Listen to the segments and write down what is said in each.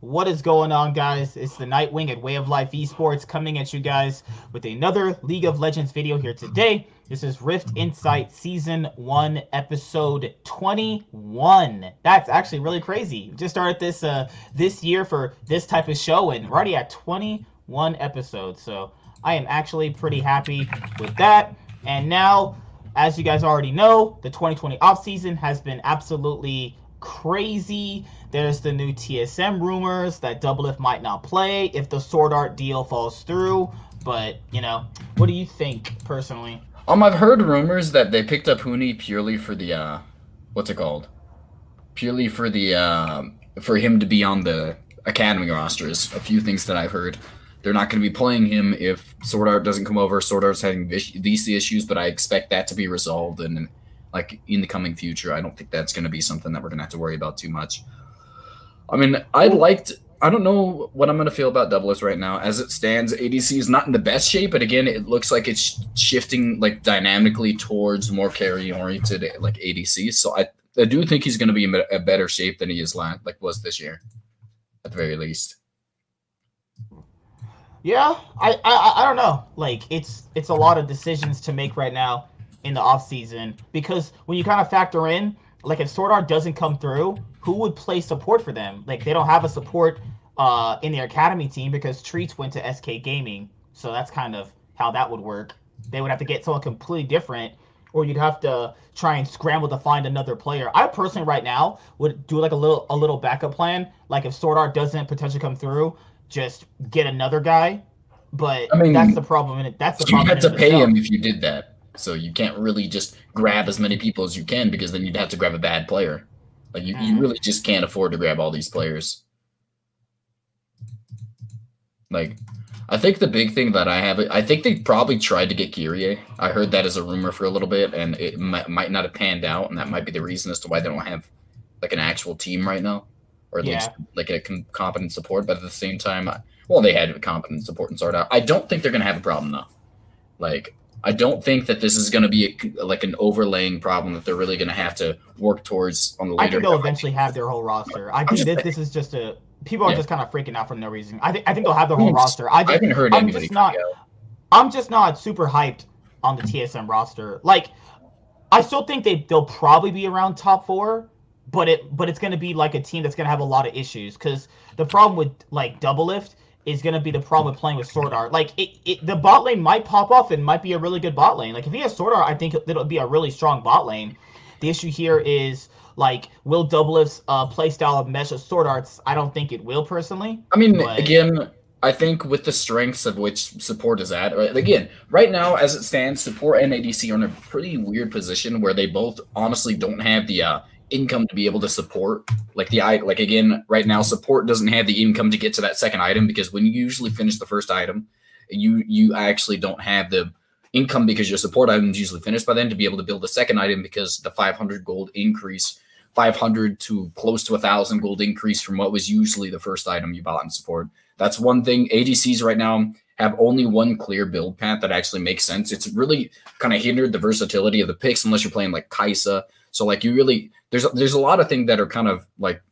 What is going on, guys? It's the Nightwing at Way of Life Esports coming at you guys with another League of Legends video here today. This is Rift Insight Season 1, Episode 21. That's actually really crazy. We just started this uh this year for this type of show, and we're already at 21 episodes. So I am actually pretty happy with that. And now, as you guys already know, the 2020 off season has been absolutely crazy. There's the new TSM rumors that Doublelift might not play if the Sword Art deal falls through. But, you know, what do you think personally? Um, I've heard rumors that they picked up Huni purely for the uh, what's it called? Purely for the uh, for him to be on the academy rosters. A few things that I've heard. They're not going to be playing him if Sword Art doesn't come over. Sword Art's having VC issues, but I expect that to be resolved and like in the coming future. I don't think that's going to be something that we're going to have to worry about too much. I mean, I liked. I don't know what I'm going to feel about Doublelift right now. As it stands, ADC is not in the best shape, but again, it looks like it's shifting like dynamically towards more carry oriented like ADC. So I, I do think he's going to be in a better shape than he is last, like was this year, at the very least. Yeah, I, I I don't know. Like it's it's a lot of decisions to make right now in the off season because when you kind of factor in like if Sword Art doesn't come through, who would play support for them? Like they don't have a support uh, in their academy team because Treatz went to SK Gaming, so that's kind of how that would work. They would have to get someone completely different, or you'd have to try and scramble to find another player. I personally, right now, would do like a little a little backup plan. Like if Sword Art doesn't potentially come through, just get another guy. But I mean, that's the problem. And that's the you problem. You had to pay him if you did that. So you can't really just grab as many people as you can because then you'd have to grab a bad player. Like you, you mm. really just can't afford to grab all these players. Like, I think the big thing that I have, I think they probably tried to get Kyrie. I heard that as a rumor for a little bit, and it might, might not have panned out, and that might be the reason as to why they don't have like an actual team right now, or at yeah. least like a competent support. But at the same time, well, they had a competent support and Sword Art. I don't think they're gonna have a problem though. Like, I don't think that this is going to be a, like an overlaying problem that they're really going to have to work towards on the later. I think they'll eventually have their whole roster. I think this, this is just a people are yeah. just kind of freaking out for no reason. I think I think they'll have their whole roster. I, just, I haven't heard I'm just not. I'm just not super hyped on the TSM roster. Like, I still think they they'll probably be around top four, but it but it's going to be like a team that's going to have a lot of issues because the problem with like Doublelift is going to be the problem with playing with Sword Art. Like, it, it, the bot lane might pop off and might be a really good bot lane. Like, if he has Sword Art, I think it'll be a really strong bot lane. The issue here is, like, will Doublelift's uh, playstyle mesh with Sword Arts? I don't think it will, personally. I mean, but... again, I think with the strengths of which support is at, right? again, right now as it stands, support and ADC are in a pretty weird position where they both honestly don't have the uh, income to be able to support. Like the I like again right now support doesn't have the income to get to that second item because when you usually finish the first item you you actually don't have the income because your support item is usually finished by then to be able to build the second item because the 500 gold increase 500 to close to a thousand gold increase from what was usually the first item you bought in support. That's one thing. Adcs right now have only one clear build path that actually makes sense. It's really kind of hindered the versatility of the picks unless you're playing like Kai'Sa so like you really there's there's a lot of things that are kind of like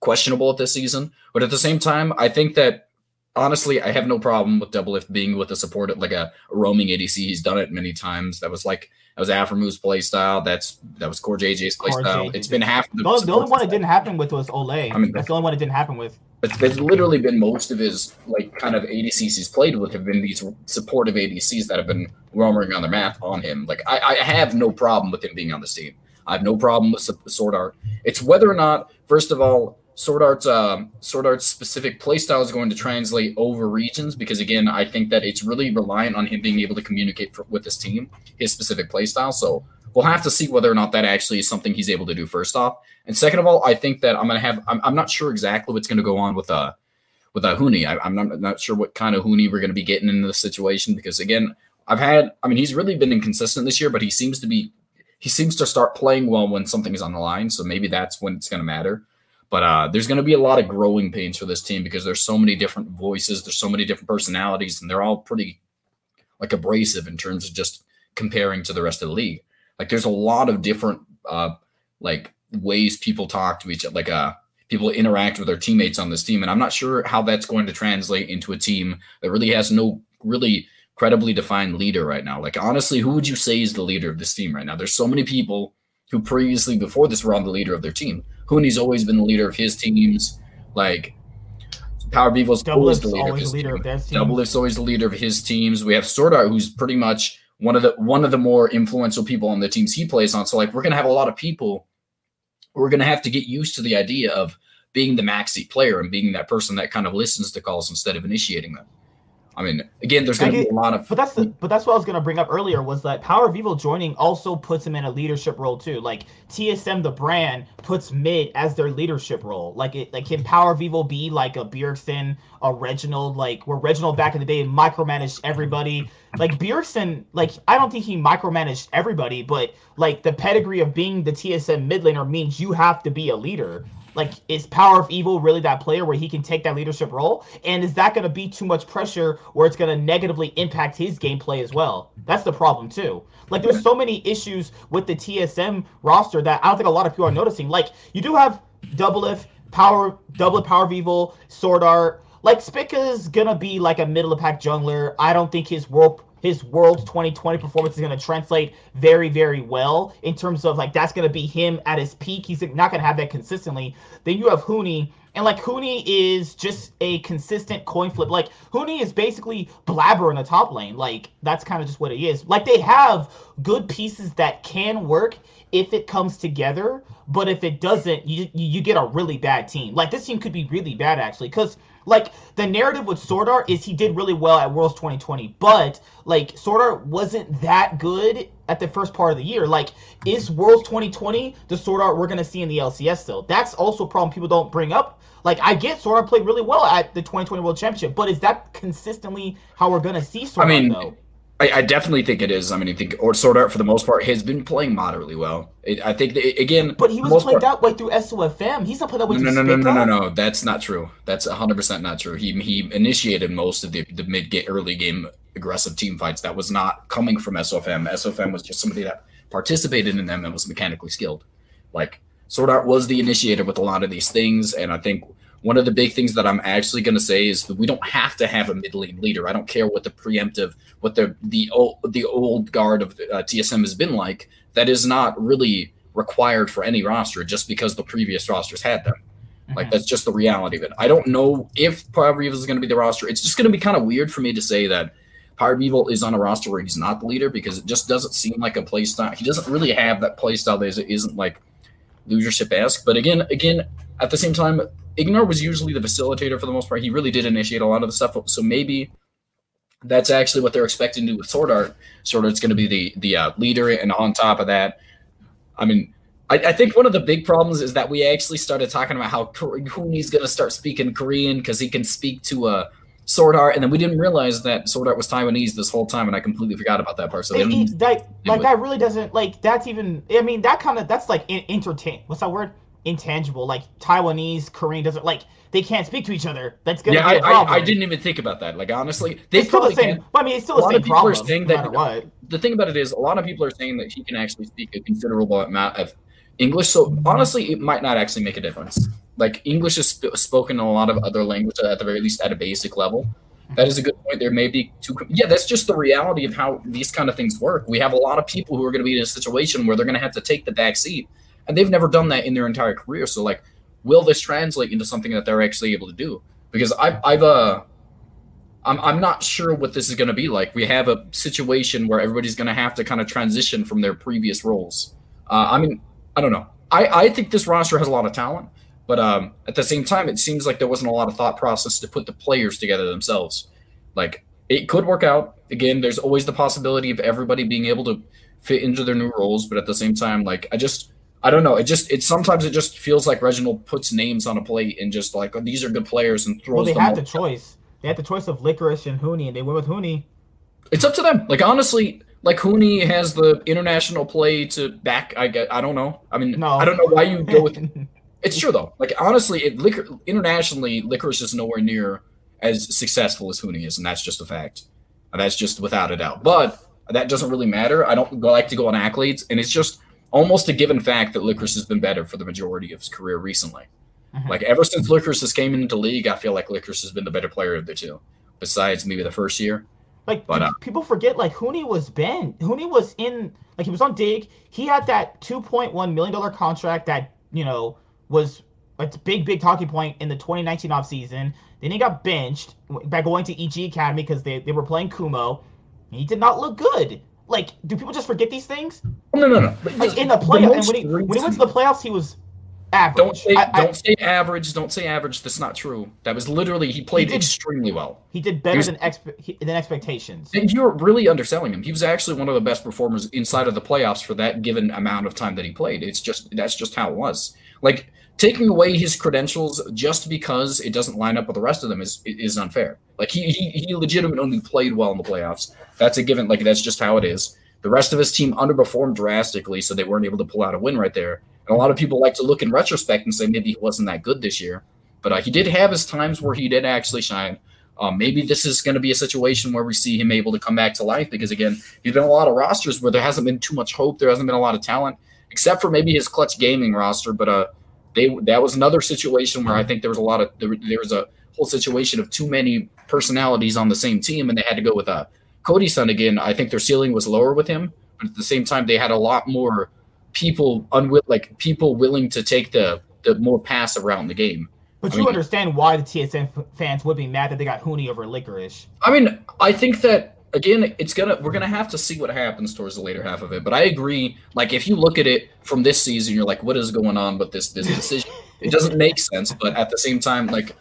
questionable at this season, but at the same time, I think that honestly, I have no problem with Double Doublelift being with a support like a, roaming ADC. He's done it many times. That was like that was Aphromoo's play style. That's that was CoreJJ's play Core style. JJ. It's been half the, the, the only one it didn't happen with was Olleh. I mean, that's the only one it didn't happen with. It's, it's literally been most of his like kind of ADCs he's played with have been these supportive ADCs that have been roaming on the map on him. Like I, I have no problem with him being on this team. I have no problem with Sword Art. It's whether or not, first of all, Sword Art's um, Sword Art's specific playstyle is going to translate over regions because again, I think that it's really reliant on him being able to communicate for, with his team, his specific playstyle. So we'll have to see whether or not that actually is something he's able to do. First off, and second of all, I think that I'm gonna have. I'm, I'm not sure exactly what's to go on with uh with a uh, Huni. I, am not, not sure what kind of Huni we're to be getting in this situation because again, I've had. I mean, he's really been inconsistent this year, but he seems to be he seems to start playing well when something is on the line. So maybe that's when it's going to matter. But uh, there's going to be a lot of growing pains for this team because there's so many different voices, there's so many different personalities, and they're all pretty like abrasive in terms of just comparing to the rest of the league. Like there's a lot of different uh, like ways people talk to each other. Like uh, people interact with their teammates on this team. And I'm not sure how that's going to translate into a team that really has no really credibly defined leader right now. Like honestly, who would you say is the leader of this team right now? There's so many people who previously before this were on the leader of their team. Huni's always been the leader of his teams. Like Power of Evil's always the leader, always of, his leader team. of team. Doublelift's always the leader of his teams. We have Sword Art, who's pretty much one of the one of the more influential people on the teams he plays on. So like we're gonna have a lot of people. We're gonna have to get used to the idea of being the maxi player and being that person that kind of listens to calls instead of initiating them. I mean, again, there's going to be a lot of. But that's the, but that's what I was going to bring up earlier was that Power of Evil joining also puts him in a leadership role too. Like TSM, the brand, puts Mid as their leadership role. Like it, like can Power of Evil be like a Bjergsen, a Reginald, like where Reginald back in the day micromanaged everybody. Like Bjergsen, like I don't think he micromanaged everybody, but like the pedigree of being the TSM mid laner means you have to be a leader. Like, is Power of Evil really that player where he can take that leadership role? And is that going to be too much pressure where it's going to negatively impact his gameplay as well? That's the problem, too. Like, there's so many issues with the TSM roster that I don't think a lot of people are noticing. Like, you do have Doublelift, Power, Double Power of Evil, Sword Art. Like, Spica's going to be like a middle of pack jungler. I don't think his world his World 2020 performance is going to translate very, very well in terms of like that's going to be him at his peak. He's not going to have that consistently. Then you have Huni, and like Huni is just a consistent coin flip. Like Huni is basically Blabber in the top lane. Like that's kind of just what he is. Like they have good pieces that can work if it comes together, but if it doesn't, you you get a really bad team. Like this team could be really bad actually, because like the narrative with Sword Art is he did really well at Worlds 2020, but like Sword Art wasn't that good at the first part of the year. Like, is Worlds 2020 the Sword Art we're gonna see in the LCS still? That's also a problem people don't bring up. Like, I get Sword Art played really well at the 2020 World Championship, but is that consistently how we're gonna see Sword I mean, Art though? I, I, definitely think it is. I mean, I think or Sword Art for the most part has been playing moderately well. It, I think that, again, but he was playing part, that way through SOFM. He's not playing that way. No, no, no, no, no, no, no. That's not true. That's hundred percent not true. He he initiated most of the the mid game, early game aggressive team fights. That was not coming from SOFM. SOFM was just somebody that participated in them and was mechanically skilled. Like Sword Art was the initiator with a lot of these things, and I think one of the big things that I'm actually going to say is that we don't have to have a mid lane leader. I don't care what the preemptive, what the the old the old guard of uh, TSM has been like. That is not really required for any roster just because the previous rosters had them. Mm-hmm. Like that's just the reality of it. I don't know if Power Evil is going to be the roster. It's just going to be kind of weird for me to say that Power Evil is on a roster where he's not the leader because it just doesn't seem like a play style. He doesn't really have that play style that isn't like leadership esque. But again, again, at the same time, Ignore was usually the facilitator for the most part. He really did initiate a lot of the stuff. So maybe that's actually what they're expecting to do with Sword Art. Sword Art's going to be the the uh, leader, and on top of that, I mean, I, I, think one of the big problems is that we actually started talking about how Huni's going to start speaking Korean because he can speak to a Sword Art, and then we didn't realize that Sword Art was Taiwanese this whole time, and I completely forgot about that part. So it, it, that, like that really doesn't like that's even. I mean, that kind of that's like in, entertain. What's that word? intangible. Like Taiwanese, Korean doesn't like they can't speak to each other. That's gonna yeah, be a problem. I, I, didn't even think about that. Like honestly, they it's still the same. I mean, it's still a the same problem. Are saying no that, what. The thing about it is, a lot of people are saying that he can actually speak a considerable amount of English. So honestly, it might not actually make a difference. Like English is sp- spoken in a lot of other languages at the very least at a basic level. That is a good point. There may be two. Yeah, that's just the reality of how these kind of things work. We have a lot of people who are going to be in a situation where they're going to have to take the back seat and they've never done that in their entire career. So like, will this translate into something that they're actually able to do? Because I've I've uh. I'm, I'm not sure what this is going to be like. We have a situation where everybody's going to have to kind of transition from their previous roles. Uh, I mean, I don't know. I, I think this roster has a lot of talent, but um, at the same time, it seems like there wasn't a lot of thought process to put the players together themselves. Like, it could work out. Again, there's always the possibility of everybody being able to fit into their new roles, but at the same time, like, I just I don't know. It just it sometimes it just feels like Reginald puts names on a plate and just like oh, these are good players and throws. Well, they had the choice. They had the choice of Licorice and Huni, and they went with Huni. It's up to them. Like honestly, like Huni has the international play to back. I get. I don't know. I mean, no. I don't know why you go with. it's true though. Like honestly, it, Licor- internationally, Licorice is nowhere near as successful as Huni is, and that's just a fact. And that's just without a doubt. But that doesn't really matter. I don't like to go on accolades, and it's just almost a given fact that Licorice has been better for the majority of his career recently. Mm-hmm. Like ever since Licorice has came into league, I feel like Licorice has been the better player of the two, besides maybe the first year. Like but, uh, people forget, like Huni was Ben. Huni was in, like he was on Dig. He had that two point one million dollar contract that you know was a big, big talking point in the 2019 offseason. Then he got benched by going to EG Academy because they, they were playing Kumo. He did not look good. Like, do people just forget these things? Oh, no, no, no. Like in the playoffs, when he when he went to the playoffs, he was average. Don't say I, don't I, say average. Don't say average. That's not true. That was literally he played he did, extremely well. He did better he was, than expe- than expectations. And you're really underselling him. He was actually one of the best performers inside of the playoffs for that given amount of time that he played. It's just that's just how it was. Like taking away his credentials just because it doesn't line up with the rest of them is is unfair. Like he he, he legitimately played well in the playoffs. That's a given. Like that's just how it is. The rest of his team underperformed drastically, so they weren't able to pull out a win right there. And a lot of people like to look in retrospect and say maybe he wasn't that good this year, but uh, he did have his times where he did actually shine. Um, maybe this is going to be a situation where we see him able to come back to life because again, he's been a lot of rosters where there hasn't been too much hope. There hasn't been a lot of talent, except for maybe his clutch gaming roster. But uh, they that was another situation where I think there was a lot of there, there was a whole situation of too many personalities on the same team, and they had to go with uh, a Cody Sun again. I think their ceiling was lower with him, but at the same time, they had a lot more people unwill like people willing to take the the more pass around the game. But I you mean, understand why the TSM fans would be mad that they got Huni over Licorice. I mean, I think that again, it's gonna we're gonna have to see what happens towards the later half of it. But I agree. Like if you look at it from this season, you're like, what is going on with this this decision? it doesn't make sense. But at the same time, like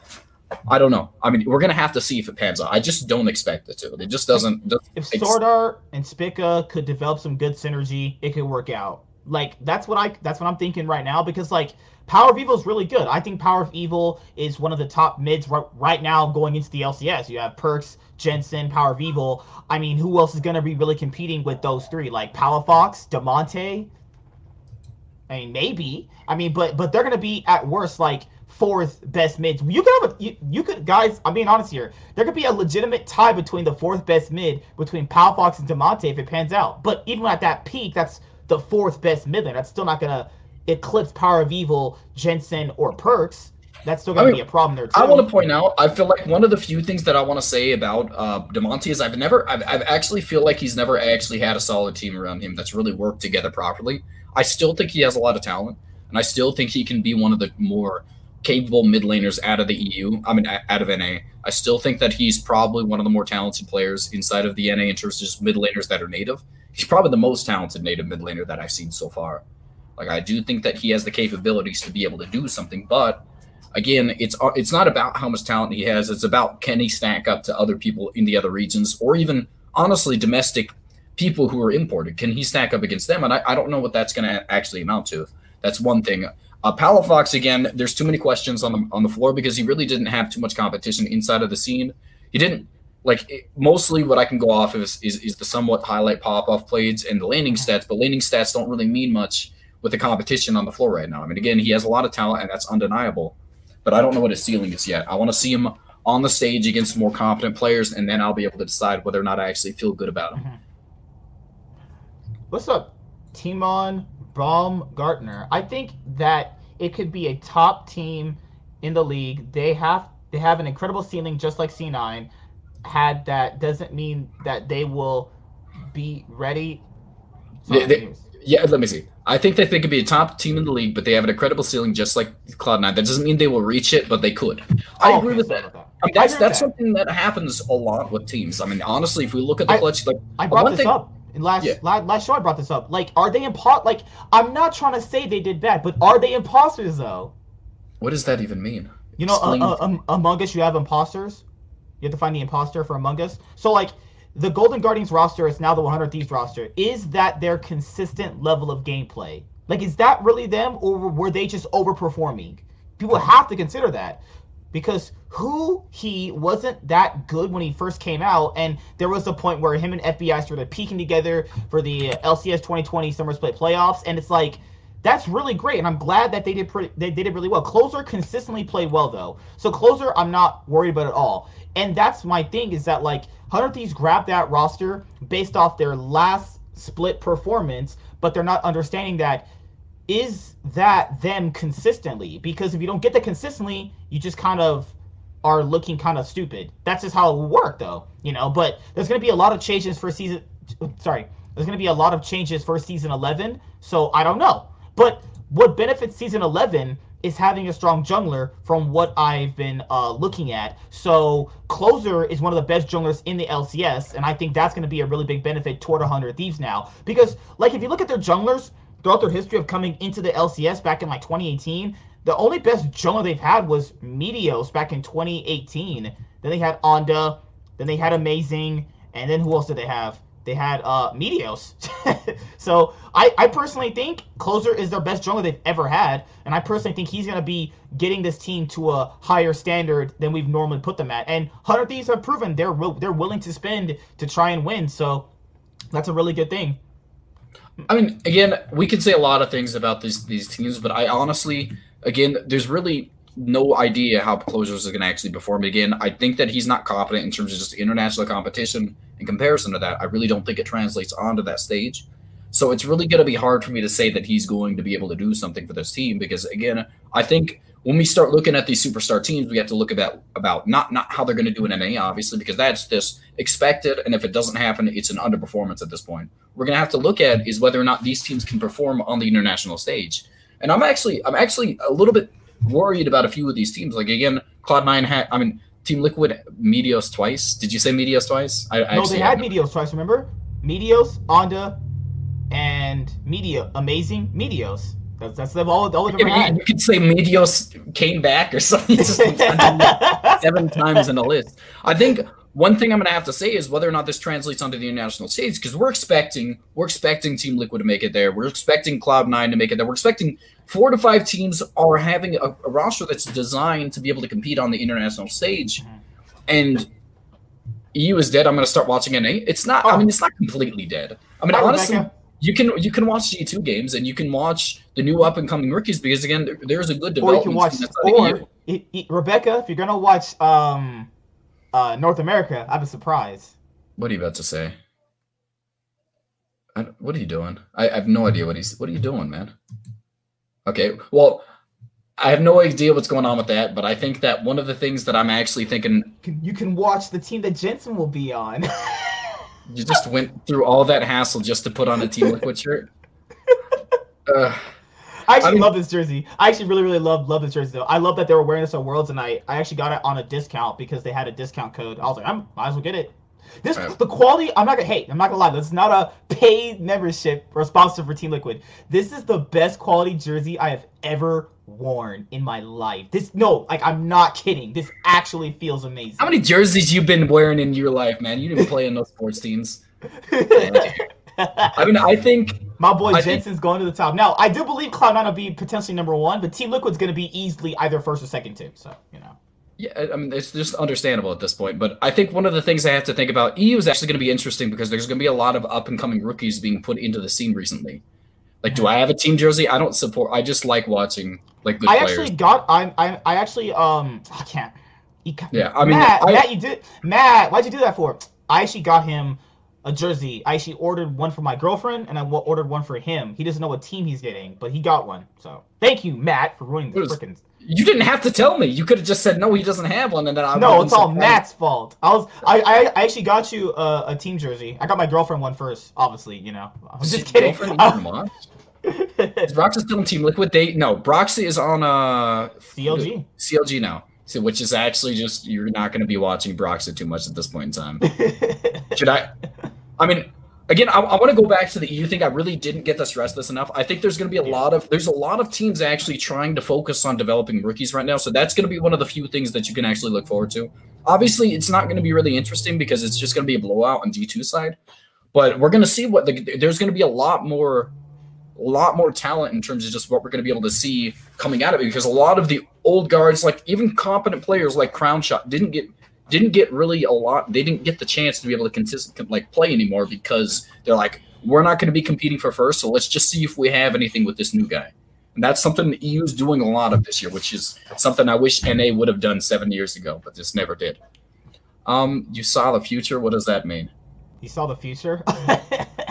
I don't know. I mean, we're gonna have to see if it pans out. I just don't expect it to. It just doesn't. doesn't if Sword Art and Spica could develop some good synergy, it could work out. Like that's what I that's what I'm thinking right now because like Power of Evil is really good. I think Power of Evil is one of the top mids right, right now going into the LCS. You have Perkz, Jensen, Power of Evil. I mean, who else is going to be really competing with those three? Like Palafox, Damonte. I mean, maybe. I mean, but but they're going to be at worst like fourth best mids. You could have a you, you could guys. I'm being honest here. There could be a legitimate tie between the fourth best mid between Palafox and Damonte if it pans out. But even at that peak, that's the fourth best mid lane. That's still not going to eclipse Power of Evil, Jensen, or Perkz. That's still going to be a problem there too. I want to point out. I feel like one of the few things that I want to say about uh, Damonte is I've never, I've, I've actually feel like he's never actually had a solid team around him that's really worked together properly. I still think he has a lot of talent, and I still think he can be one of the more capable mid laners out of the EU. I mean, out of NA. I still think that he's probably one of the more talented players inside of the NA in terms of just mid laners that are native. He's probably the most talented native mid laner that I've seen so far. Like I do think that he has the capabilities to be able to do something, but again, it's it's not about how much talent he has. It's about can he stack up to other people in the other regions, or even honestly domestic people who are imported. Can he stack up against them? And I, I don't know what that's going to actually amount to. That's one thing. Uh, Palafox again. There's too many questions on the on the floor because he really didn't have too much competition inside of the scene. He didn't like it, mostly what I can go off of is, is, is the somewhat highlight pop off plays and the laning stats, but laning stats don't really mean much with the competition on the floor right now. I mean, again, he has a lot of talent, and that's undeniable. But I don't know what his ceiling is yet. I want to see him on the stage against more competent players, and then I'll be able to decide whether or not I actually feel good about him. Mm-hmm. What's up, Timon Baumgartner? I think that it could be a top team in the league. They have they have an incredible ceiling, just like C9 had. That doesn't mean that they will be ready. They, they, yeah, let me see. I think that they could be a top team in the league, but they have an incredible ceiling, just like Cloud9. That doesn't mean they will reach it, but they could. I oh, agree with that. I mean, that's that's that. something that happens a lot with teams. I mean, honestly, if we look at the clutch, like I brought this thing, up in last, yeah. last last show. I brought this up. Like, are they impo- Like, I'm not trying to say they did bad, but are they imposters though? What does that even mean? You know, uh, uh, um, Among Us, you have imposters. You have to find the imposter for Among Us. So, like, the Golden Guardians roster is now the 100 Thieves roster. Is that their consistent level of gameplay? Like, is that really them, or were they just overperforming? People have to consider that because who he wasn't that good when he first came out, and there was a point where him and FBI started peaking together for the LCS 2020 Summer Split playoffs, and it's like that's really great, and I'm glad that they did pretty, they did it really well. Closer consistently played well though, so Closer I'm not worried about at all, and that's my thing is that like 100 Thieves grabbed that roster based off their last split performance, but they're not understanding that is that them consistently? Because if you don't get that consistently, you just kind of are looking kind of stupid. That's just how it will work, though. You know, but there's to be a lot of changes for season. Sorry, there's going to be a lot of changes for season 11. So I don't know. But what benefits season 11 is having a strong jungler from what I've been uh, looking at. So Closer is one of the best junglers in the LCS, and I think that's going to be a really big benefit toward 100 Thieves now. Because, like, if you look at their junglers throughout their history of coming into the LCS back in, like, 2018, the only best jungler they've had was Meteos back in 2018. Then they had Onda, then they had Amazing, and then who else did they have? They had uh Meteos. so I, I personally think Closer is their best jungler they've ever had, and I personally think he's gonna be getting this team to a higher standard than we've normally put them at. And 100 Thieves have proven they're they're willing to spend to try and win. So that's a really good thing. I mean, again, we can say a lot of things about these these teams, but I honestly, again, there's really no idea how Closures is going to actually perform. Again, I think that he's not competent in terms of just international competition. In comparison to that, I really don't think it translates onto that stage. So it's really going to be hard for me to say that he's going to be able to do something for this team because again, I think when we start looking at these superstar teams, we have to look about about not not how they're going to do in NA, obviously, because that's just expected. And if it doesn't happen, it's an underperformance at this point. We're going to have to look at is whether or not these teams can perform on the international stage. And I'm actually I'm actually a little bit worried about a few of these teams. Like again, Cloud Nine had. I mean, Team Liquid Meteos twice. Did you say Meteos twice? I, I no, they had Meteos twice. Remember, Meteos, Onda, and Media, Amazing Meteos. That's that's all. all yeah, had. You could say Meteos came back or something. seven times in a list. I think one thing I'm going to have to say is whether or not this translates onto the international stage because we're expecting we're expecting Team Liquid to make it there. We're expecting Cloud Nine to make it there. We're expecting four to five teams are having a, a roster that's designed to be able to compete on the international stage, mm-hmm. and EU is dead. I'm going to start watching NA. It's not. Oh. I mean, it's not completely dead. I mean, Hi, honestly. Rebecca. You can you can watch G2 games and you can watch the new up and coming rookies because again there, there's a good development. Or you can watch or Rebecca, if you're gonna watch um uh North America, I'd be surprised. What are you about to say? what are you doing? I, I have no idea what he's. What are you doing, man? Okay. Well, I have no idea what's going on with that, but I think that one of the things that I'm actually thinking you can watch the team that Jensen will be on. you just went through all that hassle just to put on a Team Liquid shirt. Uh, I actually I love this jersey. I actually really, really love love this jersey though. I love that they were wearing this at Worlds, and I, I actually got it on a discount because they had a discount code. I was like, I might as well get it. This right. the quality. I'm not gonna hate. I'm not gonna lie. This is not a paid membership or sponsor for Team Liquid. This is the best quality jersey I have ever worn in my life. This no, like I'm not kidding. This actually feels amazing. How many jerseys you've been wearing in your life, man? You didn't play in those sports teams. I mean, I think my boy I Jensen's think, going to the top. Now, I do believe Cloud9 will be potentially number one, but Team Liquid's going to be easily either first or second too. So you know. Yeah, I mean, it's just understandable at this point. But I think one of the things I have to think about EU is actually going to be interesting because there's going to be a lot of up and coming rookies being put into the scene recently. Like, do I have a team jersey? I don't support. I just like watching like good I players. actually got. I I I actually um I can't. yeah, I mean, Matt, I, Matt, you did Matt. Why'd you do that for? I actually got him a jersey. I actually ordered one for my girlfriend, and I ordered one for him. He doesn't know what team he's getting, but he got one. So thank you, Matt, for ruining the freaking you didn't have to tell me. You could have just said no. He doesn't have one, and then I. No, it's all Matt's fault. I was. I. I, I actually got you a, a, team jersey. I got my girlfriend one first. Obviously, you know. I was just kidding. Girlfriend is Broxah still on Team Liquid? They no. Broxah is on uh CLG. CLG now. So, which is actually just you're not going to be watching Broxah too much at this point in time. Should I? I mean, again, I, I want to go back to the EU thing. I really didn't get to stress this enough. I think there's going to be a lot of there's a lot of teams actually trying to focus on developing rookies right now. So that's going to be one of the few things that you can actually look forward to. Obviously, it's not going to be really interesting because it's just going to be a blowout on G2 side. But we're going to see what the, there's going to be a lot more lot more talent in terms of just what we're going to be able to see coming out of it because a lot of the old guards like even competent players like Crownshot didn't get didn't get really a lot. They didn't get the chance to be able to consistent like play anymore because they're like, we're not going to be competing for first. So let's just see if we have anything with this new guy. And that's something the EU is doing a lot of this year, which is something I wish NA would have done seven years ago, but just never did. Um, you saw the future. What does that mean? You saw the future.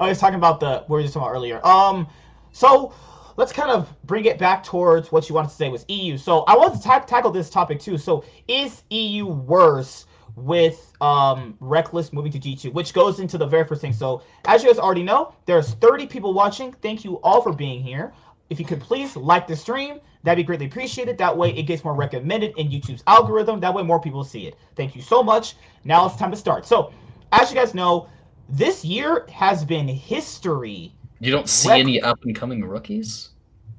I was talking about the what we were talking about earlier. Um, so let's kind of bring it back towards what you wanted to say was EU. So I want to ta- tackle this topic too. So is EU worse with um, Rekkles moving to G2, which goes into the very first thing. So as you guys already know, there's 30 people watching. Thank you all for being here. If you could please like the stream, that'd be greatly appreciated. That way it gets more recommended in YouTube's algorithm. That way more people see it. Thank you so much. Now it's time to start. So as you guys know, this year has been history. You don't see Rek- any up and coming rookies?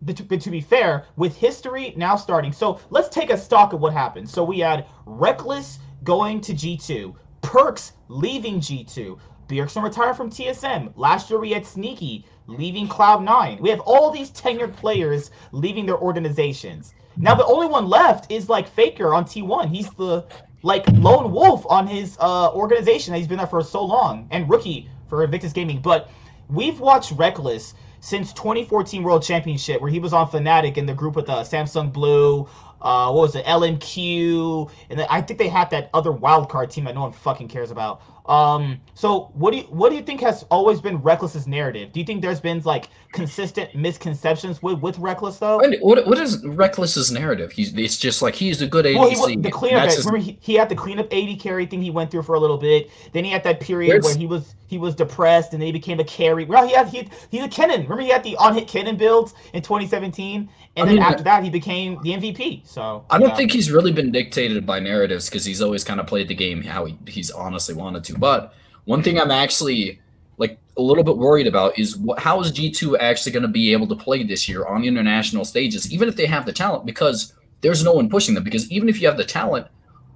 But to, but to, be fair, with history now starting, so let's take a stock of what happened. So we had Rekkles going to G2, Perkz leaving G2, Bjergsen retired from TSM. Last year we had Sneaky leaving Cloud9. We have all these tenured players leaving their organizations. Now the only one left is like Faker on T1. He's the like lone wolf on his uh, organization. He's been there for so long, and rookie for Invictus Gaming. But we've watched Rekkles since 2014 World Championship, where he was on Fnatic in the group with uh, Samsung Blue, uh, what was it, LMQ, and I think they had that other wildcard team that no one fucking cares about. Um, so what do you what do you think has always been Rekkles's narrative? Do you think there's been like consistent misconceptions with with Rekkles though? What what is Rekkles's narrative? He's it's just like he's a good ADC. Well, he, the cleanup. His... Remember he, he had the cleanup AD carry thing he went through for a little bit. Then he had that period Where's... where he was he was depressed and then he became a carry. Well, he had he he's a Kennen. Remember he had the on hit Kennen builds in 2017, and I then mean, after that he became the MVP. So I don't think he's really been dictated by narratives because he's always kind of played the game how he, he's honestly wanted to. But one thing I'm actually like a little bit worried about is what, how is G2 actually going to be able to play this year on international stages, even if they have the talent, because there's no one pushing them. Because even if you have the talent,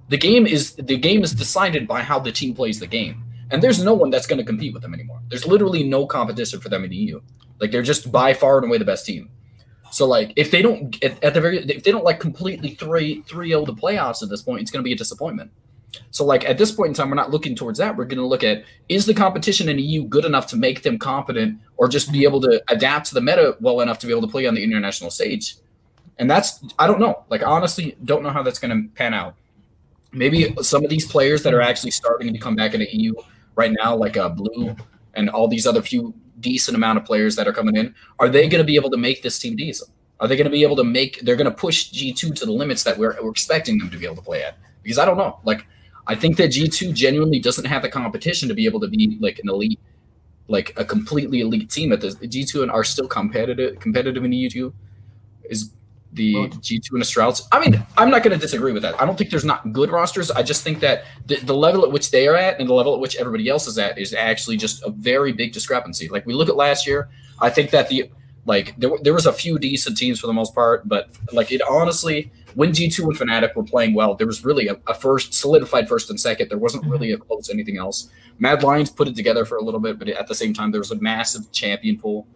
the game is the game is decided by how the team plays the game, and there's no one that's going to compete with them anymore. There's literally no competition for them in the EU. Like they're just by far and away the best team. So like if they don't at, at the very if they don't like completely three three zero the playoffs at this point, it's going to be a disappointment. So, like at this point in time, we're not looking towards that. We're going to look at is the competition in EU good enough to make them competent, or just be able to adapt to the meta well enough to be able to play on the international stage. And that's I don't know. Like honestly, don't know how that's going to pan out. Maybe some of these players that are actually starting to come back into EU right now, like uh, Blue and all these other few decent amount of players that are coming in, are they going to be able to make this team decent? Are they going to be able to make? They're going to push G2 to the limits that we're, we're expecting them to be able to play at. Because I don't know. Like I think that G2 genuinely doesn't have the competition to be able to be like an elite, like a completely elite team at this. G2 and are still competitive competitive in EU2 is the G2 and the Astralis. I mean, I'm not going to disagree with that. I don't think there's not good rosters. I just think that the, the level at which they are at and the level at which everybody else is at is actually just a very big discrepancy. Like we look at last year, I think that the like there, there was a few decent teams for the most part, but like it honestly when G2 and Fnatic were playing well, there was really a, a, first solidified first and second. There wasn't really a close anything else. Mad Lions put it together for a little bit, but at the same time, there was a massive champion pool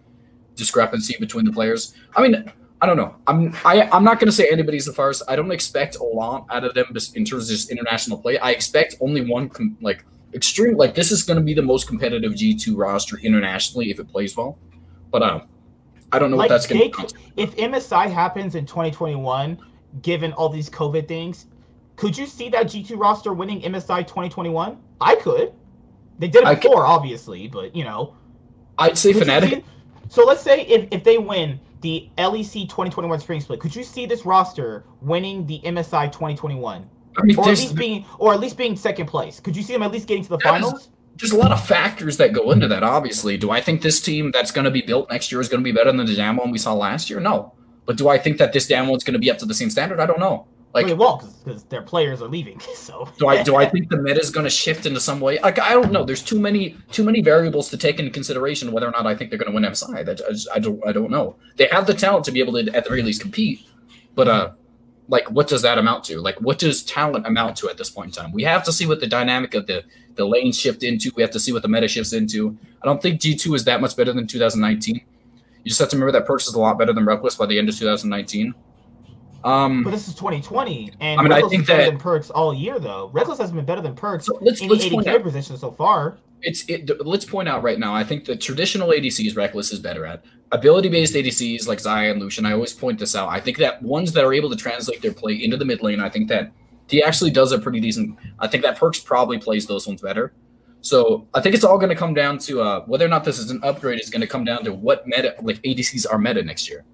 discrepancy between the players. I mean, I don't know. I'm I, I'm not going to say anybody's the first. I don't expect a lot out of them in terms of just international play. I expect only one com- like extreme like this is going to be the most competitive G2 roster internationally if it plays well. But um, I don't know like what that's going to. Be. If MSI happens in 2021 given all these COVID things. Could you see that G2 roster winning MSI 2021? I could. They did it before, obviously, but you know. I'd say Fnatic. so let's say if, if they win the LEC 2021 spring split, could you see this roster winning the MSI 2021? I mean, or at least being or at least being second place. Could you see them at least getting to the finals? there's a lot of factors that go into that. Obviously, do I think this team that's going to be built next year is going to be better than the Jam one we saw last year? No. But do I think that this download's going to be up to the same standard? I don't know. Like, well, it won't because their players are leaving. So do I do I think the meta is going to shift into some way? Like I don't know. There's too many too many variables to take into consideration whether or not I think they're going to win MSI. I, I, I don't I don't know. They have the talent to be able to at the very least compete, but uh, like what does that amount to? Like what does talent amount to at this point in time? We have to see what the dynamic of the the lane shift into. We have to see what the meta shifts into. I don't think G2 is that much better than 2019. You just have to remember that Perkz is a lot better than Rekkles by the end of 2019. Um, but this is 2020, and I mean, Rekkles I think that than Perkz all year though. Rekkles has been better than Perkz so let's, in let's the 80 position so far. It's it, let's point out right now. I think the traditional ADCs Rekkles is better at ability-based ADCs like and Lucian. I always point this out. I think that ones that are able to translate their play into the mid lane. I think that he actually does a pretty decent. I think that Perkz probably plays those ones better. So I think it's all going to come down to uh, whether or not this is an upgrade. Is going to come down to what meta like ADCs are meta next year.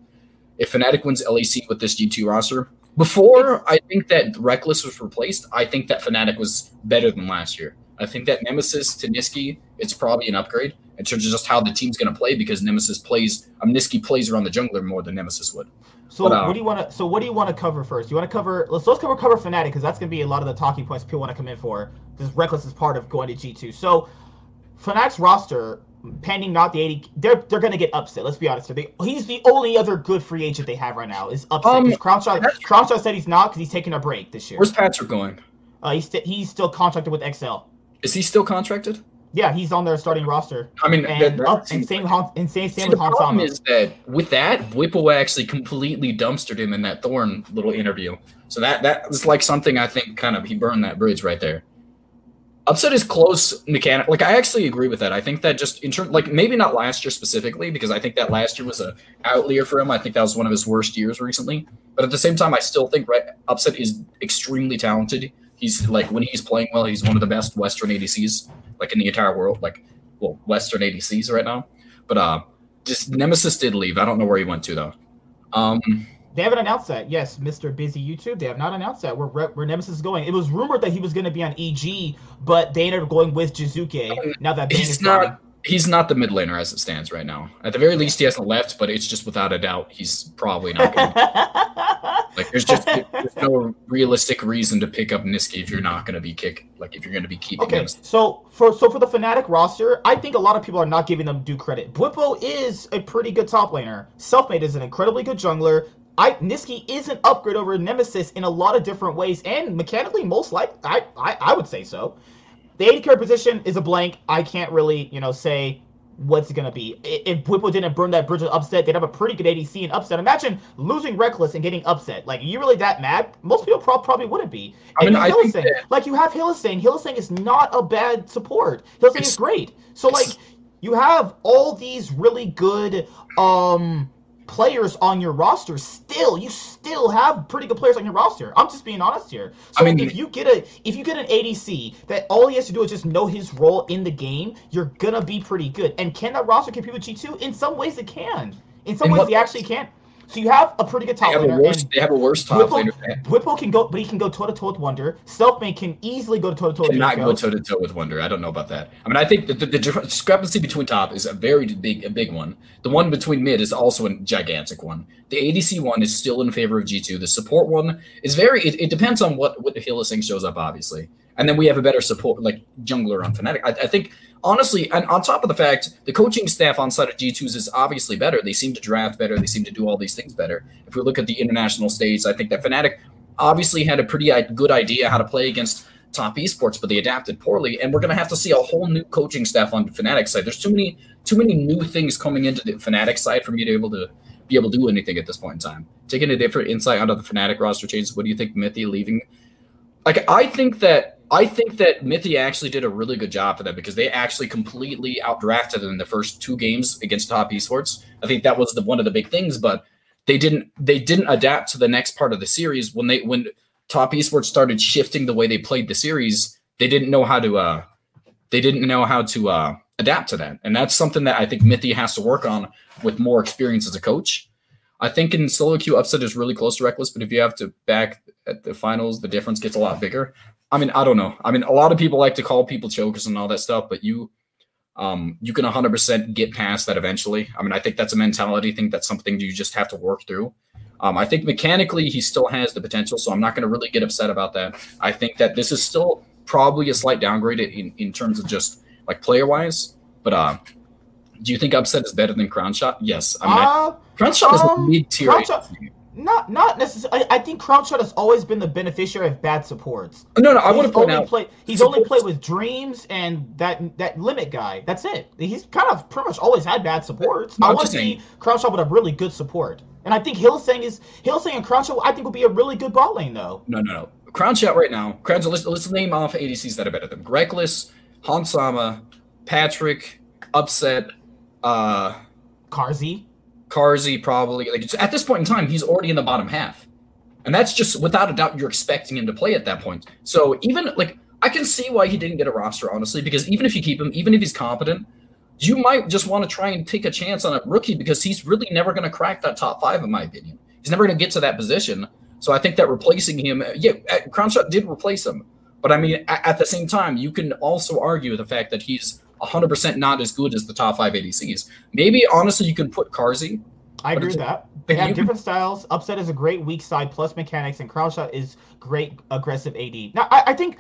if Fnatic wins LEC with this G2 roster, before I think that Rekkles was replaced, I think that Fnatic was better than last year. I think that Nemesis to Nisqy, it's probably an upgrade in terms of just how the team's going to play because Nemesis plays, um, Nisqy plays around the jungler more than Nemesis would. So but, uh, what do you want to? So what do you want to cover first? You want to cover? Let's let's cover cover Fnatic because that's going to be a lot of the talking points people want to come in for. This Rekkles is part of going to G two. So Fnatic's roster, pending not the eighty, they're they're going to get upset. Let's be honest. They, he's the only other good free agent they have right now is upset. Um, said he's not because he's taking a break this year. Where's Patrik going? Uh, he's st- he's still contracted with XL. Is he still contracted? Yeah, he's on their starting roster. I mean, and, that, up, and same, and same, same with The problem is that with that, Bwipo actually completely dumpstered him in that Thorn little interview. So that that was like something I think kind of he burned that bridge right there. Upset is close mechanic. Like I actually agree with that. I think that just in terms, like maybe not last year specifically, because I think that last year was a outlier for him. I think that was one of his worst years recently. But at the same time, I still think right, Upset is extremely talented. He's like when he's playing well, he's one of the best Western ADCs like in the entire world, like well Western ADCs right now. But uh, just Nemesis did leave. I don't know where he went to though. Um, they haven't announced that. Yes, Mr. Busy YouTube. They have not announced that where where Nemesis is going. It was rumored that he was going to be on EG, but they ended up going with Jiizuke. Oh, now that he's not. Gone. He's not the mid laner as it stands right now. At the very least, he hasn't left, but it's just without a doubt he's probably not going to. like there's just there's no realistic reason to pick up Nisqy if you're not going to be kick like if you're going to be keeping. Okay, so for so for the Fnatic roster, I think a lot of people are not giving them due credit. Bwipo is a pretty good top laner. Selfmade is an incredibly good jungler. I Nisqy is an upgrade over Nemesis in a lot of different ways, and mechanically, most like I, I I would say so the AD carry position is a blank. I can't really, you know, say what's it gonna be. If Bwipo didn't burn that bridge of upset, they'd have a pretty good ADC and upset. Imagine losing Rekkles and getting upset. Like, are you really that mad? Most people pro- probably wouldn't be. I mean, I think that... like you have Hylissang. Hylissang is not a bad support. Hylissang is great. So like, you have all these really good um players on your roster still you still have pretty good players on your roster. I'm just being honest here. So I mean, if you get a if you get an adc that all he has to do is just know his role in the game you're gonna be pretty good. And can that roster compete with g2 in some ways it can. In some ways what, he actually can't so you have a pretty good top they have laner. Worse, they have a worse top Bwipo, laner. Bwipo can go, but he can go toe to toe with Wunder. Selfmade can easily go toe to toe. Cannot go toe to toe with Wunder. I don't know about that. I mean, I think the, the, the, discrepancy between top is a very big, a big one. The one between mid is also a gigantic one. The ADC one is still in favor of G two. The support one is very. It, it depends on what what the Hylissang shows up, obviously. And then we have a better support, like jungler on Fnatic. I, I think honestly, and on top of the fact, the coaching staff on side of G2s is obviously better. They seem to draft better. They seem to do all these things better. If we look at the international stage, I think that Fnatic obviously had a pretty good idea how to play against top esports, but they adapted poorly. And we're going to have to see a whole new coaching staff on the Fnatic side. There's too many, too many new things coming into the Fnatic side for me to be able to be able to do anything at this point in time. Taking a different insight out of the Fnatic roster changes. What do you think, Mithy leaving? Like, I think that I think that Mithy actually did a really good job for them because they actually completely outdrafted them in the first two games against top esports. I think that was the one of the big things, but they didn't they didn't adapt to the next part of the series when they when top esports started shifting the way they played the series. They didn't know how to uh they didn't know how to uh adapt to that, and that's something that I think Mithy has to work on with more experience as a coach. I think in solo queue upset is really close to Rekkles, but if you have to back at the finals, the difference gets a lot bigger. I mean, I don't know. I mean, a lot of people like to call people chokers and all that stuff, but you, um, you can 100% get past that eventually. I mean, I think that's a mentality thing. That's something you just have to work through. Um, I think mechanically he still has the potential, so I'm not going to really get upset about that. I think that this is still probably a slight downgrade in, in terms of just like player wise. But uh, do you think upset is better than Crownshot? Yes. I mean, uh, Crownshot um, is mid tier. Not not necessarily. I, I think Crownshot has always been the beneficiary of bad supports. No, no, I want to point out. Play, he's supports. only played with Dreams and that that limit guy. That's it. He's kind of pretty much always had bad supports. No, I want to see Crownshot with a really good support. And I think Hylissang is Hylissang and Crownshot. I think will be a really good bot lane though. No, no, no. Crownshot right now. Crownshot. Let's, let's name off ADCs that are better than Rekkles, Hans Sama, Patrick, Upset, uh, Carzzy. Carzzy probably like at this point in time, he's already in the bottom half, and that's just without a doubt you're expecting him to play at that point. So even like I can see why he didn't get a roster honestly, because even if you keep him, even if he's competent, you might just want to try and take a chance on a rookie because he's really never going to crack that top five, in my opinion. He's never going to get to that position. So I think that replacing him, yeah, uh, Crownshot did replace him. But I mean, at the same time, you can also argue the fact that he's 100% not as good as the top five ADCs. Maybe, honestly, you can put Carzzy. I agree with that. They have different styles. Upset is a great weak side plus mechanics, and Crownshot is great aggressive AD. Now, I, I think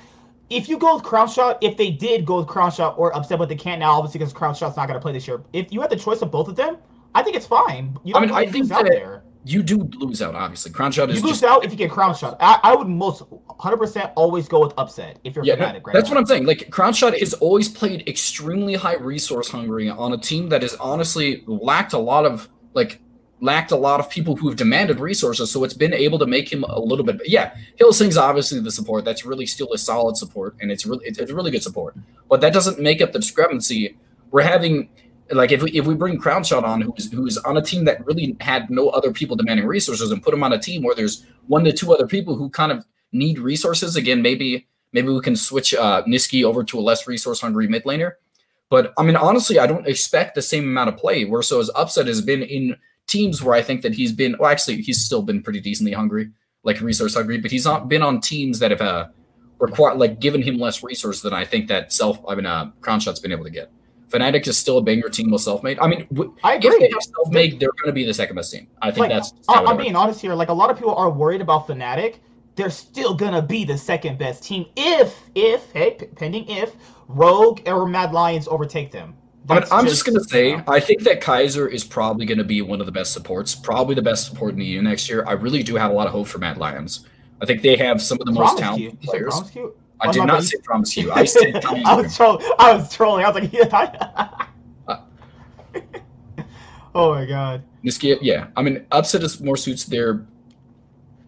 if you go with Crownshot, if they did go with Crownshot or Upset, but they can't now, obviously because Crownshot's not going to play this year. If you had the choice of both of them, I think it's fine. You I mean, I think that there. You do lose out. Obviously, Crownshot is you lose just, out if you get Crownshot. I, I would most 100 percent always go with Upset if you're yeah, Fnatic. Right that's what I'm saying. Like Crownshot has always played extremely high resource hungry on a team that has honestly lacked a lot of like lacked a lot of people who have demanded resources, so it's been able to make him a little bit. Yeah, Hylissang's obviously the support. That's really still a solid support, and it's really it's, it's really good support. But that doesn't make up the discrepancy. We're having like if we if we bring Crownshot on, who's who's on a team that really had no other people demanding resources, and put him on a team where there's one to two other people who kind of need resources. Again, maybe maybe we can switch uh, Nisqy over to a less resource hungry mid laner. But I mean, honestly, I don't expect the same amount of play. Where so his upset has been in teams where I think that he's been. Well, actually, he's still been pretty decently hungry, like resource hungry, but he's not been on teams that have uh, required like given him less resources than I think that self. I mean, uh, Crownshot's been able to get. Fnatic is still a banger team with Selfmade. I mean, w- I agree. If they have Selfmade, they're going to be the second best team. I think like, that's. I'm being honest here. Like a lot of people are worried about Fnatic. They're still gonna be the second best team if, if, hey, pending if Rogue or Mad Lions overtake them. But I'm just, just gonna say, you know. I think that Kaiser is probably gonna be one of the best supports, probably the best support in the EU next year. I really do have a lot of hope for Mad Lions. I think they have some of the most talented players. I did not say promise you. I said I was trolling. I was trolling. I was like, yeah. uh, oh my god. Nisqy, yeah. I mean, upset is more suits their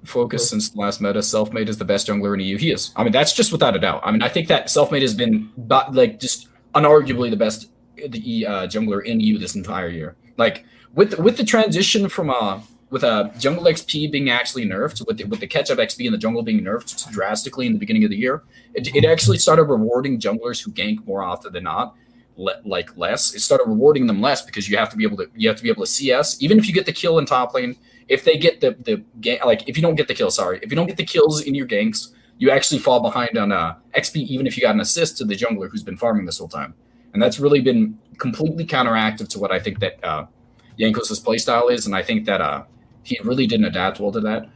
focus since the last meta. Selfmade is the best jungler in EU. He is. I mean, that's just without a doubt. I mean, I think that Selfmade has been like just unarguably the best the uh, jungler in EU this entire year. Like with with the transition from uh with a uh, jungle XP being actually nerfed, with the, with the catch up XP and the jungle being nerfed drastically in the beginning of the year, it, it actually started rewarding junglers who gank more often than not, le- like less. It started rewarding them less because you have to be able to you have to be able to CS even if you get the kill in top lane. If they get the the gang, like if you don't get the kill, sorry, if you don't get the kills in your ganks, you actually fall behind on uh, XP even if you got an assist to the jungler who's been farming this whole time and that's really been completely counteractive to what I think that uh, Jankos' playstyle is, and I think that uh, he really didn't adapt well to that.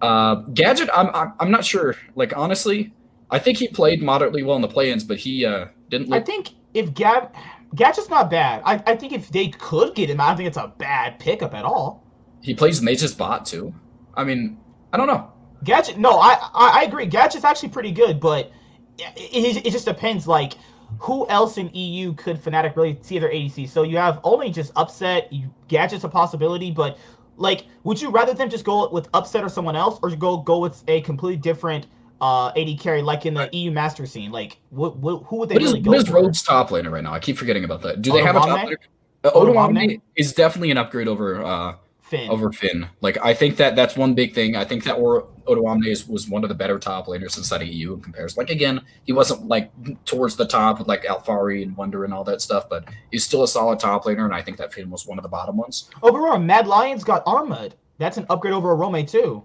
Uh, Gadget, I'm, I'm I'm not sure. Like honestly, I think he played moderately well in the play-ins, but he uh, didn't. Look- I think if Gab Gadget's not bad. I, I think if they could get him, I don't think it's a bad pickup at all. He plays Mage's bot too. I mean, I don't know. Gadget, no, I I, I agree. Gadget's actually pretty good, but it, it, it just depends. Like who else in EU could Fnatic really see their ADC? So you have only just Upset, you, Gadget's a possibility, but like, would you rather them just go with Upset or someone else, or go go with a completely different uh, AD carry like in the EU Master scene? Like, what, what who would they what really is, go What is Rogue's top laner right now? I keep forgetting about that. Do they have a top laner? Uh, Odoamne is definitely an upgrade over uh, Finn. over Finn. Like I think that that's one big thing. I think that or Odoamne is, was one of the better top laners inside of EU in comparison. Like again, he wasn't like towards the top with like Alphari and Wunder and all that stuff, but he's still a solid top laner, and I think that Finn was one of the bottom ones. Overall, Mad Lions got Armut. That's an upgrade over Orome too.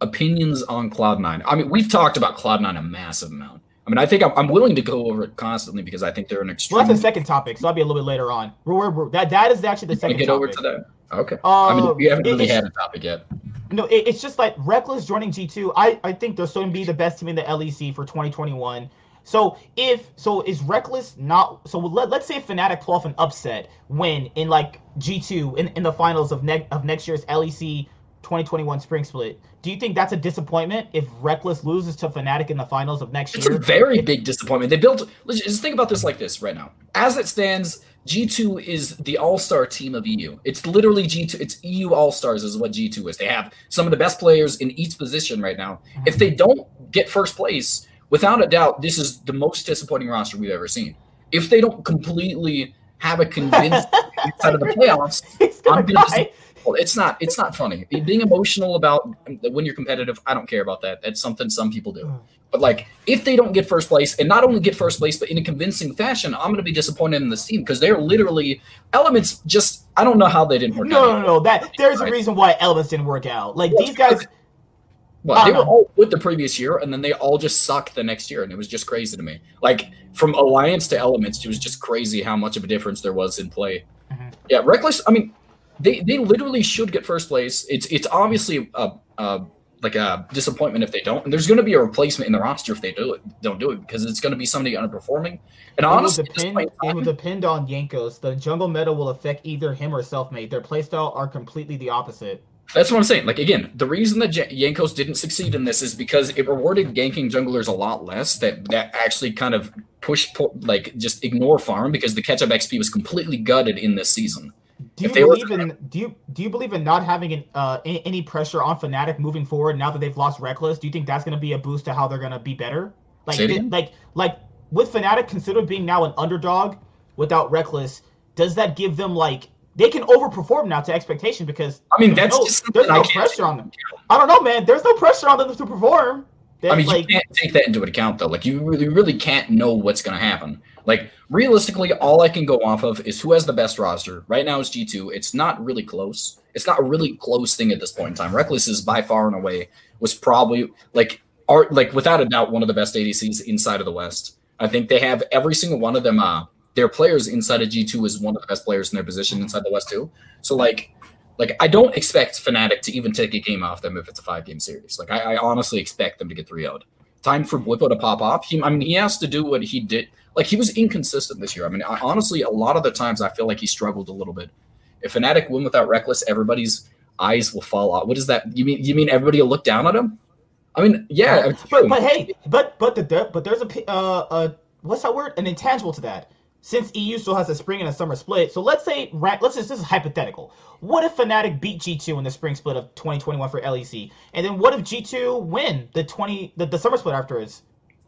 Opinions on Cloud9. I mean, we've talked about Cloud9 a massive amount. I mean, I think I'm, I'm, willing to go over it constantly because I think they're an extreme. Well, that's the second topic, so that'll be a little bit later on. We're, we're, that that is actually the second. Get topic. over to that. Okay. I mean, um, we haven't really had a topic yet. No, it, it's just like Rekkles joining G2. I, I think they're still going to be the best team in the LEC for 2021. So if so, is Rekkles not? So let, let's say Fnatic pull off an upset win in like G2 in, in the finals of next of next year's LEC 2021 Spring Split. Do you think that's a disappointment if Rekkles loses to Fnatic in the finals of next it's year? It's a very big disappointment. They built. Let's just think about this like this right now. As it stands, G2 is the all-star team of EU. It's literally G2. It's EU all-stars is what G2 is. They have some of the best players in each position right now. If they don't get first place, without a doubt, this is the most disappointing roster we've ever seen. If they don't completely have a convinced inside of the playoffs, I'm gonna, it's not. It's not funny. Being emotional about um, when you're competitive, I don't care about that. That's something some people do. Mm. But like, if they don't get first place, and not only get first place, but in a convincing fashion, I'm going to be disappointed in this team because they're literally elements. Just I don't know how they didn't work. No, out. no, no. That there's a reason why elements didn't work out. Like these guys. Well, they I were all good the previous year, and then they all just sucked the next year, and it was just crazy to me. Like from Alliance to Elements, it was just crazy how much of a difference there was in play. Mhm. Yeah, Rekkles. I mean, they they literally should get first place. It's it's obviously a, a like a disappointment if they don't, and there's going to be a replacement in the roster if they do it. Don't do it because it's going to be somebody underperforming. And It will honestly, this depend. It will depend on Jankos. The jungle meta will affect either him or selfmade. Their playstyle are completely the opposite. That's what I'm saying. Like again, the reason that Jankos didn't succeed in this is because it rewarded ganking junglers a lot less. That that actually kind of pushed like just ignore farm because the catch-up XP was completely gutted in this season. Do you believe in do you do you believe in not having an, uh, any, pressure on Fnatic moving forward now that they've lost Rekkles? Do you think that's going to be a boost to how they're going to be better? Like it like like with Fnatic considered being now an underdog without Rekkles, does that give them like they can overperform now to expectation because I mean, that's no, just there's no pressure on them. I don't know, man. There's no pressure on them to perform. They- I mean, like, you can't take that into account though. Like you really, really can't know what's going to happen. Like realistically, all I can go off of is who has the best roster. Right now, it's G two. It's not really close. It's not a really close thing at this point in time. Rekkles is by far and away was probably like are like without a doubt one of the best ADCs inside of the West. I think they have every single one of them. Uh, their players inside of G two is one of the best players in their position inside the West too. So like. Like I don't expect Fnatic to even take a game off them if it's a five game series. Like I, I honestly expect them to get 3 0 time for Bwipo to pop off. He, I mean, he has to do what he did. Like he was inconsistent this year. I mean, I, honestly, a lot of the times I feel like he struggled a little bit. If Fnatic win without Rekkles, everybody's eyes will fall out. What is that? You mean you mean everybody will look down at him? I mean, yeah, but, but hey, but but the but there's a uh uh what's that word? An intangible to that. Since EU still has a spring and a summer split, so let's say let's just this is hypothetical. What if Fnatic beat G2 in the spring split of 2021 for LEC, and then what if G2 win the 20 the, the summer split afterwards?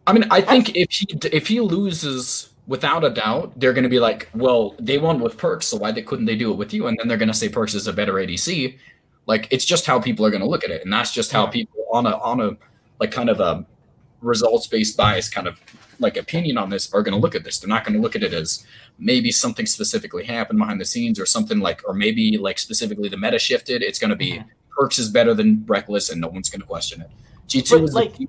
I mean, I think if he if he loses without a doubt, they're going to be like, well, they won with Perkz, so why they, couldn't they do it with you? And then they're going to say Perkz is a better ADC. Like it's just how people are going to look at it, and that's just how people on a on a like kind of a results based bias kind of like opinion on this are going to look at this. They're not going to look at it as maybe something specifically happened behind the scenes or something like, or maybe like specifically the meta shifted. It's going to be Mhm. Perkz is better than Rekkles, and no one's going to question it. G two is like, the,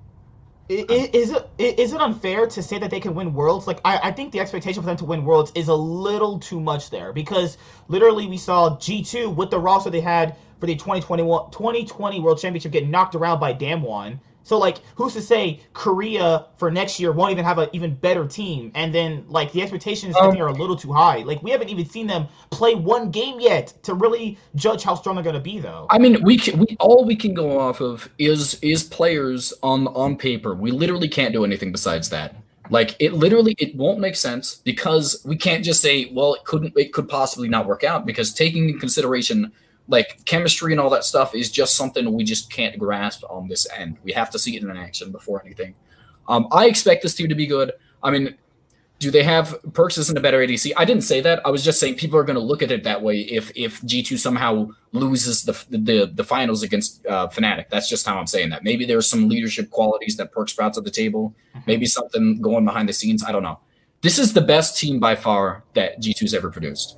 I- i- Is it is it unfair to say that they can win worlds? Like I, I think the expectation for them to win worlds is a little too much there because literally we saw G2 with the roster they had for the 2021 2020 World Championship get knocked around by Damwon. So like who's to say Korea for next year won't even have an even better team and then like the expectations I Um, think are a little too high. Like we haven't even seen them play one game yet to really judge how strong they're going to be though. I mean, we can, we all we can go off of is is players on on paper. We literally can't do anything besides that. Like it literally it won't make sense because we can't just say, well, it couldn't it could possibly not work out because taking in consideration like chemistry and all that stuff is just something we just can't grasp on this end. We have to see it in action before anything. Um, I expect this team to be good. I mean, do they have Perkz isn't a better ADC? I didn't say that. I was just saying people are going to look at it that way if if G2 somehow loses the the the finals against uh, Fnatic. That's just how I'm saying that. Maybe there's some leadership qualities that Perkz sprouts at the table. Maybe something going behind the scenes. I don't know. This is the best team by far that G2's ever produced.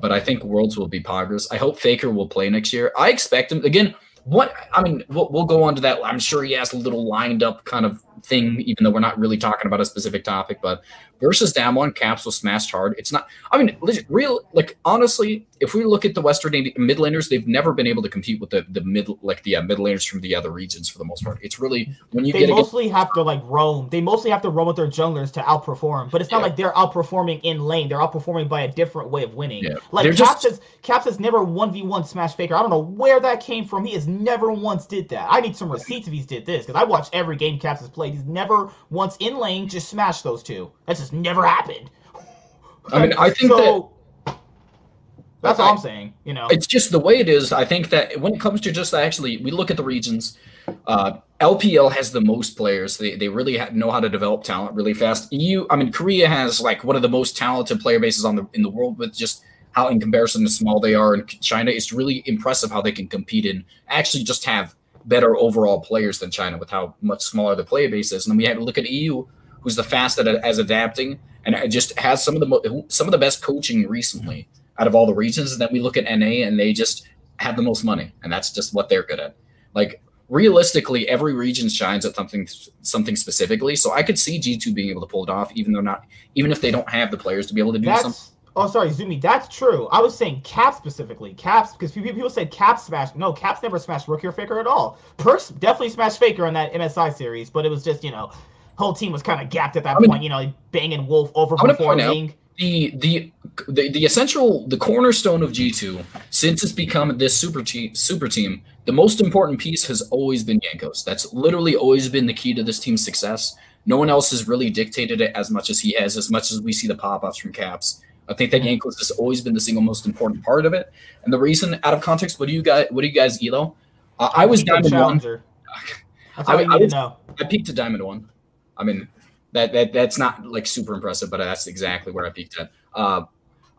But I think Worlds will be Poggers. I hope Faker will play next year. I expect him again. What I mean, we'll, we'll go on to that. I'm sure he has a little lined up kind of thing, even though we're not really talking about a specific topic. But versus Damwon, Caps was smashed hard. It's not. I mean, legit, real like honestly, if we look at the Western mid laners, they've never been able to compete with the the mid like the uh, mid laners from the other regions for the most part. It's really when you they get against mostly have to like roam. They mostly have to roam with their junglers to outperform. But it's not Yeah. like they're outperforming in lane. They're outperforming by a different way of winning. Yeah. Like They're Caps just- has Caps has never one v one smash Faker. I don't know where that came from. He has never once did that. I need some receipts if he's did this because I watch every game Caps has played. He's never once in lane just smashed those two. That just never happened. I mean, I think so, That's all I- I'm saying. You know. it's just the way it is. I think that when it comes to just actually, we look at the regions. Uh, LPL has the most players. They they really ha- know how to develop talent really fast. EU, I mean, Korea has like one of the most talented player bases on the in the world with just how in comparison to small they are in China, it's really impressive how they can compete and actually just have better overall players than China with how much smaller the player base is. And then we have to look at EU, who's the fastest at, as adapting and just has some of the some of the best coaching recently out of all the regions. And then we look at NA and they just have the most money, and that's just what they're good at. Like realistically, every region shines at something something specifically. So I could see G two being able to pull it off, even though not even if they don't have the players to be able to do That's, something. Oh, sorry, Zumi. That's true. I was saying Caps specifically. Caps, because people, said Caps smashed. No, Caps never smashed Rookie or Faker at all. Perkz definitely smashed Faker in that MSI series, but it was just, you know, whole team was kind of gapped at that I'm point. you know, banging Wolf over I'm gonna point out- performing. the the the, the essential the cornerstone of G2 since it's become this super team super team the most important piece has always been Jankos that's literally always been the key to this team's success no one else has really dictated it as much as he has as much as we see the pop-ups from caps I think that Jankos has always been the single most important part of it and the reason out of context what do you guys what do you guys elo uh, I was diamond one challenger. All I- I was- know. I peaked at diamond one. I mean, that that that's not like super impressive, but that's exactly where I peaked at. Uh,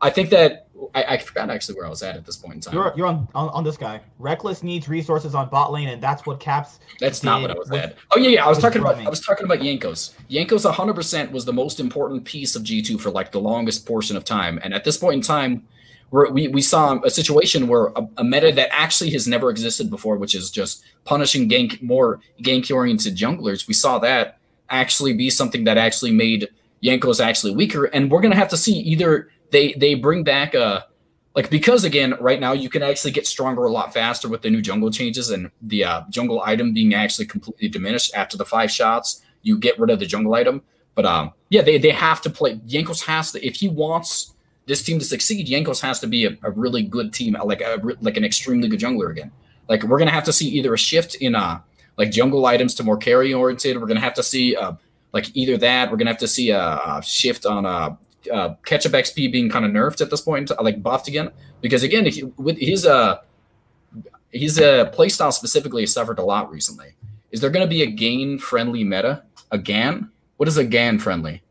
I think that I, I forgot actually where I was at at this point in time. You're you're on, on on this guy. Rekkles needs resources on bot lane, and that's what Caps. that's not what I was with- at. Oh yeah, yeah. I was with talking about. I was talking about Jankos. Jankos 100 percent was the most important piece of G2 for like the longest portion of time, and at this point in time. We, we saw a situation where a, a meta that actually has never existed before, which is just punishing gank more gank oriented junglers. We saw that actually be something that actually made Jankos actually weaker. And we're gonna have to see either they they bring back a like because again right now you can actually get stronger a lot faster with the new jungle changes and the uh, jungle item being actually completely diminished after the five shots. You get rid of the jungle item, but um yeah they they have to play. Jankos has to if he wants this team to succeed. Jankos has to be a, a really good team, like a like an extremely good jungler again. Like we're gonna have to see either a shift in uh like jungle items to more carry oriented. We're gonna have to see uh like either that. We're gonna have to see a, a shift on uh, uh catch-up XP being kind of nerfed at this point, like buffed again. Because again, with his uh his uh playstyle specifically has suffered a lot recently. Is there gonna be a gain friendly meta? A GAN? What is a GAN friendly?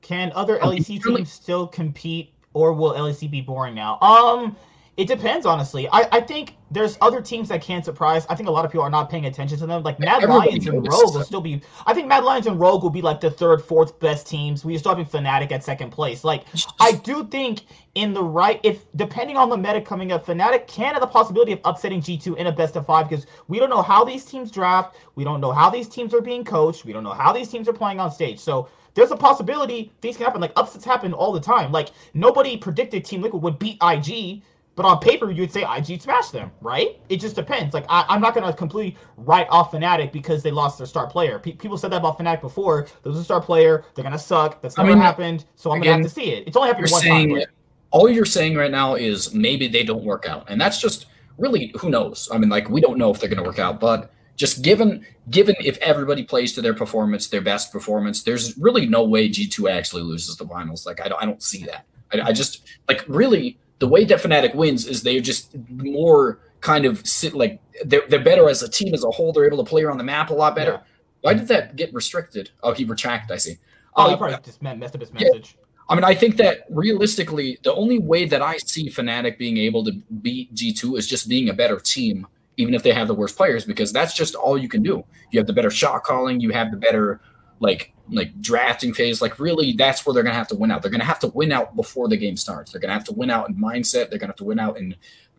Can other LEC teams still compete, or will LEC be boring now? Um, it depends, honestly. I, I think there's other teams that can surprise. I think a lot of people are not paying attention to them. Like Mad Everybody Lions and Rogue will still be. I think Mad Lions and Rogue will be like the third, fourth best teams. We still having Fnatic at second place. Like I do think in the right, if depending on the meta coming up, Fnatic can have the possibility of upsetting G2 in a best of five because we don't know how these teams draft. We don't know how these teams are being coached. We don't know how these teams are playing on stage. So there's a possibility things can happen. Like upsets happen all the time. Like nobody predicted Team Liquid would beat IG. But on paper, you'd say IG smashed them, right? It just depends. Like I, I'm not gonna completely write off Fnatic because they lost their star player. Pe- people said that about Fnatic before. There's a star player. They're gonna suck. That's I never mean, happened. So I'm gonna have to see it. It's only happened You're one saying time. but- all you're saying right now is maybe they don't work out, and that's just really who knows. I mean, like we don't know if they're going to work out, but just given given if everybody plays to their performance, their best performance, there's really no way G two actually loses the finals. Like I don't I don't see that. I, I just like really the way that Fnatic wins is they're just more kind of sit like they're they're better as a team as a whole. They're able to play around the map a lot better. Yeah. Why did that get restricted? Oh, he retracted. I see. Oh, Uh, he probably just me- messed up his yeah. message. I mean, I think that realistically, the only way that I see Fnatic being able to beat G2 is just being a better team, even if they have the worst players, because that's just all you can do. You have the better shot calling, you have the better like like drafting phase. Like really, that's where they're gonna have to win out. They're gonna have to win out before the game starts. They're gonna have to win out in mindset. They're gonna have to win out in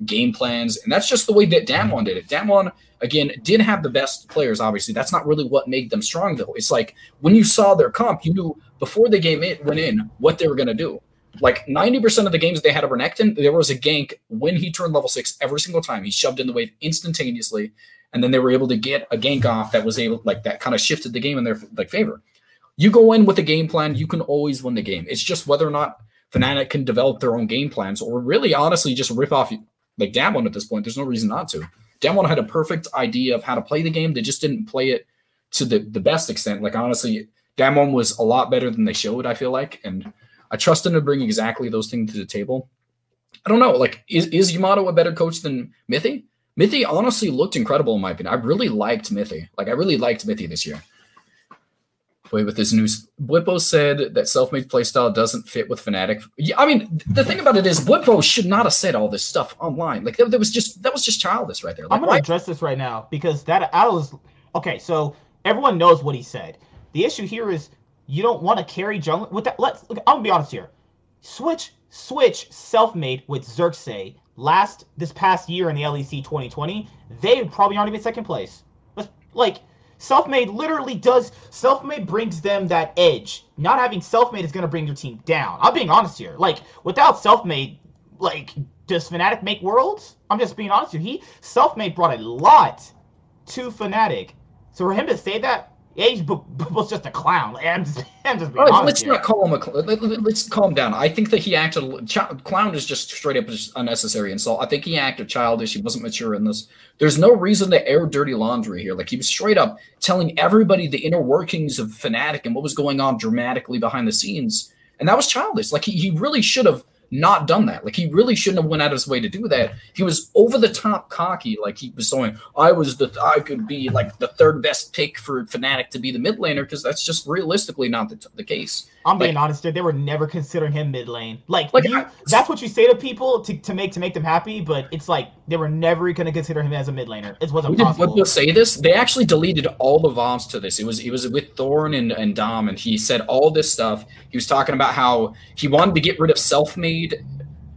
game plans, and that's just the way that Damwon did it. Damwon again did have the best players. Obviously, that's not really what made them strong though. It's like when you saw their comp, you knew before the game it went in what they were gonna do. Like 90% of the games they had a Renekton, there was a gank when he turned level six every single time. He shoved in the wave instantaneously, and then they were able to get a gank off that was able like that kind of shifted the game in their like favor. You go in with a game plan, you can always win the game. It's just whether or not Fnatic can develop their own game plans, or really honestly just rip off like Damwon at this point. There's no reason not to. Damwon had a perfect idea of how to play the game. They just didn't play it to the, the best extent. Like honestly, Damwon was a lot better than they showed, I feel like. And I trust them to bring exactly those things to the table. I don't know. Like, is, is Yamato a better coach than Mithy? Mithy honestly looked incredible in my opinion. I really liked Mithy. Like, I really liked Mithy this year. Wait, with this news, Bwipo said that Selfmade playstyle doesn't fit with Fnatic. Yeah, I mean, the thing about it is, Bwipo should not have said all this stuff online. Like, that, that was just that was just childish right there. Like, I'm gonna why- address this right now because that I was okay. So everyone knows what he said. The issue here is you don't want to carry jungle with that. Let's. Look, I'm gonna be honest here. Switch, switch, Selfmade with Xerxe last this past year in the LEC 2020. They probably aren't even second place. Let's, like Selfmade literally does. Selfmade brings them that edge. Not having Selfmade is gonna bring your team down. I'm being honest here. Like without Selfmade, like does Fnatic make worlds? I'm just being honest here. He Selfmade brought a lot to Fnatic. So for him to say that, Age was just a clown. Like, I'm just, I'm just being honest let's here. not call him a. cl- let- let- Let's calm down. I think that he acted. Ch- clown is just straight up just unnecessary insult. I think he acted childish. He wasn't mature in this. There's no reason to air dirty laundry here. Like he was straight up telling everybody the inner workings of Fnatic and what was going on dramatically behind the scenes, and that was childish. Like he, he really should have not done that. Like he really shouldn't have went out of his way to do that. He was over the top cocky. Like he was saying, I was the I could be like the third best pick for Fnatic to be the mid laner because that's just realistically not the, the case. I'm being Like- honest here. They were never considering him mid lane. Like, Like, you, I- that's what you say to people to, to make to make them happy, but it's like they were never going to consider him as a mid laner. It wasn't We did possible. Woodville say this. They actually deleted all the VODs to this. It was it was with Thorin and, and Dom, and he said all this stuff. He was talking about how he wanted to get rid of Selfmade,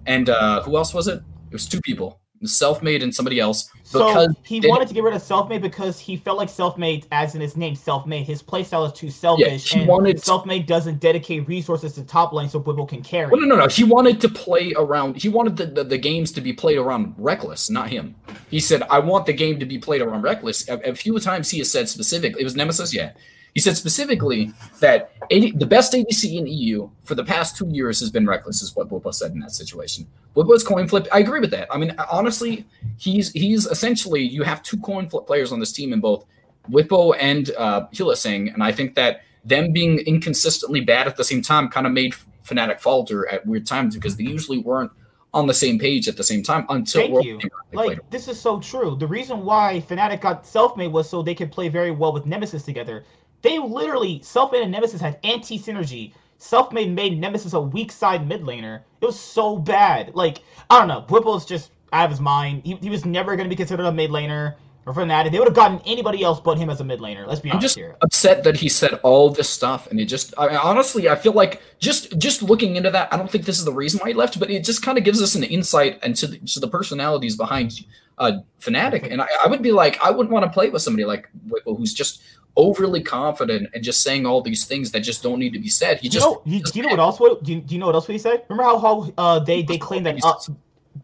and uh, who else was it? It was two people, Selfmade and somebody else. So Because he they- wanted to get rid of Selfmade because he felt like Selfmade, as in his name, Selfmade. His playstyle is too selfish, yeah, he and wanted- Selfmade doesn't dedicate resources to top lane so Bwipo can carry. Well, no, no, no. He wanted to play around. He wanted the, the, the games to be played around Rekkles, not him. He said, "I want the game to be played around Rekkles." A, a few times he has said specifically, it was Nemesis, yeah. He said specifically that 80, the best ADC in EU for the past two years has been Rekkles, is what Bobo said in that situation. Bobo's coin flip. I agree with that. I mean, honestly, he's he's essentially you have two coin flip players on this team in both Bwipo and uh, Hylissang, and I think that them being inconsistently bad at the same time kind of made Fnatic falter at weird times because they usually weren't on the same page at the same time until Thank World you. Like this is so true. The reason why Fnatic got Selfmade was so they could play very well with Nemesis together. They literally Selfmade and Nemesis had anti-synergy. Selfmade made Nemesis a weak side mid laner. It was so bad. Like I don't know. Bwipo's just out of his mind. He, he was never going to be considered a mid laner or Fnatic. They would have gotten anybody else but him as a mid laner. Let's be honest. I'm honest just here. upset that he said all this stuff, and it just I, honestly I feel like just just looking into that, I don't think this is the reason why he left, but it just kind of gives us an insight into the, to the personalities behind uh, Fnatic, and I, I would be like I wouldn't want to play with somebody like Bwipo who's just overly confident and just saying all these things that just don't need to be said. He Do you just know? You, do you know what else? What do you, do you know what else would he said? Remember how how uh, they they claimed that. Uh,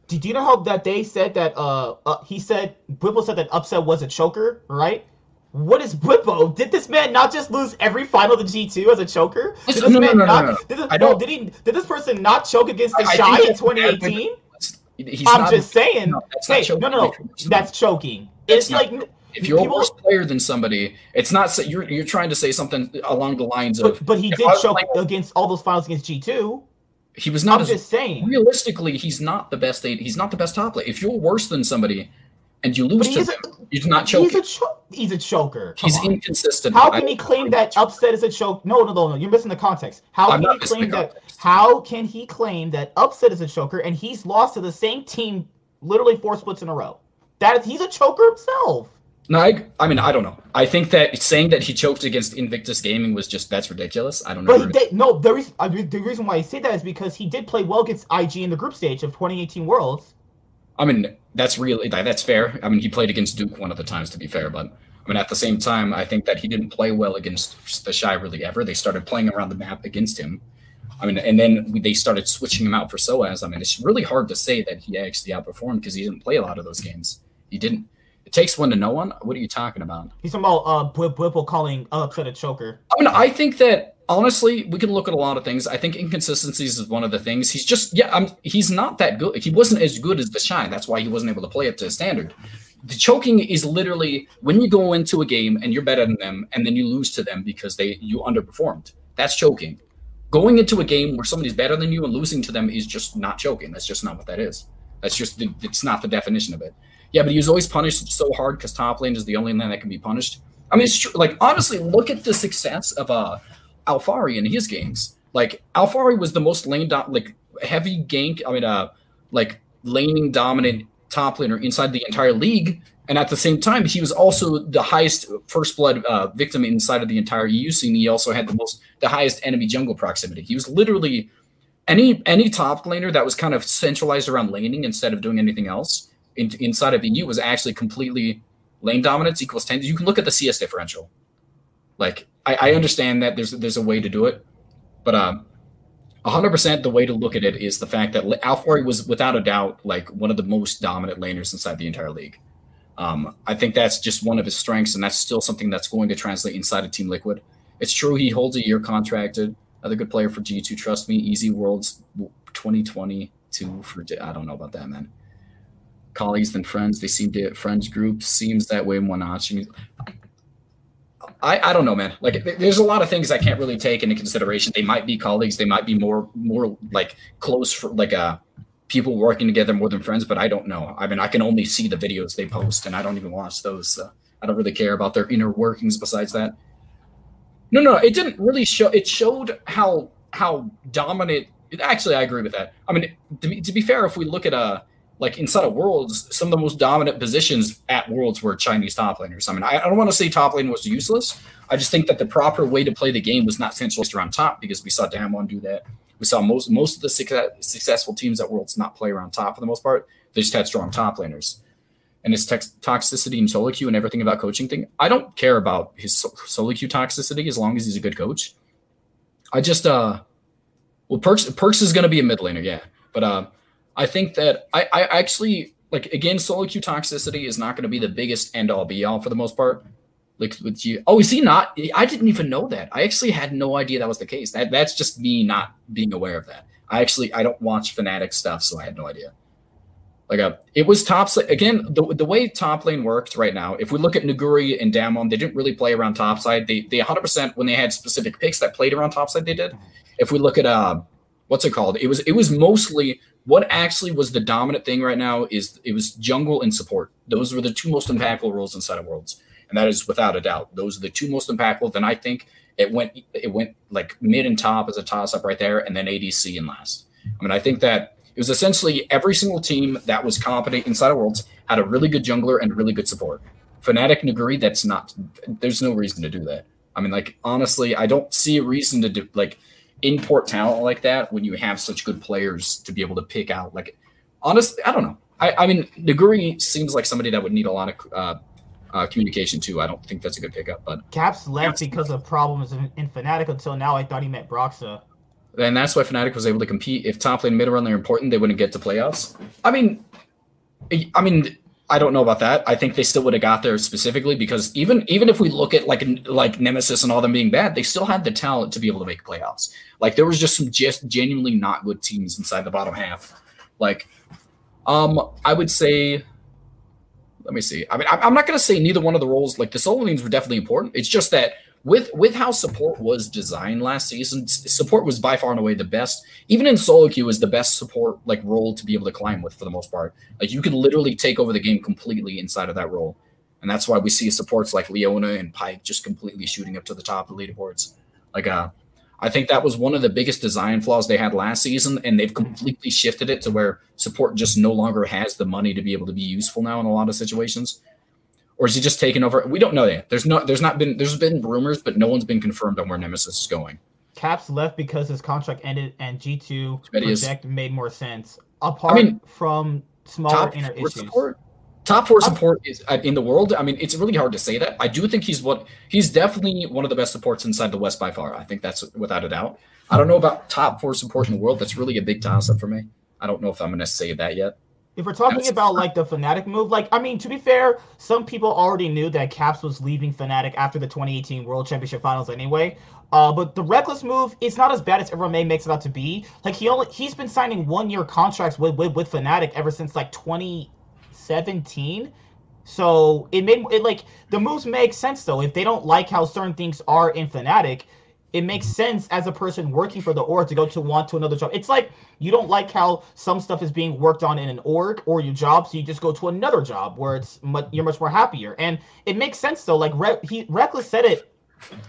do do you know how that they said that? Uh, uh he said Bwipo said that upset was a choker, right? What is Bwipo? Did this man not just lose every final to G two as a choker? Did this no, no, man no, no, not? no. Did this, I don't- did he? Did this person not choke against TheShy in 2018? I'm not, just saying. no, hey, no, no, no, that's choking. That's It's like, if you're people- a worse player than somebody, it's not say, you're you're trying to say something along the lines of but, but he did choke against all those finals against G two. he was not I'm as just saying. realistically he's not the best eight he's not the best top player. If you're worse than somebody and you lose to a, you're not he's choking. a cho- he's a choker. Come He's on. inconsistent. How I- can he claim that upset is a choke? No, no, no, no. You're missing the context. How I'm can he claim that? context. How can he claim that upset is a choker and he's lost to the same team literally four splits in a row? That is, he's a choker himself. No, I, I mean I don't know. I think that saying that he choked against Invictus Gaming was just that's ridiculous. I don't know. But he did, no, the reason I mean, the reason why I say that is because he did play well against IG in the group stage of 2018 Worlds. I mean, that's really that's fair. I mean, he played against Duke one of the times to be fair, but I mean, at the same time, I think that he didn't play well against TheShy really ever. They started playing around the map against him. I mean, and then they started switching him out for Soaz. I mean, it's really hard to say that he actually outperformed because he didn't play a lot of those games. He didn't. It takes one to know one. What are you talking about? He's talking about uh, Bwipo calling upset a choker. I mean, I think that honestly, we can look at a lot of things. I think inconsistencies is one of the things. He's just, yeah, I'm, he's not that good. He wasn't as good as the Shine. That's why he wasn't able to play up to his standard. The choking is literally when you go into a game and you're better than them, and then you lose to them because they you underperformed. That's choking. Going into a game where somebody's better than you and losing to them is just not choking. That's just not what that is. That's just the, it's not the definition of it. Yeah, but he was always punished so hard because top lane is the only lane that can be punished. I mean, it's true. Like honestly, look at the success of uh Alphari in his games. Like Alphari was the most lane dom- like heavy gank. I mean, uh, like laning dominant top laner inside the entire league. And at the same time, he was also the highest first blood uh, victim inside of the entire EU scene. He also had the most, the highest enemy jungle proximity. He was literally any any top laner that was kind of centralized around laning instead of doing anything else in, inside of the EU was actually completely lane dominance equals ten. You can look at the CS differential. Like I, I understand that there's there's a way to do it, but um, 100% the way to look at it is the fact that Alphari was without a doubt like one of the most dominant laners inside the entire league. Um, I think that's just one of his strengths, and that's still something that's going to translate inside of Team Liquid. It's true he holds a year contracted. Another good player for G2. Trust me, easy worlds 2022 for I don't know about that, man. Colleagues than friends. They seem to friends group seems that way when watching. I, I don't know, man. Like, there's a lot of things I can't really take into consideration. They might be colleagues. They might be more more like close for like uh people working together more than friends. But I don't know. I mean, I can only see the videos they post, and I don't even watch those. So I don't really care about their inner workings. Besides that, no, no, it didn't really show. It showed how how dominant. Actually, I agree with that. I mean, to be, to be fair, if we look at uh like inside of Worlds, some of the most dominant positions at Worlds were Chinese top laners. I mean, I, don't want to say top lane was useless. I just think that the proper way to play the game was not centralized around top because we saw Damwon do that. We saw most most of the success, successful teams at Worlds not play around top for the most part. They just had strong top laners. And his tex- toxicity and solo queue and everything about coaching thing, I don't care about his solo queue toxicity as long as he's a good coach. I just uh, well, Perkz Perkz is going to be a mid laner, yeah, but uh, I think that I, I actually like again solo queue toxicity is not going to be the biggest end all be all for the most part. Like with you, oh, is he not? I didn't even know that. I actually had no idea that was the case. That that's just me not being aware of that. I actually I don't watch Fnatic stuff, so I had no idea. Like a, uh, it was top again. The, the way top lane worked right now. If we look at Nuguri and Damwon, they didn't really play around top side. They they 100 percent when they had specific picks that played around top side. They did. If we look at uh, what's it called? It was it was mostly what actually was the dominant thing right now is it was jungle and support. Those were the two most impactful roles inside of Worlds, and that is without a doubt. Those are the two most impactful. Then I think it went it went like mid and top as a toss up right there, and then ADC and last. I mean, I think that it was essentially every single team that was competent inside of Worlds had a really good jungler and really good support. Fnatic Nuguri, that's not. There's no reason to do that. I mean, like honestly, I don't see a reason to do like import talent like that when you have such good players to be able to pick out. Like, honestly, I don't know. I, I mean, Nuguri seems like somebody that would need a lot of uh, uh, communication too. I don't think that's a good pickup. But Caps left Caps, because of problems in, in Fnatic until now. I thought he met Broxah. And that's why Fnatic was able to compete. If top lane, mid run, they're important, they wouldn't get to playoffs. I mean, I mean, I don't know about that. I think they still would have got there specifically because even even if we look at like like Nemesis and all them being bad, they still had the talent to be able to make playoffs. Like there was just some just genuinely not good teams inside the bottom half. Like, um, I would say, let me see. I mean, I'm not going to say neither one of the roles. Like the solo lanes were definitely important. It's just that with with how support was designed last season, support was by far and away the best. Even in solo queue, was the best support like role to be able to climb with for the most part. Like you could literally take over the game completely inside of that role, and that's why we see supports like Leona and Pyke just completely shooting up to the top of the leaderboards. Like, uh, I think that was one of the biggest design flaws they had last season, and they've completely shifted it to where support just no longer has the money to be able to be useful now in a lot of situations or is he just taking over? We don't know yet. There's no, there's not been, there's been rumors, but no one's been confirmed on where Nemesis is going. Caps left because his contract ended, and G two project made more sense. Apart I mean, from smaller inner issues. Support, top four support is uh, in the world. I mean, it's really hard to say that. I do think he's what he's definitely one of the best supports inside the West by far. I think that's without a doubt. I don't know about top four support in the world. That's really a big toss up for me. I don't know if I'm going to say that yet. If we're talking about like the Fnatic move, like I mean, to be fair, some people already knew that Caps was leaving Fnatic after the 2018 World Championship Finals anyway. Uh, but the Rekkles move, it's not as bad as everyone may makes it out to be. Like he only he's been signing one year contracts with, with with Fnatic ever since like 2017. So it made it like the moves make sense though. If they don't like how certain things are in Fnatic, it makes sense as a person working for the org to go to want to another job. It's like you don't like how some stuff is being worked on in an org or your job, so you just go to another job where it's much, you're much more happier. And it makes sense though. Like Re- he Rekkles said it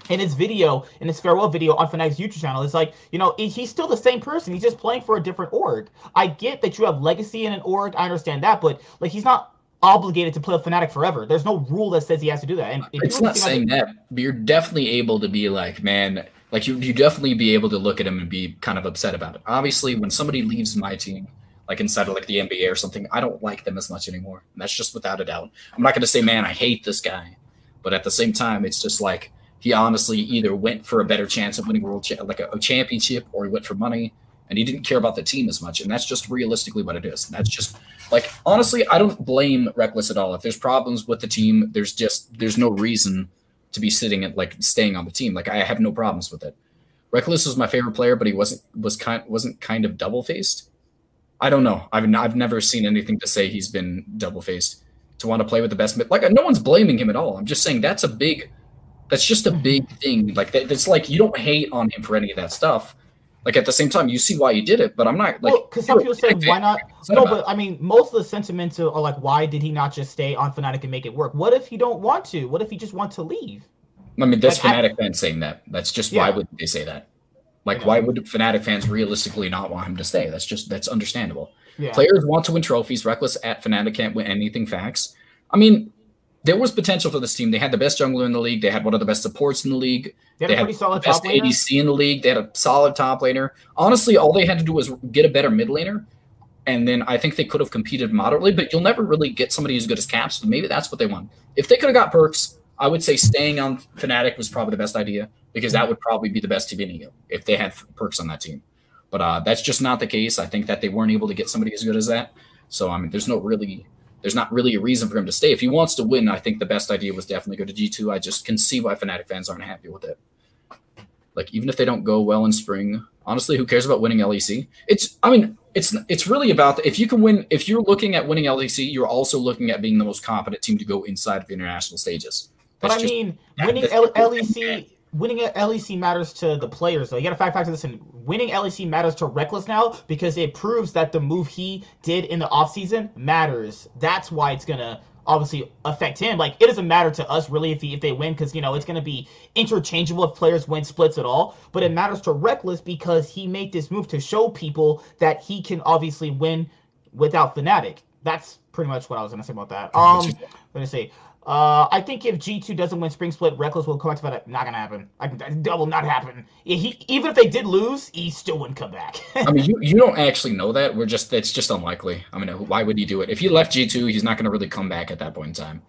in his video, in his farewell video on Fnatic's YouTube channel, it's like, you know, he's still the same person. He's just playing for a different org. I get that you have legacy in an org. I understand that, but like he's not obligated to play Fnatic forever. There's no rule that says he has to do that. And it's not saying like, that, but you're definitely able to be like, man, like you you definitely be able to look at him and be kind of upset about it. Obviously, when somebody leaves my team, like inside of like the NBA or something, I don't like them as much anymore. And that's just without a doubt. I'm not gonna say, man, I hate this guy, but at the same time, it's just like he honestly either went for a better chance of winning world cha- like a, a championship, or he went for money, and he didn't care about the team as much. And that's just realistically what it is. And that's just like honestly, I don't blame Rekkles at all. If there's problems with the team, there's just there's no reason to be sitting at like staying on the team. Like I have no problems with it. Rekkles was my favorite player, but he wasn't was kind wasn't kind of double faced. I don't know. I've I've never seen anything to say he's been double faced to want to play with the best. Like no one's blaming him at all. I'm just saying that's a big, that's just a mm-hmm. big thing. Like that, it's like you don't hate on him for any of that stuff. Like at the same time, you see why he did it, but I'm not like because well, some people say why not? No, but I mean, most of the sentiments are like, why did he not just stay on Fnatic and make it work? What if he don't want to? What if he just want to leave? I mean, that's like, Fnatic I, fans saying that. That's just yeah. why would they say that? Like, why would Fnatic fans realistically not want him to stay? That's just that's understandable. Yeah. Players want to win trophies. Rekkles at Fnatic can't win anything. Facts. I mean, there was potential for this team. They had the best jungler in the league. They had one of the best supports in the league. They had, they had the best ADC in the league. They had a solid top laner. Honestly, all they had to do was get a better mid laner, and then I think they could have competed moderately. But you'll never really get somebody as good as Caps. So maybe that's what they want. If they could have got Perkz, I would say staying on Fnatic was probably the best idea because that would probably be the best team in if they had Perkz on that team. But uh, that's just not the case. I think that they weren't able to get somebody as good as that. So I mean, there's no really there's not really a reason for him to stay. If he wants to win, I think the best idea was definitely go to G2. I just can see why Fnatic fans aren't happy with it. Like even if they don't go well in spring, honestly, who cares about winning LEC? It's I mean, it's it's really about if you can win if you're looking at winning LEC, you're also looking at being the most competent team to go inside of the international stages. That's but I just, mean, winning L- LEC winning at LEC matters to the players, though. You got to fact factor this in. Winning LEC matters to Rekkles now because it proves that the move he did in the offseason matters. That's why it's going to obviously affect him. Like, it doesn't matter to us really if, he, if they win because, you know, it's going to be interchangeable if players win splits at all. But it matters to Rekkles because he made this move to show people that he can obviously win without Fnatic. That's pretty much what I was going to say about that. Um, let me see. Uh, I think if G2 doesn't win Spring Split, Rekkles will come back to that. Not gonna happen. I, that will not happen. He, even if they did lose, he still wouldn't come back. I mean, you, you don't actually know that. We're just it's just unlikely. I mean, why would he do it? If he left G2, he's not gonna really come back at that point in time.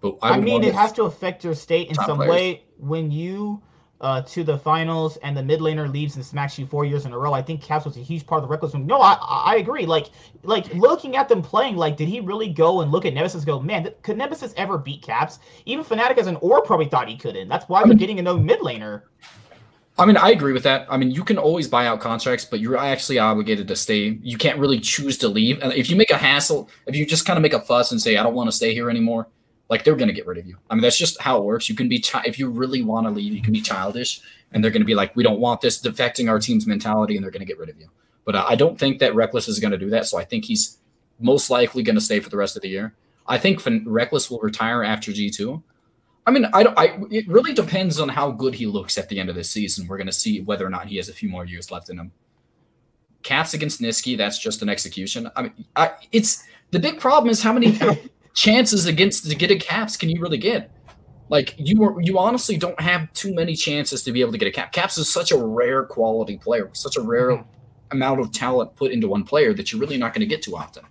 But I, I mean, it has to affect your state in some players. way when you uh, to the finals and the mid laner leaves and smacks you four years in a row. I think Caps was a huge part of the reckless. No, I I agree. Like like looking at them playing, like did he really go and look at Nemesis? Go, man, could Nemesis ever beat Caps? Even Fnatic as an or probably thought he couldn't. That's why I they're getting a no mid laner. I mean, I agree with that. I mean, you can always buy out contracts, but you're actually obligated to stay. You can't really choose to leave. And if you make a hassle, if you just kind of make a fuss and say, I don't want to stay here anymore, like they're to get rid of you. I mean, that's just how it works. You can be, chi- if you really want to leave, you can be childish and they're to be like, we don't want this defecting our team's mentality, and they're to get rid of you. But uh, I don't think that Rekkles is to do that. So I think he's most likely to stay for the rest of the year. I think Rekkles will retire after G2. I mean, I don't. I it really depends on how good he looks at the end of this season. We're to see whether or not he has a few more years left in him. Caps against Nisqy, that's just an execution. I mean, I, it's the big problem is how many chances against to get a Caps can you really get? Like you you honestly don't have too many chances to be able to get a cap. Caps is such a rare quality player, such a rare mm-hmm. amount of talent put into one player that you're really not going to get too often.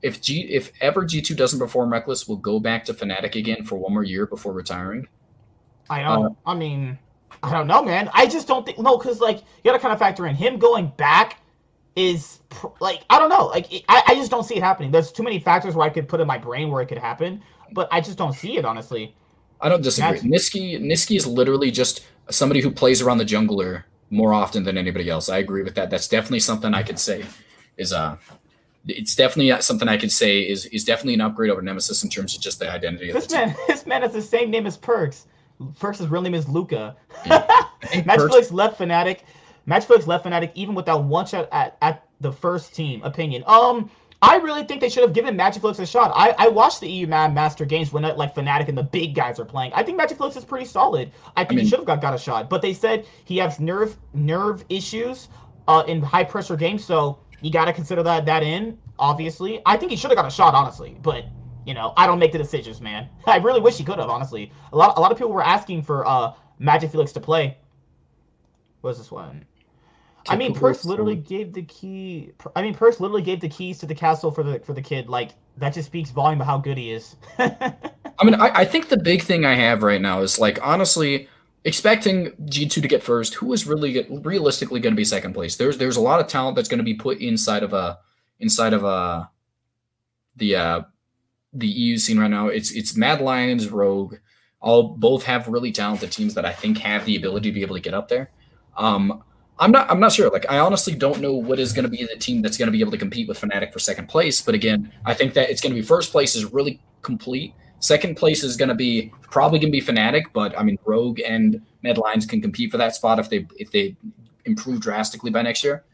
If G if ever G two doesn't perform Rekkles, we'll go back to Fnatic again for one more year before retiring. I know. Uh, I mean, I don't know, man. I just don't think no, because like you got to kind of factor in him going back is like I don't know. Like I, I just don't see it happening. There's too many factors where I could put in my brain where it could happen but I just don't see it honestly. I don't disagree. Nisqy Nisqy is literally just somebody who plays around the jungler more often than anybody else. I agree with that. That's definitely something I could say is uh it's definitely something I could say is is definitely an upgrade over Nemesis in terms of just the identity this of the man, team. This man has the same name as Perks. Perkz' real name is Luca. Yeah. MagiFelix left Fnatic. Magic left Fnatic even without one shot at, at the first team. Opinion. Um, I really think they should have given MagiFelix a shot. I, I watched the EU Man Master games when like Fnatic and the big guys are playing. I think MagiFelix is pretty solid. I think I mean, he should have got, got a shot. But they said he has nerve nerve issues uh, in high pressure games, so you got to consider that that in. Obviously, I think he should have got a shot, honestly. But you know, I don't make the decisions, man. I really wish he could have, honestly. A lot a lot of people were asking for uh, MagiFelix to play. What's this one? I mean, Perkz literally gave the key. I mean, Perkz literally gave the keys to the castle for the for the kid. Like that just speaks volume of how good he is. I mean, I, I think the big thing I have right now is like honestly expecting G two to get first. Who is really realistically going to be second place? There's there's a lot of talent that's going to be put inside of a inside of a the uh the EU scene right now. It's it's Mad Lions, Rogue. All both have really talented teams that I think have the ability to be able to get up there. Um, I'm not. I'm not sure. Like, I honestly don't know what is going to be the team that's going to be able to compete with Fnatic for second place. But again, I think that it's going to be first place is really complete. Second place is going to be probably going to be Fnatic, but I mean, Rogue and Mad Lions can compete for that spot if they if they improve drastically by next year.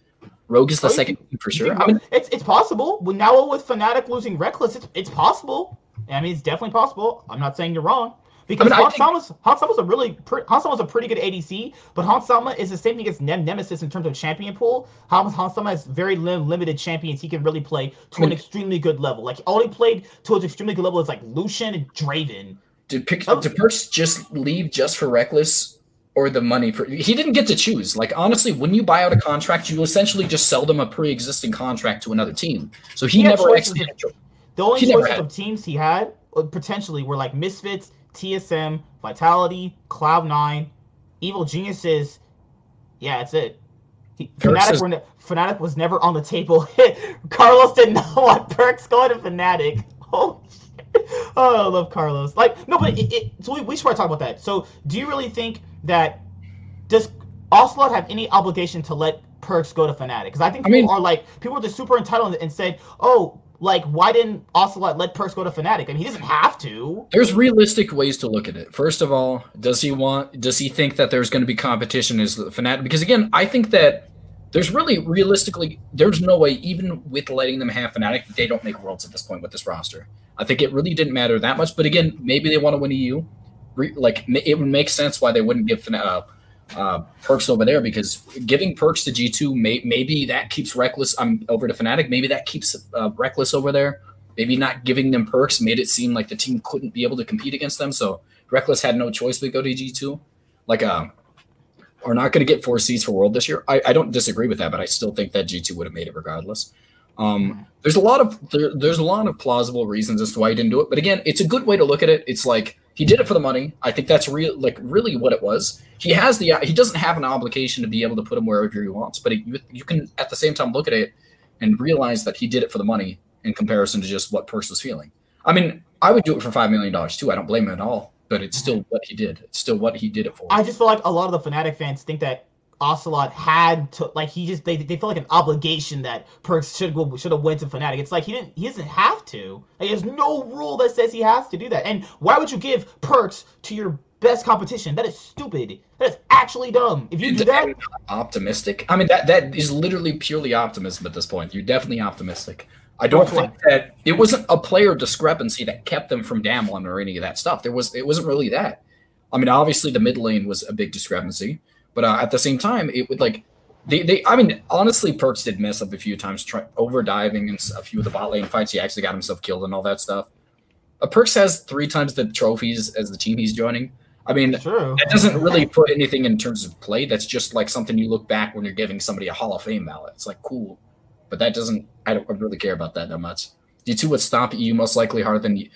Rogue is the oh, second team for sure. I mean, it's it's possible. Now with Fnatic losing Rekkles, it's it's possible. I mean, it's definitely possible. I'm not saying you're wrong. Because I mean, think... Hans Sama's a really pre- Sama's a pretty good ADC, but Sama is the same thing as Nem- Nemesis in terms of champion pool. Hans Sama has very lim- limited champions he can really play to I mean, an extremely good level. Like all he played to an extremely good level is like Lucian and Draven. Did pick oh. did Perkz just leave just for Rekkles or the money for he didn't get to choose. Like honestly, when you buy out a contract, you essentially just sell them a pre-existing contract to another team. So he, he never actually the only choices of teams he had uh, potentially were like Misfits TSM, Vitality, Cloud9, Evil Geniuses. Yeah, that's it. He, Fnatic, were ne- Fnatic was never on the table. Carlos did not want Perkz going to Fnatic. Oh, oh, I love Carlos. Like, no, but it, it, so we, we should probably talk about that. So, do you really think that does Ocelot have any obligation to let Perkz go to Fnatic? Because I think people I mean, are like people are just super entitled and said, "Oh, like why didn't Ocelot let Perkz go to Fnatic? I mean, he doesn't have to. There's realistic ways to look at it. First of all, does he want? Does he think that there's going to be competition as Fnatic? Because again, I think that there's really realistically there's no way even with letting them have Fnatic, they don't make worlds at this point with this roster. I think it really didn't matter that much. But again, maybe they want to win EU. Like it would make sense why they wouldn't give Fnatic uh, Perkz over there because giving Perkz to G2 may, maybe that keeps Rekkles um, over to Fnatic. Maybe that keeps uh, Rekkles over there. Maybe not giving them Perkz made it seem like the team couldn't be able to compete against them. So Rekkles had no choice but go to G2. Like, uh, are not going to get four seeds for World this year. I, I don't disagree with that, but I still think that G2 would have made it regardless. Um, there's a lot of there, there's a lot of plausible reasons as to why he didn't do it, but again, it's a good way to look at it. It's like he did it for the money. I think that's real, like really what it was. He has the he doesn't have an obligation to be able to put him wherever he wants, but you, you can at the same time look at it and realize that he did it for the money in comparison to just what Perkz was feeling. I mean, I would do it for five million dollars too. I don't blame him at all, but it's still what he did. It's still what he did it for. I just feel like a lot of the Fnatic fans think that Ocelot had to like he just they, they feel like an obligation that Perkz should go should have went to Fnatic. It's like he didn't he doesn't have to. Like, there's no rule that says he has to do that. And why would you give Perkz to your best competition? That is stupid. That is actually dumb. If you do that, optimistic. I mean that that is literally purely optimism at this point. You're definitely optimistic. I don't think that it wasn't a player discrepancy that kept them from Damwon or any of that stuff. There was it wasn't really that. I mean, obviously the mid lane was a big discrepancy. But uh, at the same time, it would like they, they I mean, honestly, Perkz did mess up a few times, try over diving in a few of the bot lane fights. He actually got himself killed and all that stuff. Uh, Perkz has three times the trophies as the team he's joining. I mean, True. that doesn't really put anything in terms of play. That's just like something you look back when you're giving somebody a Hall of Fame ballot. It's like cool, but that doesn't. I don't really care about that that much. D2 would stomp you most likely harder than you.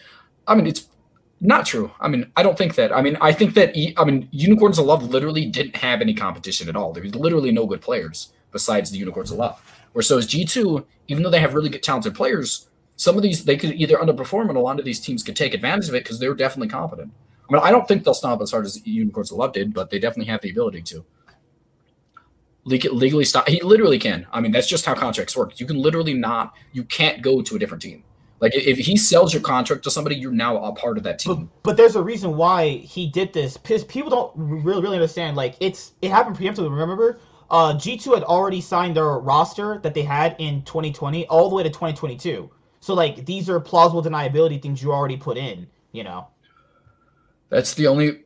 I mean, it's not true. I mean, I don't think that. I mean, I think that. I mean, Unicorns of Love literally didn't have any competition at all. There was literally no good players besides the Unicorns of Love. Where so G two, even though they have really good talented players, some of these they could either underperform, and a lot of these teams could take advantage of it because they're definitely competent. I mean, I don't think they'll stomp as hard as Unicorns of Love did, but they definitely have the ability to. legally stop. He literally can. I mean, that's just how contracts work. You can literally not. You can't go to a different team. Like if he sells your contract to somebody, you're now a part of that team. But, but there's a reason why he did this. Because people don't really really understand. Like it's it happened preemptively. Remember, uh, G2 had already signed their roster that they had in 2020 all the way to 2022. So like these are plausible deniability things you already put in. You know. That's the only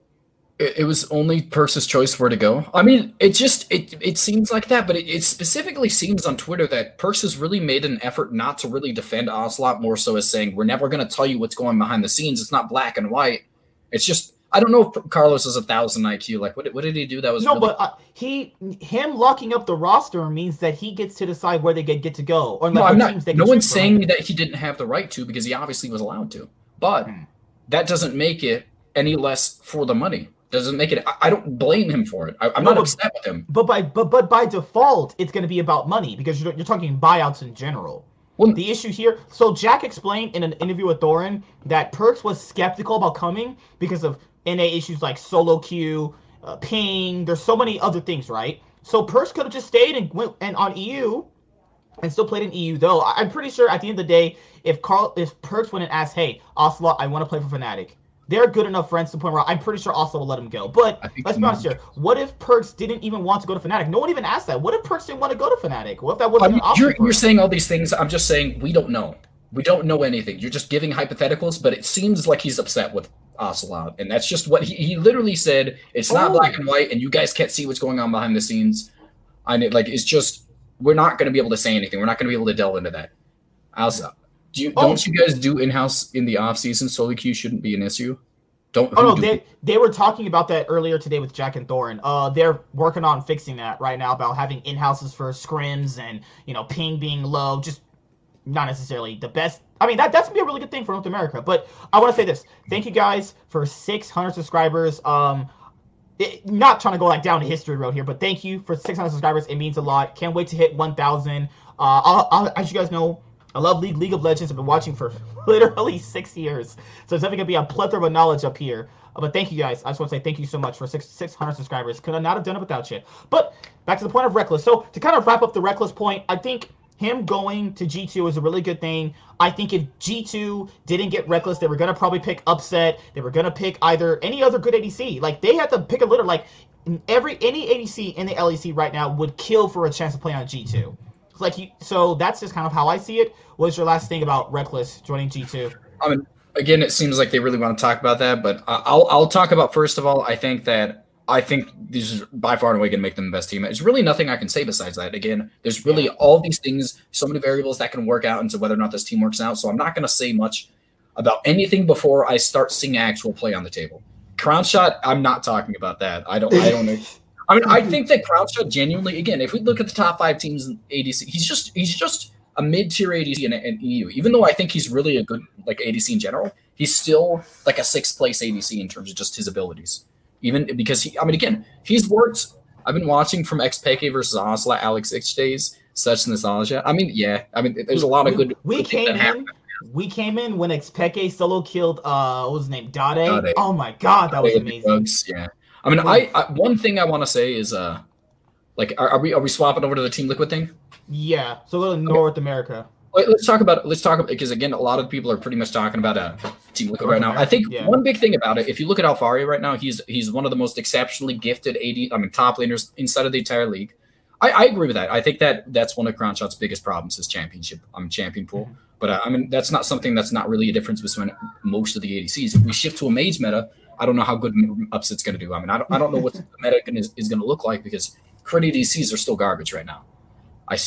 it, was only Perkz' choice where to go. I mean, it just it it seems like that, but it, it specifically seems on Twitter that Perkz has really made an effort not to really defend Ocelot more so as saying we're never going to tell you what's going behind the scenes. It's not black and white. It's just I don't know if Carlos is a thousand IQ. Like, what, what did he do that was no? Really- but uh, he him locking up the roster means that he gets to decide where they get get to go. Or no, I'm not. No one's saying that he didn't have the right to because he obviously was allowed to. But hmm. that doesn't make it any less for the money doesn't make it. I, I don't blame him for it. I, am no, not but, upset with him. But by but but by default, it's going to be about money because you're, you're talking buyouts in general. Well, the issue here. So Jack explained in an interview with Thorin that Perkz was skeptical about coming because of NA issues like solo queue, uh, ping. There's so many other things, right? So Perkz could have just stayed and went and on EU and still played in EU though. I'm pretty sure at the end of the day, if Carl if Perkz went and asked, "Hey, Ocelot, I want to play for Fnatic," they're good enough friends to the point where I'm pretty sure also will let him go. But let's be honest here. What if Perkz didn't even want to go to Fnatic? No one even asked that. What if Perkz didn't want to go to Fnatic? What if that wasn't I mean, You're, you're saying all these things. I'm just saying we don't know. We don't know anything. You're just giving hypotheticals, but it seems like he's upset with Ocelot. And that's just what he, he literally said. It's not oh. black and white, and you guys can't see what's going on behind the scenes. And it, like, it's just, we're not going to be able to say anything. We're not going to be able to delve into that. Also, do you, oh. don't you guys do in house in the off season? Solo queue shouldn't be an issue. Don't. Oh no, do they they were talking about that earlier today with Jack and Thorin. Uh, they're working on fixing that right now about having in houses for scrims and you know ping being low. Just not necessarily the best. I mean that that's gonna be a really good thing for North America. But I want to say this: thank you guys for 600 subscribers. Um, it, not trying to go like down the history road here, but thank you for 600 subscribers. It means a lot. Can't wait to hit 1,000. Uh, I'll, I'll, as you guys know, I love League League of Legends. I've been watching for literally six years, so it's definitely gonna be a plethora of knowledge up here. Uh, but thank you guys. I just want to say thank you so much for six six hundred subscribers. Could I not have done it without you? But back to the point of Rekkles. So to kind of wrap up the Rekkles point, I think him going to G2 is a really good thing. I think if G2 didn't get Rekkles, they were gonna probably pick Upset. They were gonna pick either any other good ADC. Like they had to pick a litter. Like every any ADC in the LEC right now would kill for a chance to play on G2 like you, so that's just kind of how I see it. What's your last thing about Rekkles joining G two? I mean, again, it seems like they really want to talk about that, but I'll I'll talk about first of all. I think that I think these are by far and away going to make them the best team. There's really nothing I can say besides that. Again, there's really all these things, so many variables that can work out into whether or not this team works out. So I'm not going to say much about anything before I start seeing actual play on the table. Crownshot, I'm not talking about that. I don't. I don't. I mean, I think that Crownshot genuinely, again, if we look at the top five teams in ADC, he's just he's just a mid tier ADC in, in, EU. Even though I think he's really a good like ADC in general, he's still like a sixth place ADC in terms of just his abilities. Even because he, I mean, again, he's worked. I've been watching from xPeke versus Osla, Alex Ich days, such nostalgia. I mean, yeah, I mean, there's a lot of good. We, we came in. We came in when xPeke solo killed uh what was his name? Dade. Dade. Oh my god, that was amazing. Yeah. I mean, I, I one thing I want to say is uh, like, are, are, we are we swapping over to the Team Liquid thing? Yeah. So go to North okay. America. Let's talk about let's talk about because again, a lot of people are pretty much talking about uh, Team Liquid right now. I think yeah. one big thing about it, if you look at Alfaria right now, he's he's one of the most exceptionally gifted AD, I mean, top laners inside of the entire league. I, I agree with that. I think that that's one of Crownshot's biggest problems is championship. I'm um, champion pool. Mm-hmm. But uh, I mean, that's not something that's not really a difference between most of the ADCs. If we shift to a mage meta, I don't know how good Upset's going to do. I mean, I don't, I don't know what the meta is, is going to look like because crit DCs are still garbage right now. I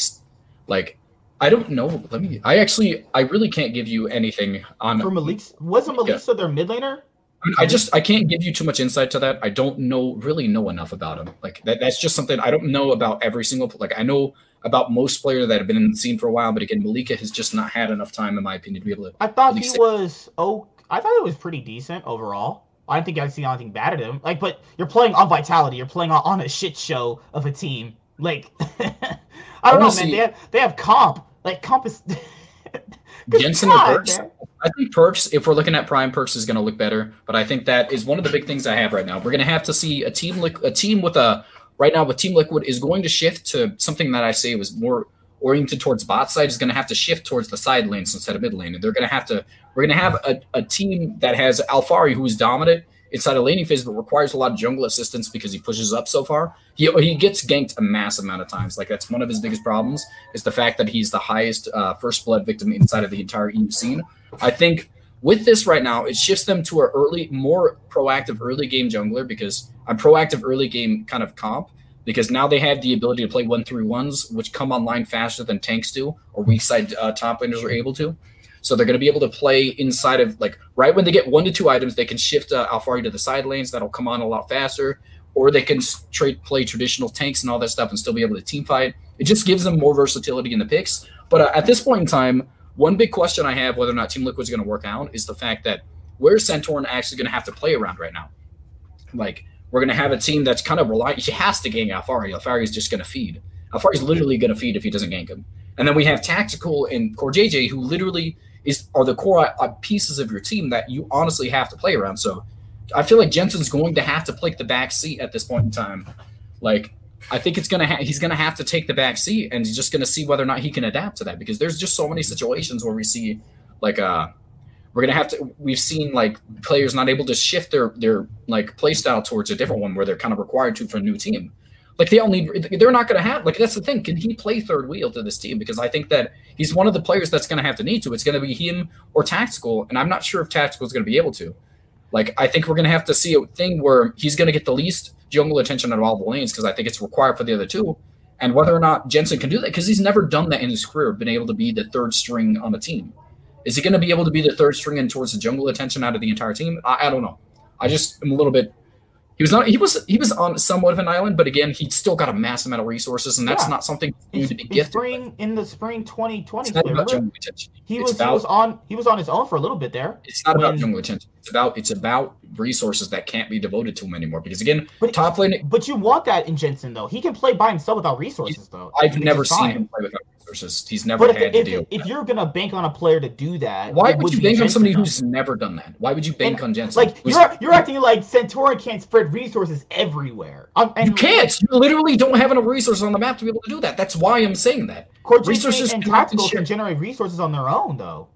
like, I don't know. Let me. I actually, I really can't give you anything on. For Malik, wasn't Melissa yeah. their mid laner? I, mean, I, just I can't give you too much insight to that. I don't know really know enough about him. Like that, that's just something I don't know about every single like I know about most players that have been in the scene for a while, but again, Malika has just not had enough time, in my opinion, to be able to. I thought he was oh, I thought it was pretty decent overall. I don't think I see anything bad at him. Like, but you're playing on Vitality. You're playing on, on a shit show of a team. Like, I don't know, see, man. They have, they have comp. Like, comp is. Jensen and Perkz. Man. I think Perkz, if we're looking at Prime, Perkz, is going to look better. But I think that is one of the big things I have right now. We're going to have to see a team, a team with a right now with Team Liquid is going to shift to something that I say was more oriented towards bot side is going to have to shift towards the side lanes instead of mid lane. And they're going to have to, we're going to have a, a team that has Alphari, who is dominant inside a laning phase, but requires a lot of jungle assistance because he pushes up so far. He, he gets ganked a massive amount of times. Like that's one of his biggest problems is the fact that he's the highest uh, first blood victim inside of the entire EU scene. I think with this right now, it shifts them to a early, more proactive early game jungler because a proactive early game kind of comp because now they have the ability to play one through ones, which come online faster than tanks do or weak side uh, top laners are able to. So they're going to be able to play inside of like right when they get one to two items, they can shift uh, Alphari to the side lanes. That'll come on a lot faster, or they can straight play traditional tanks and all that stuff and still be able to team fight. It just gives them more versatility in the picks. But uh, at this point in time, one big question I have whether or not Team Liquid's going to work out is the fact that where's Santorin actually going to have to play around right now? Like we're going to have a team that's kind of reliant. She has to gank Alphari. Alphari is just going to feed. Alphari's literally going to feed if he doesn't gank him. And then we have Tactical and CoreJJ who literally is are the core uh, pieces of your team that you honestly have to play around. So I feel like Jensen's going to have to play the back seat at this point in time. Like I think it's gonna ha- he's gonna have to take the back seat and he's just gonna see whether or not he can adapt to that because there's just so many situations where we see like uh we're gonna have to. We've seen like players not able to shift their their like play style towards a different one where they're kind of required to for a new team. Like they all need. They're not gonna have. Like that's the thing. Can he play third wheel to this team? Because I think that he's one of the players that's gonna have to need to. It's gonna be him or Tactical, and I'm not sure if Tactical is gonna be able to. Like I think we're gonna have to see a thing where he's gonna get the least jungle attention out of all the lanes because I think it's required for the other two. And whether or not Jensen can do that, because he's never done that in his career, been able to be the third string on a team. Is he going to be able to be the third string and towards the jungle attention out of the entire team? I, I don't know. I just am a little bit. He was not. He was. He was on somewhat of an island, but again, he still got a massive amount of resources, and that's yeah. not something in, to be gifted. Spring in the spring 2020. He was. About, he was on. He was on his own for a little bit there. It's not when, about jungle attention. It's about. It's about resources that can't be devoted to him anymore. Because again, but, top lane. But you want that in Jensen though. He can play by himself without resources though. I've never seen him play without resources. He's never but had if, to deal. If, if you're gonna bank on a player to do that, why would, would you bank on somebody who's never done that? Why would you bank and, on Jensen? Like you're you're acting like Santorin can't spread resources everywhere. Um, and you can't. Like, you literally don't have enough resources on the map to be able to do that. That's why I'm saying that. resources and Tactical can generate resources on their own, though.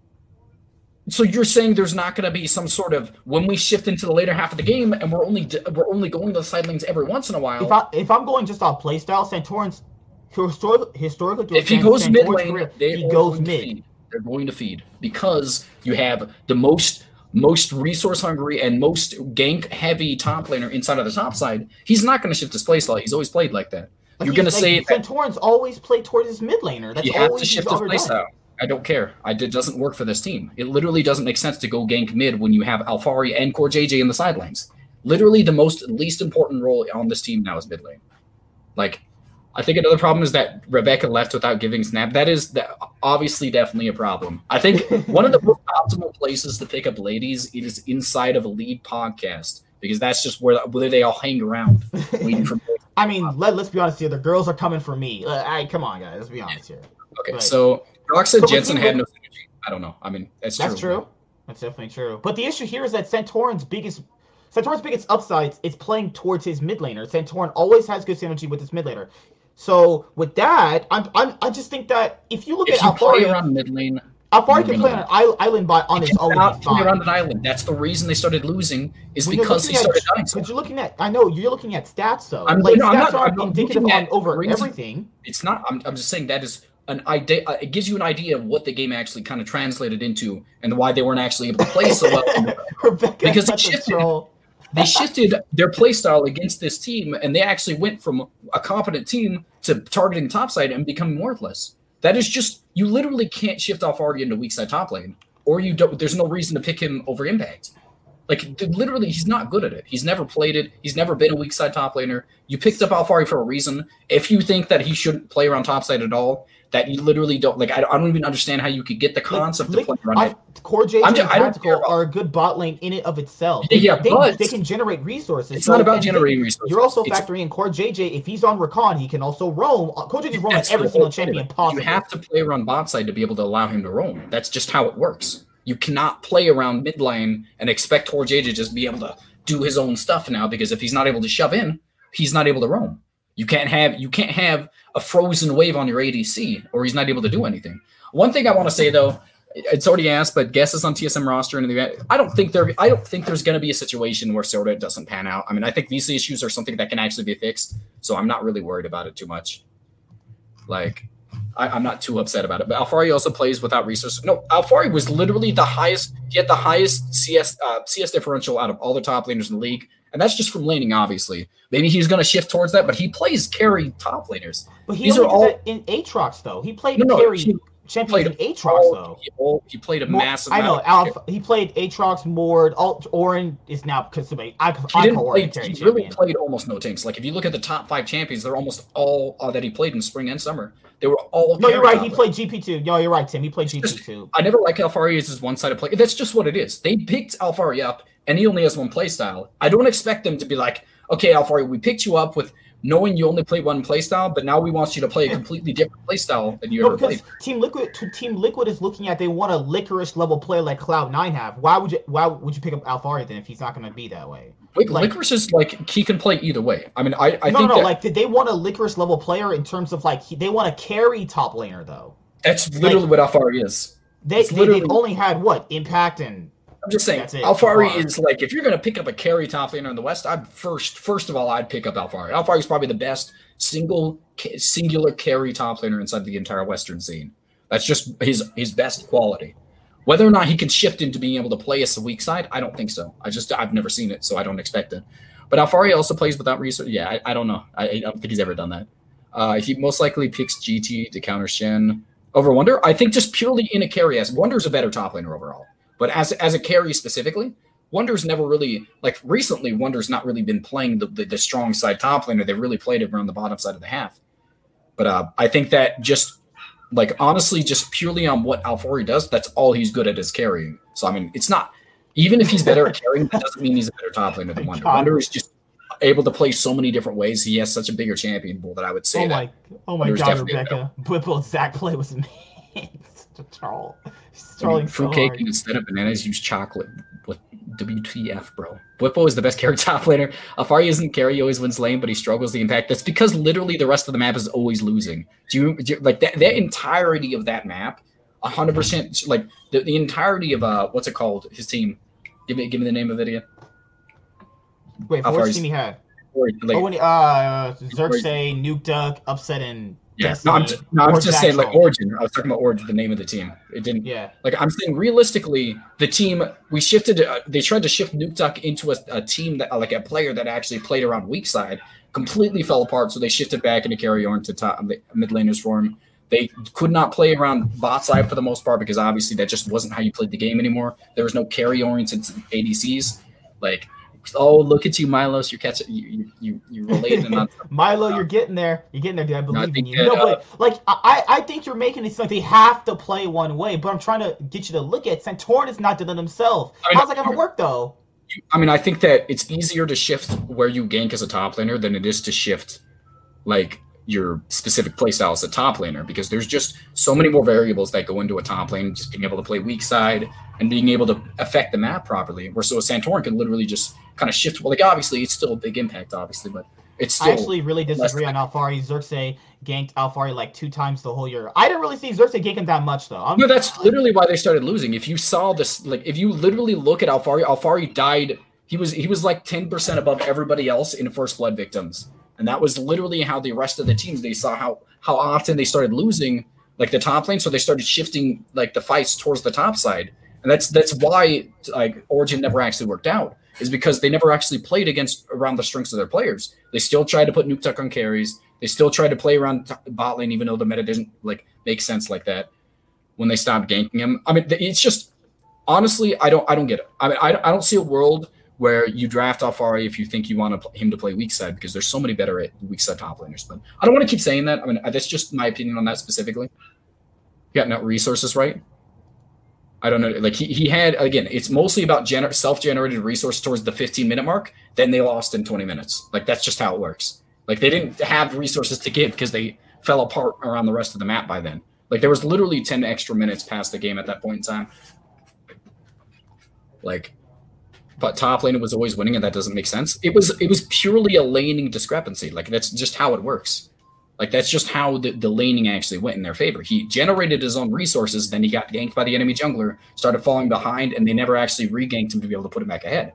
So you're saying there's not going to be some sort of when we shift into the later half of the game and we're only we're only going to the side lanes every once in a while. If I if I'm going just off playstyle, Santorin's historically historically if he goes mid lane, career, he goes mid. They're going to feed because you have the most most resource hungry and most gank heavy top laner inside of the top side. He's not going to shift his playstyle. He's always played like that. You're going to say Santorin's always played towards his mid laner. That's you have to shift his playstyle. I don't care. I, it doesn't work for this team. It literally doesn't make sense to go gank mid when you have Alphari and CoreJJ in the side lanes. Literally, the most least important role on this team now is mid lane. Like, I think another problem is that Rebecca left without giving snap. That is obviously definitely a problem. I think one of the most optimal places to pick up ladies is inside of a lead podcast because that's just where where they all hang around waiting for. I mean, let, let's be honest here. The girls are coming for me. Uh, I, come on, guys. Let's be honest here. Okay, but, so Rock said Jensen had no synergy. I don't know. I mean, that's, that's true. true. That's definitely true. But the issue here is that Santorin's biggest Santorin's biggest upsides is playing towards his mid laner. Santorin always has good synergy with his mid laner. So with that, I'm, I'm I just think that if you look if at play around mid lane, Alphari can play on an island by on his own. Play around an island. That's the reason they started losing is when because he started at, dying. But you're looking at I know you're looking at stats though. I'm, like, no, stats I'm not, are I'm not indicative on over reason, everything. It's not. I'm, I'm just saying that is an idea. Uh, it gives you an idea of what the game actually kind of translated into, and why they weren't actually able to play so well. because they shifted, they shifted their play style against this team, and they actually went from a competent team to targeting topside and becoming worthless. That is just you literally can't shift off Alphari into weak side top lane, or you don't. There's no reason to pick him over impact. Like literally, he's not good at it. He's never played it. He's never been a weak side top laner. You picked up Alphari for a reason. If you think that he shouldn't play around top side at all, that you literally don't like. I, I don't even understand how you could get the concept like, of playing around it. Core J and Tactical are a good bot lane in it of itself. Yeah, they, but they can generate resources. It's so not about generating resources. You're also factoring in CoreJJ. If he's on Rakan, he can also roam. Uh, CoreJJ roam on every single champion possible. You have to play around bot side to be able to allow him to roam. That's just how it works. You cannot play around mid lane and expect CoreJJ to just be able to do his own stuff now because if he's not able to shove in, he's not able to roam. You can't have you can't have a frozen wave on your ADC, or he's not able to do anything. One thing I want to say though, it's already asked, but guesses on TSM roster and the. I don't think there. I don't think there's going to be a situation where Sorta doesn't pan out. I mean, I think VC issues are something that can actually be fixed, so I'm not really worried about it too much. Like, I, am not too upset about it. But Alphari also plays without resources. No, Alphari was literally the highest. He had the highest CS uh, CS differential out of all the top laners in the league, and that's just from laning, obviously. Maybe he's going to shift towards that, but he plays carry top laners. But he These are all in Aatrox though. He played no, carry. Champions played Aatrox though. He, he played a massive. I know. Alpha, he played Aatrox, Mord. Alt Orin is now. I, he didn't play, He really played almost no tanks. Like if you look at the top five champions, they're almost all uh, that he played in spring and summer. They were all. No, you're right. He played GP two. No, you're right, Tim. He played GP two. I never like Alphari as his one sided play. That's just what it is. They picked Alphari up, and he only has one play style. I don't expect them to be like, okay, Alphari, we picked you up with knowing you only play one playstyle, but now we want you to play a completely different playstyle than you no, ever played. Team Liquid, Team Liquid is looking at they want a Licorice level player like Cloud Nine have. Why would you? Why would you pick up Alphari then if he's not going to be that way? Like, Licorice is like he can play either way. I mean, I, I no, think no, that, like did they want a Licorice level player in terms of like he, they want to carry top laner though? That's literally like, what Alphari is. They, they, they only had what impact and I'm just saying, Alphari is like if you're going to pick up a carry top laner in the West, I'd first first of all I'd pick up Alphari. Alphari is probably the best single singular carry top laner inside the entire Western scene. That's just his his best quality. Whether or not he can shift into being able to play as a weak side, I don't think so. I just I've never seen it, so I don't expect it. But Alphari also plays without research. Yeah, I, I don't know. I, I, don't think he's ever done that. Uh, he most likely picks GT to counter Shen over Wunder. I think just purely in a carry as Wunder's a better top laner overall. But as as a carry specifically, Wunder's never really like recently. Wunder's not really been playing the, the, the strong side top laner. They've really played it around the bottom side of the half. But uh, I think that just like honestly, just purely on what Alphari does, that's all he's good at is carrying. So I mean, it's not even if he's better at carrying, that doesn't mean he's a better top laner than Wunder. Wunder is just able to play so many different ways. He has such a bigger champion pool that I would say. Oh my, oh my god, Rebecca, Whipple Zach play was amazing. To troll. Trolling fruitcake so instead of bananas use chocolate. What WTF, bro? Bwipo is the best carry top laner. Alphari isn't carry, he always wins lane, but he struggles the impact. That's because literally the rest of the map is always losing. Do you, do you like that, the entirety of that map? hundred percent like the, the entirety of uh what's it called? His team. Give me give me the name of it again. Wait, what team he had? Like, oh, when he, uh, Xerxe, Nuke Duck, Upset, and yeah, no, I'm, just, no, I was just saying like Origen. I was talking about Origen, the name of the team. It didn't. Yeah. Like I'm saying, realistically, the team we shifted. Uh, they tried to shift Nukeduck into a, a team that like a player that actually played around weak side. Completely fell apart, so they shifted back into carry on to top mid laners for him. They could not play around bot side for the most part because obviously that just wasn't how you played the game anymore. There was no carry oriented ADCs. Like Oh, look at you, Milos! You're catching you you you related on Milo. You're getting there. You're getting there, dude. I believe no, I in you. That, no, but uh, like I I think you're making it like they have to play one way. But I'm trying to get you to look at Santorin is not doing it himself. I mean, How's that gonna work though? I mean, I think that it's easier to shift where you gank as a top laner than it is to shift like your specific playstyle as a top laner because there's just so many more variables that go into a top lane. Just being able to play weak side and being able to affect the map properly. Where so a Santorin can literally just kind of shift. Well, like obviously it's still a big impact, obviously, but it's still. I actually really disagree on Alphari. Xerxe ganked Alphari like two times the whole year. I didn't really see Xerxe gank him that much though. I'm, no, that's literally why they started losing. If you saw this, like if you literally look at Alphari, Alphari died. He was he was like ten percent above everybody else in first blood victims, and that was literally how the rest of the teams they saw how how often they started losing like the top lane, so they started shifting like the fights towards the top side, and that's that's why like Origen never actually worked out is because they never actually played against around the strengths of their players. They still tried to put Nukeduck on carries. They still tried to play around bot lane, even though the meta didn't like make sense like that when they stopped ganking him. I mean, it's just honestly, I don't, I don't get it. I mean, I, I don't see a world where you draft Alphari if you think you want him to play weak side because there's so many better at weak side top laners. But I don't want to keep saying that. I mean, that's just my opinion on that specifically. You got no resources right. I don't know. Like he, he had again, it's mostly about gener- self-generated resource towards the 15 minute mark. Then they lost in 20 minutes. Like that's just how it works. Like they didn't have resources to give because they fell apart around the rest of the map by then. Like there was literally 10 extra minutes past the game at that point in time. Like but top lane was always winning, and that doesn't make sense. It was it was purely a laning discrepancy. Like that's just how it works. Like that's just how the, the laning actually went in their favor. He generated his own resources, then he got ganked by the enemy jungler, started falling behind, and they never actually reganked him to be able to put him back ahead.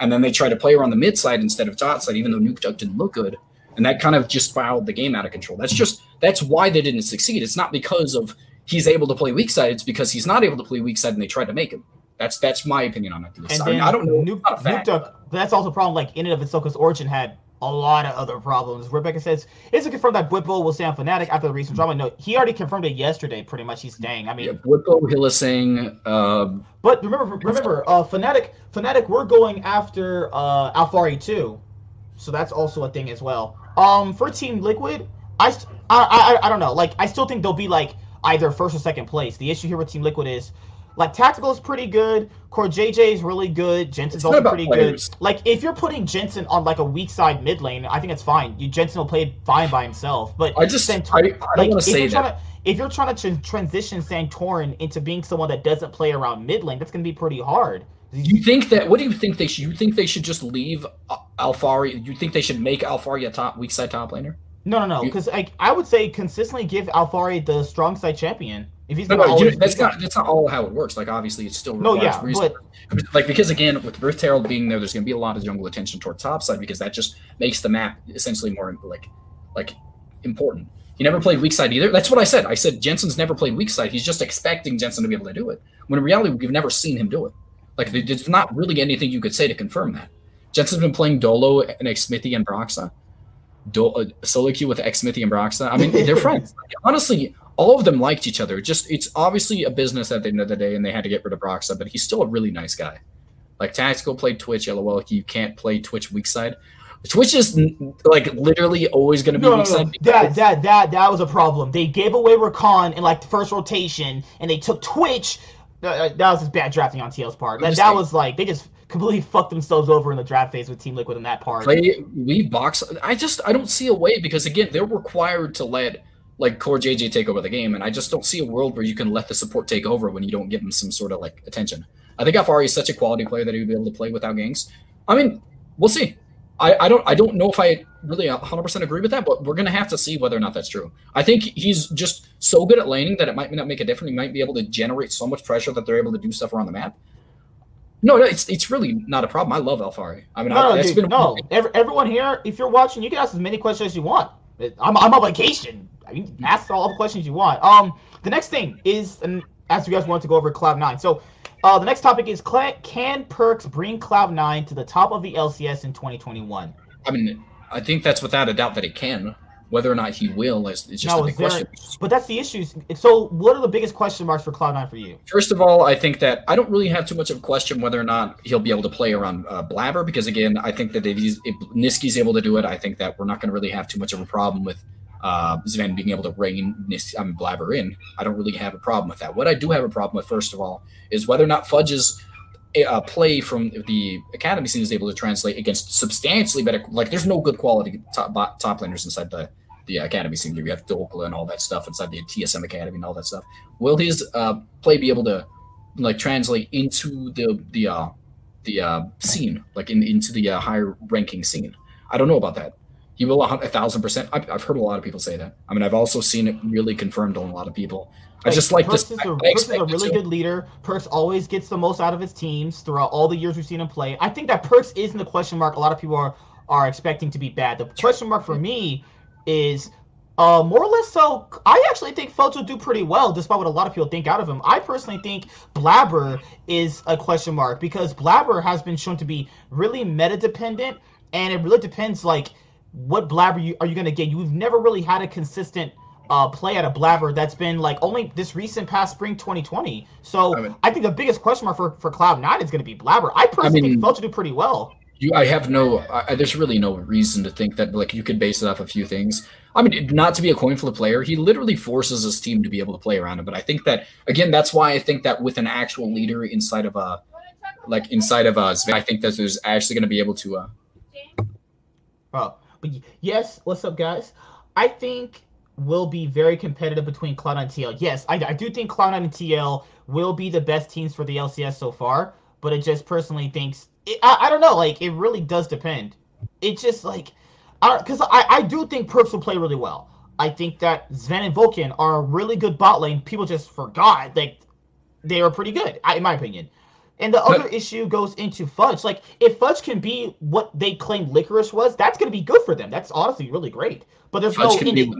And then they tried to play around the mid side instead of top side, even though Nukeduck didn't look good. And that kind of just spiraled the game out of control. That's just that's why they didn't succeed. It's not because of he's able to play weak side, it's because he's not able to play weak side and they tried to make him. That's that's my opinion on it. And I, mean, I don't know. Nuke, Nukeduck, that's also a problem, like in and of itself, because Origen had a lot of other problems. Rebecca says, is it confirmed that Bwipo will stay on Fnatic after the recent drama? No, he already confirmed it yesterday, pretty much. He's staying. I mean, yeah, Bwipo, Hylissang. Uh, but remember, remember, uh, Fnatic, Fnatic, we're going after uh, Alphari too. So that's also a thing as well. Um, for Team Liquid, I, I, I, I don't know. Like, I still think they'll be like either first or second place. The issue here with Team Liquid is like Tactical is pretty good. CoreJJ is really good. Jensen's also pretty players. good. Like if you're putting Jensen on like a weak side mid lane, I think it's fine. You Jensen will play fine by himself. But I just Santor- I, I don't like, want to say that. To, if you're trying to tra- transition Santorin into being someone that doesn't play around mid lane, that's going to be pretty hard. You think that? What do you think they should? You think they should just leave Alphari? You think they should make Alphari a top weak side top laner? No, no, no. Because like I would say, consistently give Alphari the strong side champion. If he's no, no, that's not that's not all how it works. Like obviously, it's still no, yeah, but like because again, with Rift Herald being there, there's going to be a lot of jungle attention toward top side because that just makes the map essentially more like like important. He never played weak side either. That's what I said. I said Jensen's never played weak side. He's just expecting Jensen to be able to do it. When in reality, we've never seen him do it. Like there's not really anything you could say to confirm that. Jensen's been playing Dolo and Xmithie and Broxah. Do- uh, solo queue with Xmithie and Broxah. I mean, they're friends. Like, honestly, all of them liked each other. Just it's obviously a business at the end of the day, and they had to get rid of Broxah, but he's still a really nice guy. Like Tactical played Twitch, LOL. You can't play Twitch weak side. Twitch is like literally always going to be no, weak no, no. side. That that that that was a problem. They gave away Rakan in like the first rotation, and they took Twitch. Uh, that was just bad drafting on TL's part. That, that was like they just completely fucked themselves over in the draft phase with Team Liquid in that part. Play we box. I just I don't see a way because again they're required to let like CoreJJ take over the game, and I just don't see a world where you can let the support take over when you don't give him some sort of like attention. I think Alphari is such a quality player that he would be able to play without ganks. I mean, we'll see. I, I don't I don't know if I really 100% agree with that, but we're gonna have to see whether or not that's true. I think he's just so good at laning that it might not make a difference. He might be able to generate so much pressure that they're able to do stuff around the map. No, no, it's it's really not a problem. I love Alphari. I mean, no, I, dude, been no. Every, everyone here, if you're watching, you can ask as many questions as you want. I'm, I'm on vacation. Mean, ask all the questions you want. Um, the next thing is, and as you guys want to go over Cloud Nine. So, uh, the next topic is can Perkz bring Cloud Nine to the top of the LCS in 2021? I mean, I think that's without a doubt that it can. Whether or not he will is, is just no, a big there, question. But that's the issue. So, what are the biggest question marks for Cloud Nine for you? First of all, I think that I don't really have too much of a question whether or not he'll be able to play around uh, Blabber because again, I think that if, he's, if Nisqy's able to do it, I think that we're not going to really have too much of a problem with uh, Zven being able to rein Nis- I mean, Blabber in. I don't really have a problem with that. What I do have a problem with, first of all, is whether or not Fudge's uh, play from the academy scene is able to translate against substantially better. Like, there's no good quality top top laners inside the the academy scene. You have Doppler and all that stuff inside the TSM academy and all that stuff. Will his uh, play be able to like translate into the the uh, the uh, scene, like in, into the uh, higher ranking scene? I don't know about that. He will a thousand percent. I've, I've heard a lot of people say that. I mean, I've also seen it really confirmed on a lot of people. I just like Perkz this. Is a, Perkz is a really good leader. Perkz always gets the most out of his teams throughout all the years we've seen him play. I think that Perkz isn't the question mark. A lot of people are are expecting to be bad. The question mark for me is uh, more or less so, I actually think Phelps will do pretty well, despite what a lot of people think out of him. I personally think Blabber is a question mark because Blabber has been shown to be really meta dependent, and it really depends like what Blabber you, are you going to get. You've never really had a consistent uh, play at a Blabber that's been like only this recent past spring 2020. So I, mean, I think the biggest question mark for, for Cloud Nine is going to be Blabber. I personally I mean, think do pretty well. You, I have no. I, there's really no reason to think that like you could base it off a few things. I mean, not to be a coin flip player, he literally forces his team to be able to play around him. But I think that again, that's why I think that with an actual leader inside of a, like inside of us, I think that there's actually going to be able to. Uh, oh, but yes, what's up, guys? I think will be very competitive between Cloud9 and TL. Yes, I, I do think Cloud9 and TL will be the best teams for the LCS so far, but I just personally thinks it, I, I don't know. Like it really does depend. It's just like, because I, I do think Perkz will play really well. I think that Zven and Vulcan are a really good bot lane. People just forgot like they are pretty good, in my opinion. And the other issue goes into Fudge. Like, if Fudge can be what they claim Licorice was, that's going to be good for them. That's honestly really great. But there's no. Indi-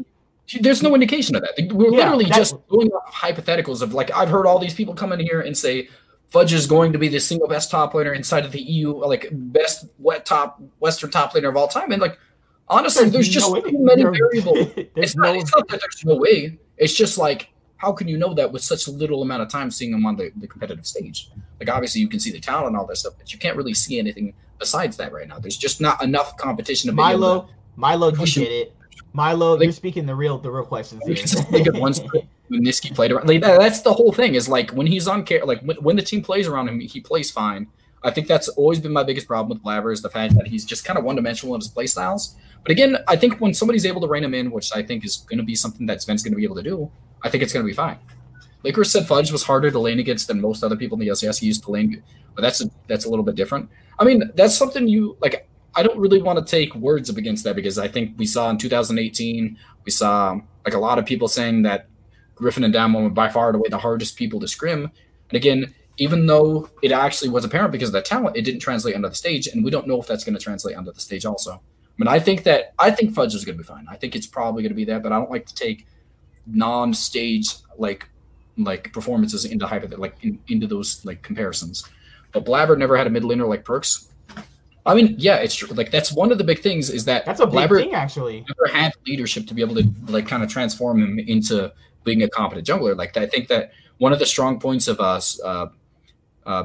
there's no indication of that. We're yeah, literally just going off hypotheticals of like I've heard all these people come in here and say Fudge is going to be the single best top laner inside of the EU, like best wet top Western top laner of all time, and like honestly, there's, there's just no too many variables. it's, no, not, it's not that there's no way. It's just like how can you know that with such a little amount of time seeing them on the, the competitive stage? Like obviously you can see the talent and all that stuff, but you can't really see anything besides that right now. There's just not enough competition to Milo. Milo, you get it. Milo, like, you're speaking the real the real questions. one when Nisqy played around. Like, that's the whole thing. Is like when he's on care, like when, when the team plays around him, he plays fine. I think that's always been my biggest problem with Blabber is the fact that he's just kind of one dimensional in his play styles. But again, I think when somebody's able to rein him in, which I think is going to be something that Zven's going to be able to do, I think it's going to be fine. Lakers said Fudge was harder to lane against than most other people in the LCS. He used to lane, but that's a, that's a little bit different. I mean, that's something you like. I don't really want to take words up against that because I think we saw in 2018, we saw like a lot of people saying that Griffin and Damwon were by far and away the hardest people to scrim. And again, even though it actually was apparent because of the talent, it didn't translate onto the stage, and we don't know if that's going to translate onto the stage also. I mean, I think that I think Fudge is going to be fine. I think it's probably going to be that, but I don't like to take non-stage like like performances into hyper like in, into those like comparisons. But Blabber never had a mid laner like Perkz. I mean, yeah, it's true. Like that's one of the big things is that that's a Blabber big thing actually. Never had leadership to be able to like kind of transform him into being a competent jungler. Like I think that one of the strong points of us, uh, uh,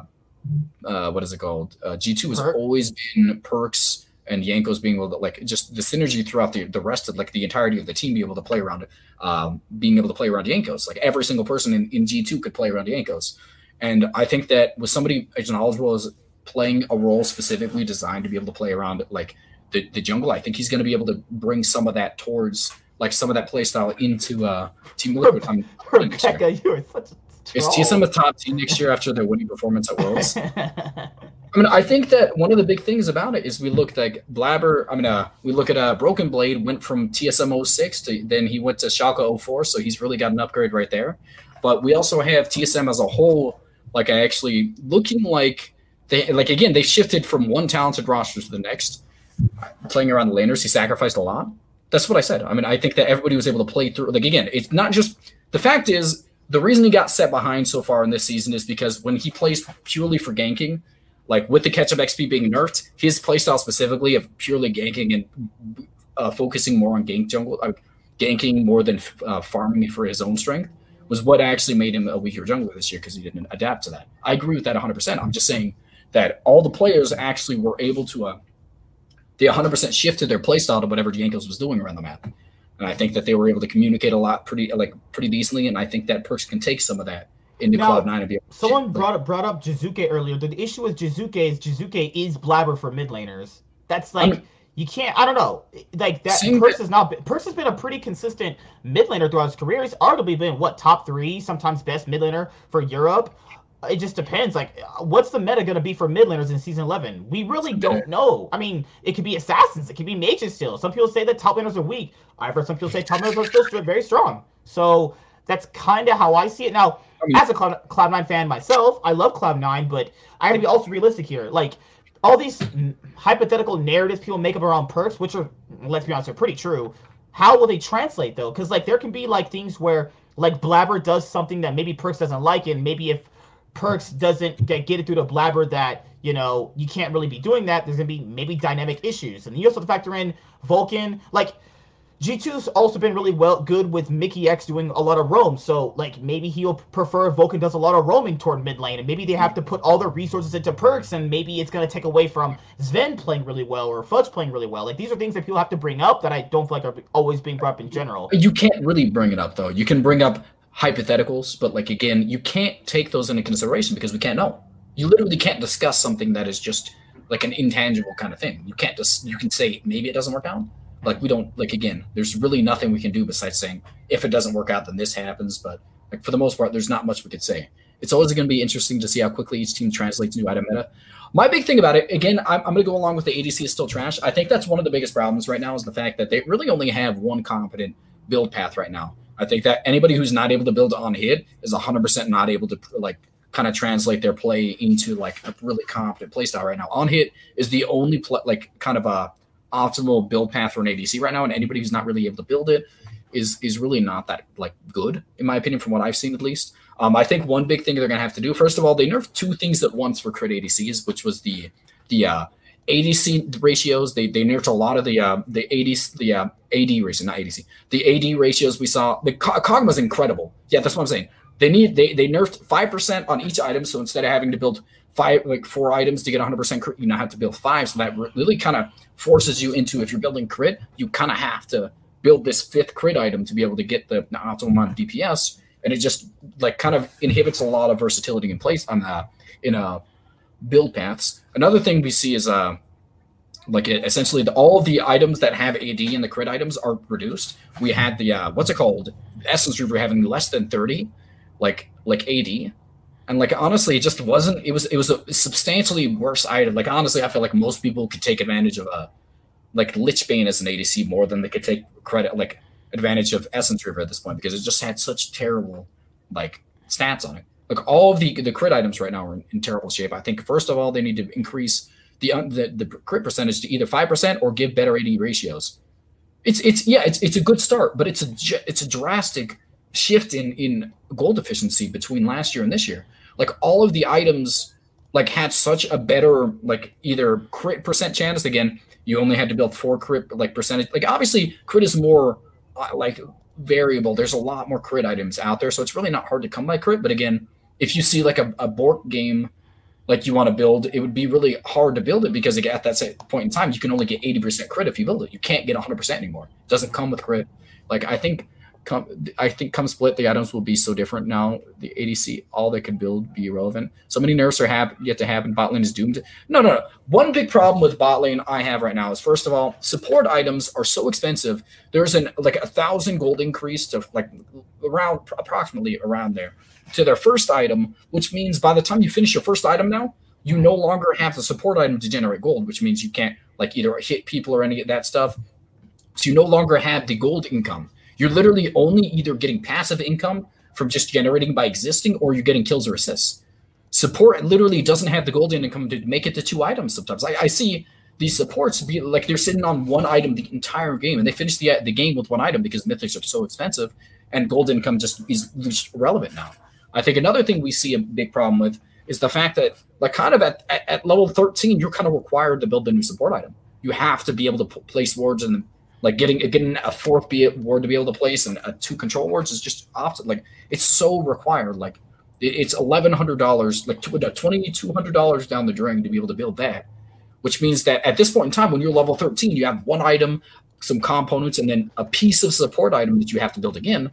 uh, what is it called? Uh, G two has always been Perkz and Jankos being able to like just the synergy throughout the, the rest of like the entirety of the team be able to play around um, being able to play around Jankos Like every single person in, in G2 could play around Jankos And I think that with somebody as knowledgeable as playing a role specifically designed to be able to play around like the, the jungle, I think he's going to be able to bring some of that towards like some of that play style into uh, Team Liquid. I'm, Rebecca, you are such a is TSM a top team next year after their winning performance at Worlds? I mean, I think that one of the big things about it is we look like Blabber. I mean, uh, we look at uh, Broken Blade went from TSM 06 to then he went to Schalke 04, so he's really got an upgrade right there. But we also have TSM as a whole, like I actually looking like they like again they shifted from one talented roster to the next, playing around the laners. He sacrificed a lot. That's what I said. I mean, I think that everybody was able to play through. Like again, it's not just the fact is the reason he got set behind so far in this season is because when he plays purely for ganking, like with the catch-up XP being nerfed, his playstyle specifically of purely ganking and uh, focusing more on gank jungle, uh, ganking more than uh, farming for his own strength was what actually made him a weaker jungler this year because he didn't adapt to that. I agree with that 100%. I'm just saying that all the players actually were able to, uh, they 100% shifted their playstyle to whatever Jankos was doing around the map. And I think that they were able to communicate a lot pretty like pretty decently. And I think that Perkz can take some of that into now, Cloud Nine and be. Someone brought up brought up Jiizuke earlier. The issue with Jiizuke is Jiizuke is Blabber for mid laners. That's like. I mean, you can't. I don't know. Like that. Perkz has not. Been, Perkz has been a pretty consistent mid laner throughout his career. He's arguably been what top three, sometimes best mid laner for Europe it just depends. Like, what's the meta going to be for mid laners in season 11? We really don't know. I mean, it could be assassins, it could be mages still. Some people say that top laners are weak. I've heard some people say top laners are still very strong. So that's kind of how I see it. Now, mean, as a Cloud, Cloud9 fan myself, I love Cloud9, but I got to be also realistic here. Like, all these hypothetical narratives people make up around Perkz, which are, let's be honest, are pretty true. How will they translate though? Because like there can be like things where like Blabber does something that maybe Perkz doesn't like, and maybe if Perkz doesn't get, get it through the Blabber that you know you can't really be doing that. There's gonna be maybe dynamic issues, and you also have to factor in Vulcan. Like G2's also been really well good with Mikyx doing a lot of roam. So like maybe he'll prefer Vulcan does a lot of roaming toward mid lane, and maybe they have to put all their resources into Perkz, and maybe it's gonna take away from Zven playing really well or Fudge playing really well. Like these are things that people have to bring up that I don't feel like are always being brought up in general. You can't really bring it up though. You can bring up hypotheticals, but like again, you can't take those into consideration because we can't know. You literally can't discuss something that is just like an intangible kind of thing. You can't just you can say maybe it doesn't work out. Like we don't like again, there's really nothing we can do besides saying if it doesn't work out, then this happens. But like for the most part, there's not much we could say. It's always going to be interesting to see how quickly each team translates new item meta. My big thing about it, again, I'm, I'm going to go along with the ADC is still trash. I think that's one of the biggest problems right now is the fact that they really only have one competent build path right now. I think that anybody who's not able to build on hit is 100% not able to like kind of translate their play into like a really competent playstyle right now. On hit is the only pl- like kind of a optimal build path for an ADC right now, and anybody who's not really able to build it is is really not that like good in my opinion from what I've seen at least. Um, I think one big thing they're to have to do, first of all, they nerfed two things at once for crit ADCs, which was the the uh, ADC ratios. They they nerfed a lot of the uh, the AD the uh, AD ratio, not ADC. The AD ratios we saw. The Cog was incredible. Yeah, that's what I'm saying. They need they they nerfed five percent on each item, so instead of having to build five like four items to get 100 percent crit, you now have to build five. So that really kind of forces you into if you're building crit, you kind of have to build this fifth crit item to be able to get the, optimal amount of DPS and it just like kind of inhibits a lot of versatility in place on uh, in uh, build paths. Another thing we see is uh, like it, essentially the, all the items that have AD and the crit items are reduced. We had the uh, what's it called Essence Reaver having less than thirty, like like AD, and like honestly, it just wasn't. It was it was a substantially worse item. Like honestly, I feel like most people could take advantage of a like Lich Bane as an ADC more than they could take credit like advantage of Essence Reaver at this point because it just had such terrible like stats on it. Like all of the the crit items right now are in, in terrible shape. I think first of all they need to increase the the, the crit percentage to either five percent or give better AD ratios. It's it's yeah it's it's a good start, but it's a it's a drastic shift in in gold efficiency between last year and this year. Like all of the items like had such a better like either crit percent chance again you only had to build four crit like percentage like obviously crit is more uh, like variable. There's a lot more crit items out there, so it's really not hard to come by crit. But again, if you see like a, a Bork game like you want to build, it would be really hard to build it because again, at that point in time, you can only get 80% crit if you build it. You can't get 100% anymore. It doesn't come with crit. Like I think come I think come split the items will be so different now. The ADC, all they can build be irrelevant. So many nerfs are hap- yet to happen. Bot lane is doomed. No, no, no. One big problem with bot lane I have right now is first of all, support items are so expensive. There's an like a thousand gold increase to like around approximately around there to their first item, which means by the time you finish your first item now, you no longer have the support item to generate gold, which means you can't like either hit people or any of that stuff. So you no longer have the gold income. You're literally only either getting passive income from just generating by existing or you're getting kills or assists. Support literally doesn't have the golden income to make it to two items sometimes. I, I see these supports be like they're sitting on one item the entire game and they finish the, the game with one item because mythics are so expensive and gold income just is just irrelevant now. I think another thing we see a big problem with is the fact that like kind of at, at, at level 13 you're kind of required to build the new support item. You have to be able to p- place wards in like getting getting a fourth be ward to be able to place and a two control wards is just opposite. Like it's so required. Like it, it's eleven hundred dollars, like uh, twenty two hundred dollars down the drain to be able to build that. Which means that at this point in time, when you're level thirteen, you have one item, some components, and then a piece of support item that you have to build again.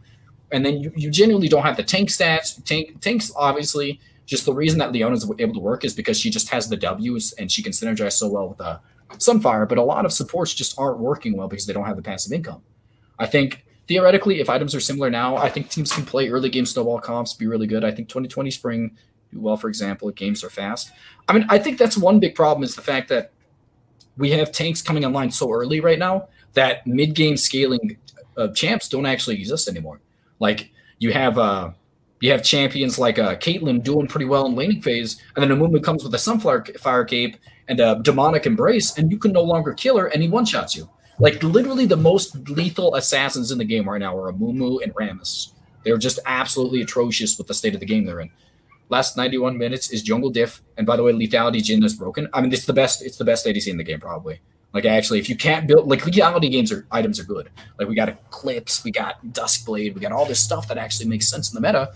And then you, you genuinely don't have the tank stats. Tank tanks obviously just the reason that Leona's able to work is because she just has the W's and she can synergize so well with the Sunfire, but a lot of supports just aren't working well because they don't have the passive income. I think theoretically, if items are similar now, I think teams can play early game snowball comps, be really good. I think 2020 spring do well, for example, games are fast. I mean, I think that's one big problem is the fact that we have tanks coming online so early right now that mid game scaling uh, champs don't actually exist anymore. Like you have uh you have champions like uh Caitlyn doing pretty well in laning phase, and then Amumu comes with a sunflower fire cape and a demonic embrace, and you can no longer kill her, and he one shots you. Like literally, the most lethal assassins in the game right now are Amumu and Rammus. They're just absolutely atrocious with the state of the game they're in. Last 91 minutes is jungle diff, and by the way, lethality Jhin is broken. I mean, it's the best. It's the best ADC in the game, probably. Like actually, if you can't build like lethality games or items are good. Like we got Eclipse, we got Duskblade, we got all this stuff that actually makes sense in the meta.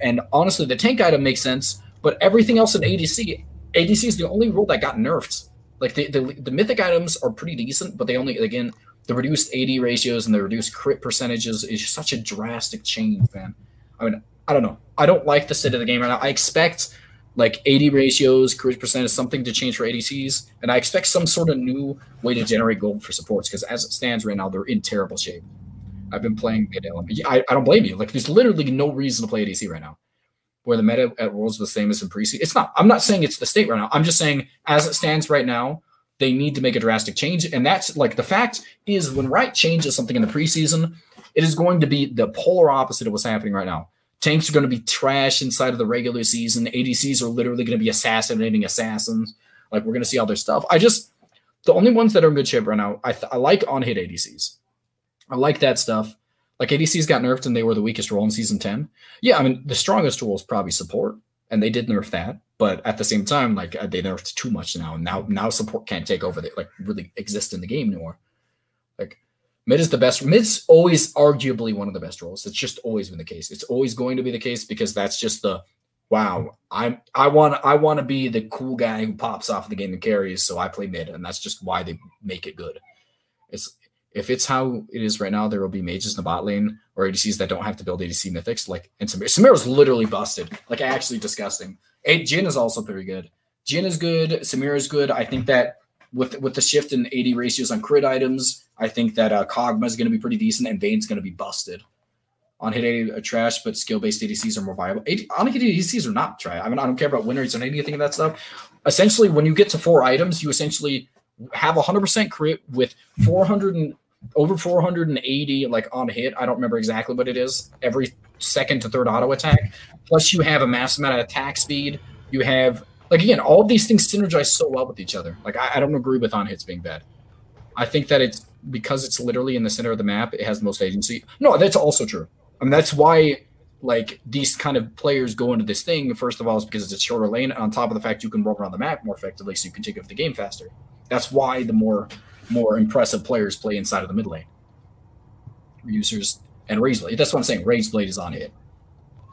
And honestly, the tank item makes sense, but everything else in ADC ADC is the only rule that got nerfed. Like the, the, the mythic items are pretty decent, but they only again the reduced AD ratios and the reduced crit percentages is such a drastic change, man. I mean, I don't know. I don't like the state of the game right now. I expect like AD ratios, crit percentage, something to change for ADCs, and I expect some sort of new way to generate gold for supports because as it stands right now, they're in terrible shape. I've been playing mid. I, I don't blame you. Like, there's literally no reason to play ADC right now. Where the meta at Worlds the same as in preseason. It's not. I'm not saying it's the state right now. I'm just saying as it stands right now, they need to make a drastic change. And that's like the fact is when Riot changes something in the preseason, it is going to be the polar opposite of what's happening right now. Tanks are going to be trash inside of the regular season. ADCs are literally going to be assassinating assassins. Like we're going to see all their stuff. I just the only ones that are in good shape right now. I, th- I like on hit ADCs. I like that stuff. Like ADCs got nerfed and they were the weakest role in season 10. Yeah, I mean, the strongest role is probably support, and they did nerf that. But at the same time, like uh, they nerfed too much now. And now now support can't take over the like really exist in the game anymore. Like mid is the best. Mid's always arguably one of the best roles. It's just always been the case. It's always going to be the case because that's just the wow. I'm I want I want to be the cool guy who pops off the game and carries, so I play mid, and that's just why they make it good. It's if it's how it is right now, there will be mages in the bot lane or ADCs that don't have to build ADC mythics. Like and Samir, Samira's literally busted, like actually disgusting. A Jhin is also pretty good. Jhin is good. Samira is good. I think that with with the shift in AD ratios on crit items, I think that uh, is going to be pretty decent and Vayne's going to be busted. On hit AD are trash, but skill based ADCs are more viable. AD, on hit ADCs are not trash. I mean, I don't care about win rates or anything of that stuff. Essentially, when you get to four items, you essentially have 100% crit with 400 and over 480 like on hit. I don't remember exactly what it is. Every second to third auto attack. Plus, you have a massive amount of attack speed. You have like again, all these things synergize so well with each other. Like I, I don't agree with on hits being bad. I think that it's because it's literally in the center of the map. It has the most agency. No, that's also true. I mean, that's why like these kind of players go into this thing. First of all, is because it's a shorter lane. On top of the fact you can roam around the map more effectively, so you can take over the game faster. That's why the more more impressive players play inside of the mid lane. Users and Razeblade. That's what I'm saying. Razeblade is on it.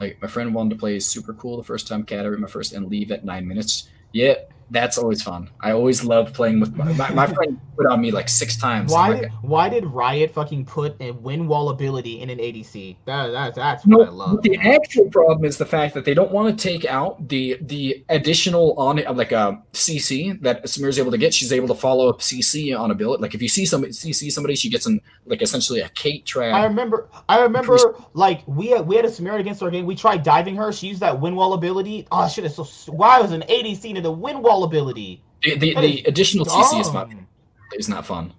Like my friend wanted to play super cool the first time Catter my first and leave at nine minutes. Yeah, that's always fun. I always love playing with my, my, my friend put on me like six times. Why like, did why did Riot fucking put a win wall ability in an ADC? That, that that's no, what I love. The actual problem is the fact that they don't want to take out the the additional on like um, a CC that Samira's able to get. She's able to follow up CC on ability. Like if you see somebody CC somebody, she gets in like essentially a Kate trap. I remember I remember like we had we had a Samira against our game. We tried diving her. She used that win wall ability. Oh shit! It's so why was an ADC to the win wall ability? The, the, the additional. CC is not is not fun.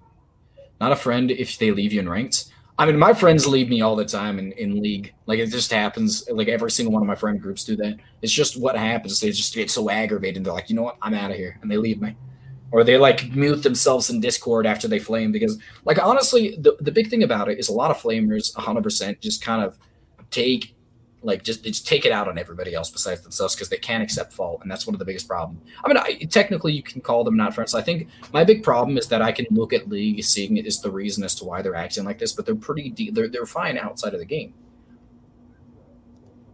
Not a friend if they leave you in ranked. I mean, my friends leave me all the time in, in league. Like it just happens. Like every single one of my friend groups do that. It's just what happens. They just get so aggravated. They're like, you know what? I'm out of here, and they leave me, or they like mute themselves in Discord after they flame because, like, honestly, the the big thing about it is a lot of flamers, 100 percent, just kind of take like just, just take it out on everybody else besides themselves because they can't accept fault and that's one of the biggest problems i mean I, technically you can call them not friends i think my big problem is that i can look at league seeing it is the reason as to why they're acting like this but they're pretty de- they're, they're fine outside of the game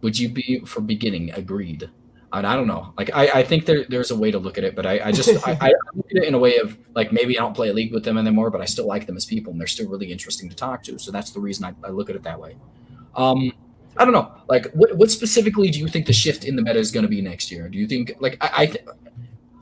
would you be for beginning agreed and I don't know. Like I, I think there, there's a way to look at it, but I, I just I, I, look at it in a way of like maybe I don't play a league with them anymore, but I still like them as people and they're still really interesting to talk to. So that's the reason I, I look at it that way. Um, I don't know. Like, what, what specifically do you think the shift in the meta is going to be next year? Do you think, like, I, I, th-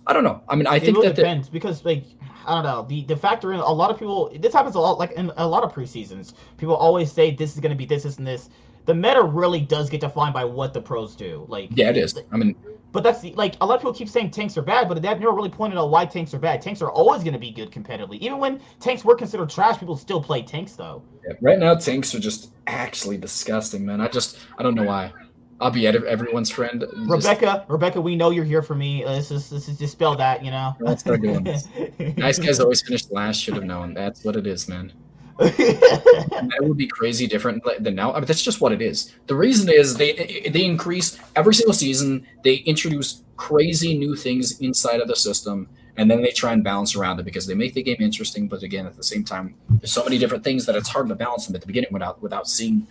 I don't know. I mean, I it think that depends the- because, like, I don't know. The the factor in a lot of people. This happens a lot, like in a lot of preseasons. People always say this is going to be this, this, and this. The meta really does get defined by what the pros do. Like, yeah, it is. I mean, but that's the, like a lot of people keep saying tanks are bad, but they've never really pointed out why tanks are bad. Tanks are always going to be good competitively. Even when tanks were considered trash, people still play tanks though. Yeah, right now tanks are just actually disgusting, man. I just I don't know why. I'll be everyone's friend. Just... Rebecca, Rebecca, we know you're here for me. Uh, let's just, let's just dispel that, you know. Let's start doing this. nice guys always finish last. Should have known. That's what it is, man. that would be crazy different than now. I mean, that's just what it is. The reason is they they increase every single season. They introduce crazy new things inside of the system, and then they try and balance around it because they make the game interesting. But again, at the same time, there's so many different things that it's hard to balance them at the beginning without without seeing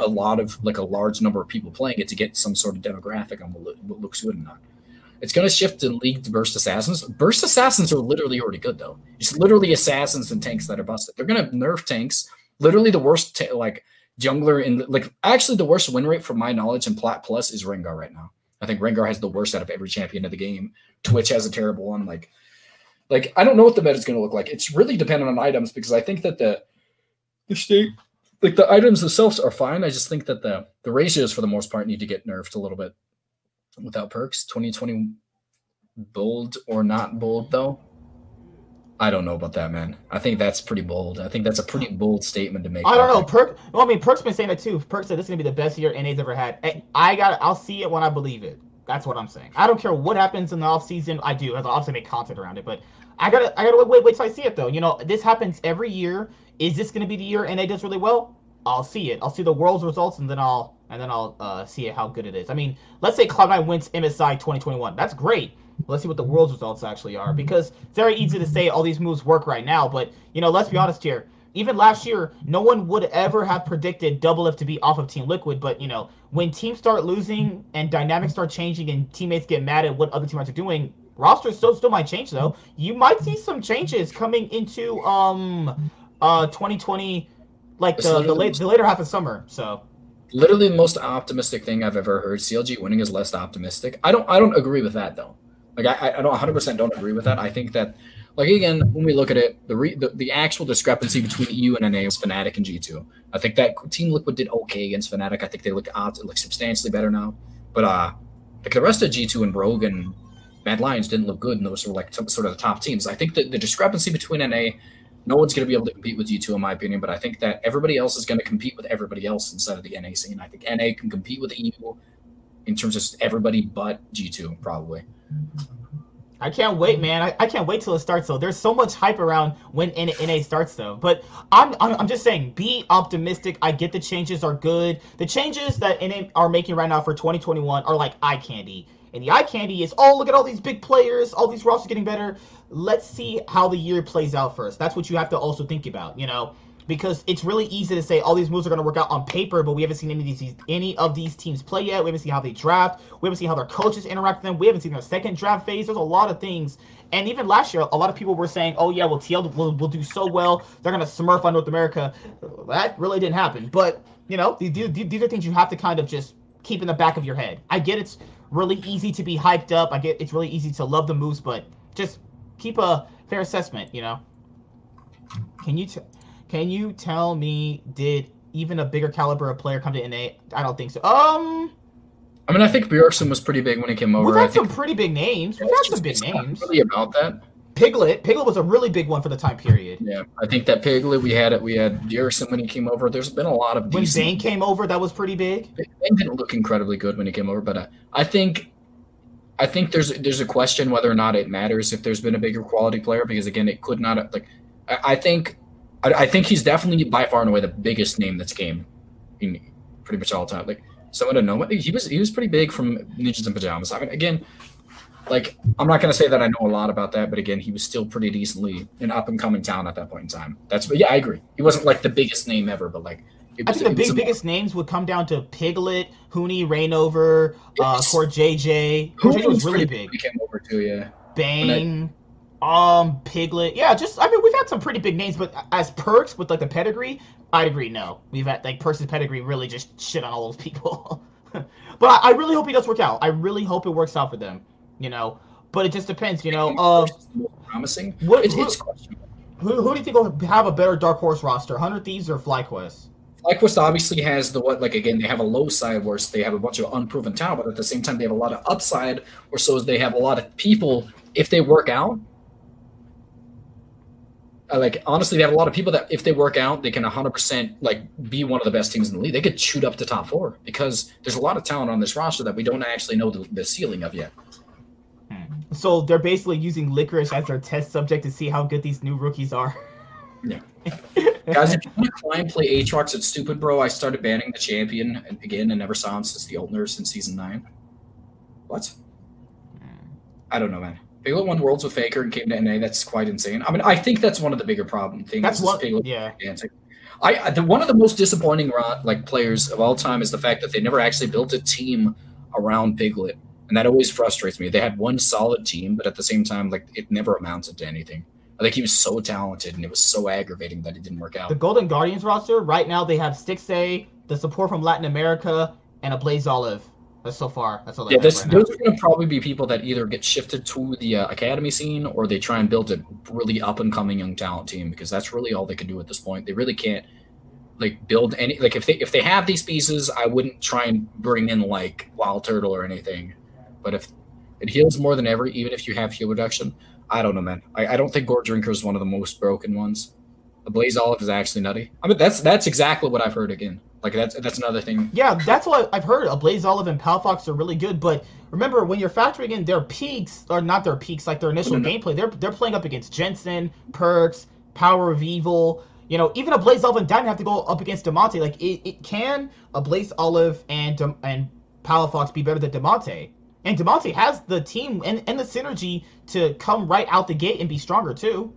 a lot of like a large number of people playing it to get some sort of demographic on what, looks good and not. It's going to shift in League to Burst Assassins. Burst Assassins are literally already good though. It's literally assassins and tanks that are busted. They're going to nerf tanks. Literally the worst ta- like jungler in like actually the worst win rate from my knowledge in Plat Plus is Rengar right now. I think Rengar has the worst out of every champion of the game. Twitch has a terrible one. Like, like I don't know what the meta is going to look like. It's really dependent on items because I think that the the state like the items themselves are fine. I just think that the the ratios for the most part need to get nerfed a little bit without Perkz. 2020 bold or not bold though. I don't know about that, man. I think that's pretty bold. I think that's a pretty bold statement to make. I don't know. Perk. Well, I mean, Perk's been saying it too. Perk said this is gonna be the best year NA's ever had. I got. I'll see it when I believe it. That's what I'm saying. I don't care what happens in the off season. I do. I'll obviously make content around it, but I gotta. I gotta wait. Wait till I see it though. You know, this happens every year. Is this gonna be the year NA does really well? I'll see it. I'll see the world's results, and then I'll and then I'll uh, see how good it is. I mean, let's say Cloud9 wins MSI 2021. That's great. Let's see what the world's results actually are because it's very easy to say all these moves work right now, but you know, let's be honest here. Even last year, no one would ever have predicted Double Doublelift to be off of Team Liquid, but you know, when teams start losing and dynamics start changing and teammates get mad at what other teammates are doing, rosters still still might change though. You might see some changes coming into um uh 2020 like the the, late, the later half of summer. So literally the most optimistic thing I've ever heard. CLG winning is less optimistic. I don't I don't agree with that though. Like I I don't 100 percent don't agree with that. I think that like again when we look at it, the, re, the the actual discrepancy between EU and NA is Fnatic and G2. I think that Team Liquid did okay against Fnatic. I think they look odd, look substantially better now. But uh, like the rest of G2 and Rogue and Mad Lions didn't look good, and those were like sort of the top teams. I think that the discrepancy between NA no one's going to be able to compete with G2 in my opinion, but I think that everybody else is going to compete with everybody else instead of the NA scene. I think NA can compete with EU in terms of everybody but G2 probably. I can't wait, man. I, I can't wait till it starts though. There's so much hype around when NA, NA starts though. But I'm, I'm I'm just saying, be optimistic. I get the changes are good. The changes that NA are making right now for 2021 are like eye candy. And the eye candy is, oh, look at all these big players, all these rosters getting better. Let's see how the year plays out first. That's what you have to also think about, you know, because it's really easy to say all these moves are going to work out on paper, but we haven't seen any of these any of these teams play yet. We haven't seen how they draft. We haven't seen how their coaches interact with them. We haven't seen their second draft phase. There's a lot of things. And even last year, a lot of people were saying, oh, yeah, well, TL will, will do so well. They're going to smurf on North America. That really didn't happen. But, you know, these, these are things you have to kind of just keep in the back of your head. I get it's really easy to be hyped up. I get it's really easy to love the moves, but just keep a fair assessment. You know. Can you t- can you tell me did even a bigger caliber of player come to NA? I don't think so. Um. I mean, I think Bjergsen was pretty big when he came over. We've had some pretty big names. We've had some big names. Really about that. Piglet. Piglet was a really big one for the time period. Yeah, I think that Piglet we had it. We had Bjergsen when he came over. There's been a lot of when Zane came over. That was pretty big. Zane didn't look incredibly good when he came over, but uh, I think I think there's there's a question whether or not it matters if there's been a bigger quality player because again it could not like I, I think I, I, think he's definitely by far and away the biggest name that's came in pretty much all time. Like someone to know he was he was pretty big from Ninjas and Pajamas. I mean again like I'm not gonna say that I know a lot about that, but again, he was still pretty decently an up and coming talent at that point in time. That's but yeah, I agree. He wasn't like the biggest name ever, but like was, I think the big biggest names would come down to Piglet, Huni, Reignover, uh, CoreJJ. Core JJ was really big. Came over too, yeah. Bang. Um, Piglet, yeah, just I mean we've had some pretty big names, but as Perkz with like the pedigree, I'd agree. No, we've had like Perkz' pedigree really just shit on all those people. but I, I, really hope he does work out. I really hope it works out for them you know. But it just depends, you know. Uh, promising. What, it's, it's. Who, who do you think will have a better dark horse roster, Hundred Thieves or FlyQuest? FlyQuest obviously has the what like again they have a low side where they have a bunch of unproven talent, but at the same time they have a lot of upside, or so they have a lot of people if they work out. Uh, like honestly, they have a lot of people that if they work out, they can 100% like be one of the best teams in the league. They could shoot up to top four because there's a lot of talent on this roster that we don't actually know the, the ceiling of yet. So they're basically using licorice as their test subject to see how good these new rookies are. Yeah. Guys, if you want to climb play Aatrox, it's stupid, bro. I started banning the champion again and never saw him since the Altner since season nine. What? I don't know, man. Piglet won Worlds with Faker and came to NA. That's quite insane. I mean, I think that's one of the bigger problem things. That's what. Yeah. Dancing. I the, one of the most disappointing like players of all time is the fact that they never actually built a team around Piglet and that always frustrates me. They had one solid team, but at the same time, like it never amounted to anything. I think he was so talented, and it was so aggravating that it didn't work out. The Golden Guardians roster right now they have Stixxay, the support from Latin America, and Ablazeolive. That's so far. That's all. Yeah, this, right those now. are going to probably be people that either get shifted to the uh, academy scene or they try and build a really up and coming young talent team because that's really all they can do at this point. They really can't like build any like if they if they have these pieces, I wouldn't try and bring in like Wild Turtle or anything But if it heals more than ever, even if you have heal reduction, I don't know, man. I, I don't think Gore Drinker is one of the most broken ones. The Blaze Olive is actually nutty. I mean, that's that's exactly what I've heard again. Like that's that's another thing. Yeah, that's what I've heard. Ablazeolive and Pal are really good, but remember when you're factoring in their peaks or not their peaks, like their initial mm-hmm. gameplay, they're they're playing up against Jensen, Perkz, Power of Evil. You know, even Ablazeolive and Diamond have to go up against Damonte. Like it, it can Ablazeolive and and Palafox be better than Damonte? And Damonte has the team and, and the synergy to come right out the gate and be stronger too.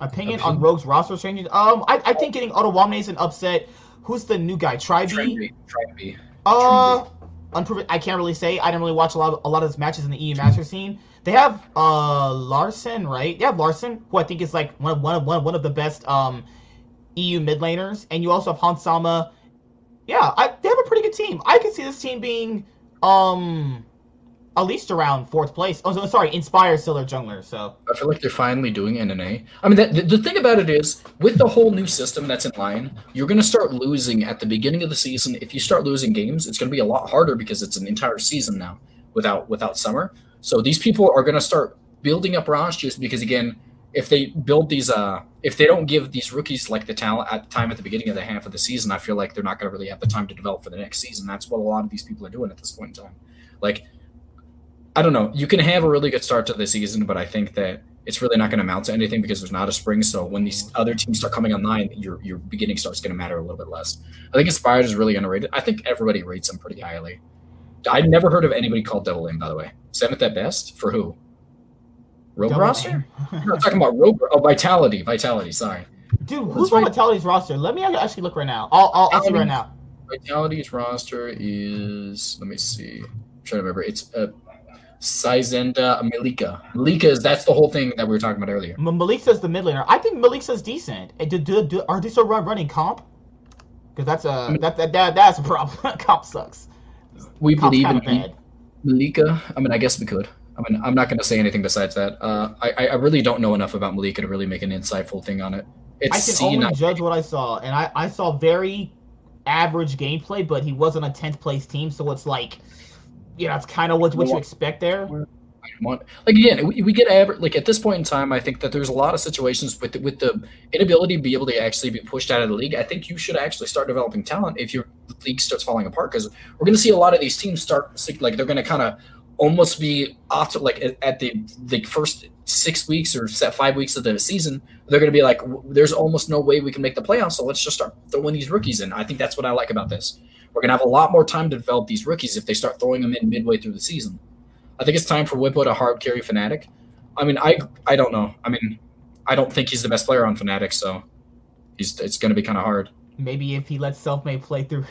Opinion, Opinion. on Rogue's roster changes. Um, I, I think getting Odoamne is an upset. Who's the new guy? Tribe. Tribe. Uh, unproven. I can't really say. I didn't really watch a lot of, a lot of his matches in the EU Master scene. They have uh Larssen, right? They have Larssen, who I think is like one one one one of the best um EU mid laners, and you also have Hans sama. Yeah, I, they have a pretty good team. I could see this team being um at least around fourth place. Oh, sorry, Inspire still their jungler. So I feel like they're finally doing NNA. I mean, the, the thing about it is, with the whole new system that's in line, you're going to start losing at the beginning of the season. If you start losing games, it's going to be a lot harder because it's an entire season now without without summer. So these people are going to start building up rosters because again, if they build these, uh, if they don't give these rookies like the talent at the time at the beginning of the half of the season, I feel like they're not going to really have the time to develop for the next season. That's what a lot of these people are doing at this point in time. Like, I don't know. You can have a really good start to the season, but I think that it's really not going to amount to anything because there's not a spring. So when these other teams start coming online, your your beginning start's going to matter a little bit less. I think Inspired is really underrated. I think everybody rates them pretty highly. I'd never heard of anybody called Double Aim, by the way. Seventh at best for who? Rogue Double roster? I'm not talking about Rogue. Oh, Vitality. Vitality. Sorry. Dude, who's on Vitality's roster? Let me actually look right now. I'll, I'll, I'll see right now. Vitality's roster is. Let me see. I'm trying to remember. It's uh, Szygenda Milica. Milica is that's the whole thing that we were talking about earlier. Malik's the mid laner. I think Malik's decent. Do, do, do, are they still run, running comp? Because that's a that, that, that that's a problem. comp sucks. We Comp's believe in bad. Milica. I mean, I guess we could. I mean, I'm not going to say anything besides that. Uh, I, I really don't know enough about Milica to really make an insightful thing on it. It's I can C, only judge what I saw, and I, I saw very average gameplay, but he wasn't a 10th place team, so it's like, you know, it's kind of what, what you expect there. Want, like again, we, we get average. Like at this point in time, I think that there's a lot of situations with the, with the inability to be able to actually be pushed out of the league. I think you should actually start developing talent if your league starts falling apart because we're going to see a lot of these teams start like they're going to kind of almost be off to like at the the first six weeks or set five weeks of the season, they're going to be like, there's almost no way we can make the playoffs. So let's just start throwing these rookies in. I think that's what I like about this. We're going to have a lot more time to develop these rookies if they start throwing them in midway through the season. I think it's time for Bwipo to hard carry Fnatic. I mean, I I don't know. I mean, I don't think he's the best player on Fnatic, so he's it's going to be kind of hard. Maybe if he lets self-made play through.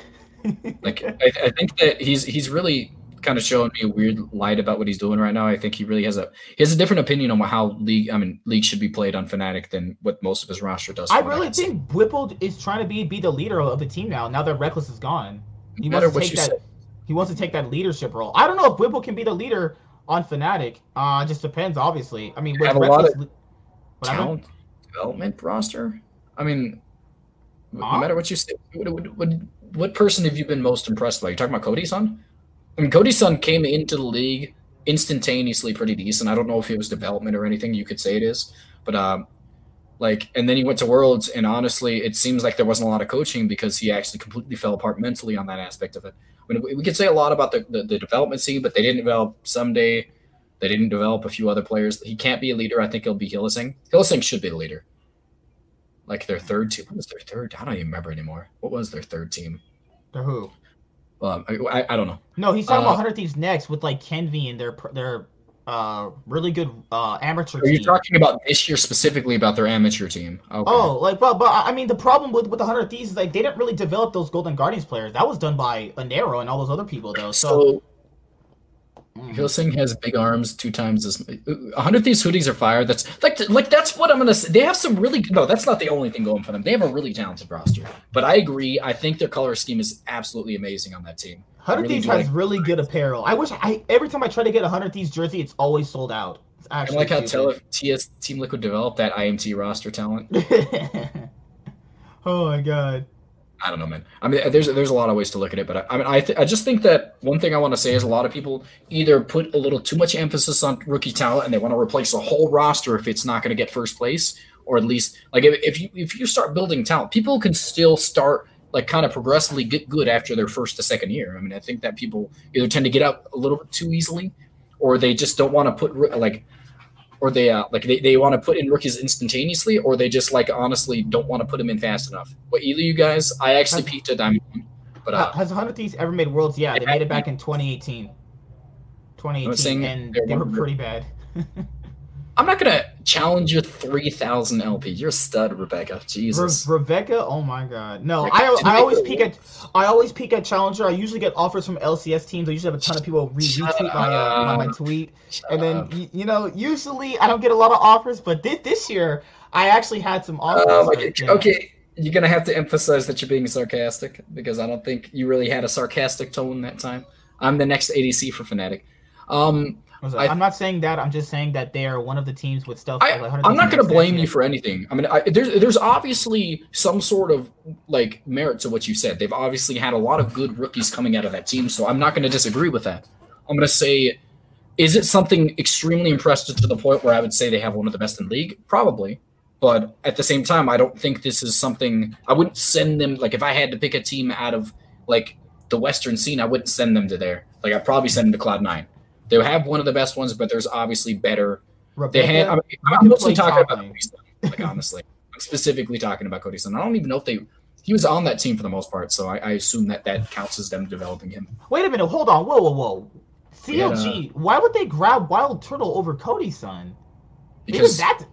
like I, I think that he's he's really kind of showing me a weird light about what he's doing right now. I think he really has a he has a different opinion on how league I mean league should be played on Fnatic than what most of his roster does. I really I think Bwipo is trying to be be the leader of the team now. Now that Rekkles is gone, he no wants to take that. Say. He wants to take that leadership role. I don't know if Bwipo can be the leader on Fnatic. Uh, just depends, obviously. I mean, with have Rekkles, a lot of talent development roster. I mean, no matter what you say, what, what, what, what person have you been most impressed by? You talking about Cody's son? I mean, Cody Sun came into the league instantaneously pretty decent. I don't know if it was development or anything. You could say it is, but um, like, and then he went to Worlds, and honestly, it seems like there wasn't a lot of coaching because he actually completely fell apart mentally on that aspect of it. I mean, we could say a lot about the, the, the development scene, but they didn't develop someday. They didn't develop a few other players. He can't be a leader. I think he'll be Hylissang. Hylissang should be the leader. Like their third team. What was their third? I don't even remember anymore. What was their third team? The who? Um, I, I don't know. No, he's talking uh, about Hundred Thieves next with like Kenvi and their their uh really good uh amateur. Are you team. talking about this year specifically about their amateur team? Okay. Oh, like but but I mean the problem with with the Hundred Thieves is like they didn't really develop those Golden Guardians players. That was done by Anero and all those other people though. So, so Mm. Hylissang has big arms, two times as. hundred thieves hoodies are fire. That's like like that's what I'm gonna say. They have some really no. That's not the only thing going for them. They have a really talented roster. But I agree. I think their color scheme is absolutely amazing on that team. Hundred really Thieves has like really good apparel. I wish I every time I try to get a Hundred Thieves jersey, it's always sold out. It's actually I like how tele, TS Team Liquid developed that IMT roster talent. oh my god. I don't know, man. I mean, there's there's a lot of ways to look at it, but I, I mean, I th- I just think that one thing I want to say is a lot of people either put a little too much emphasis on rookie talent and they want to replace a whole roster if it's not going to get first place, or at least like if, if you if you start building talent, people can still start like kind of progressively get good after their first to second year. I mean, I think that people either tend to get up a little bit too easily, or they just don't want to put like or they uh, like they, they want to put in rookies instantaneously, or they just like honestly don't want to put them in fast enough. But either you guys, I actually peaked at Diamond, but uh, has 100 Thieves ever made Worlds? Yeah, they made it back in 2018. 2018, and they were pretty bad. I'm not gonna challenge your 3,000 LP. You're a stud, Rebecca. Jesus. Re- Rebecca, oh my God, no! I, I always peek at I always peek at challenger. I usually get offers from LCS teams. I usually have a ton of people re- retweet my, uh, my, my tweet, Shut and then you, you, know usually I don't get a lot of offers, but this this year I actually had some offers. Um, okay, okay, you're gonna have to emphasize that you're being sarcastic because I don't think you really had a sarcastic tone that time. I'm the next ADC for Fnatic. Um, I, am not saying that. I'm just saying that they are one of the teams with stuff. I, am not going to blame you for anything. I mean, I, there's there's obviously some sort of like merit to what you said. They've obviously had a lot of good rookies coming out of that team, so I'm not going to disagree with that. I'm going to say, is it something extremely impressive to the point where I would say they have one of the best in league? Probably, but at the same time, I don't think this is something I wouldn't send them. Like if I had to pick a team out of like the Western scene, I wouldn't send them to there. Like I'd probably send them to Cloud Nine they have one of the best ones, but there's obviously better. Rebecca, they had, I mean, I'm mostly talking about Cody Sun, like honestly. I'm specifically talking about Cody Sun. I don't even know if they he was on that team for the most part, so I, I, assume that that counts as them developing him. Wait a minute, hold on, whoa, whoa, whoa. CLG, why would they grab Wild Turtle over Cody Sun? Because that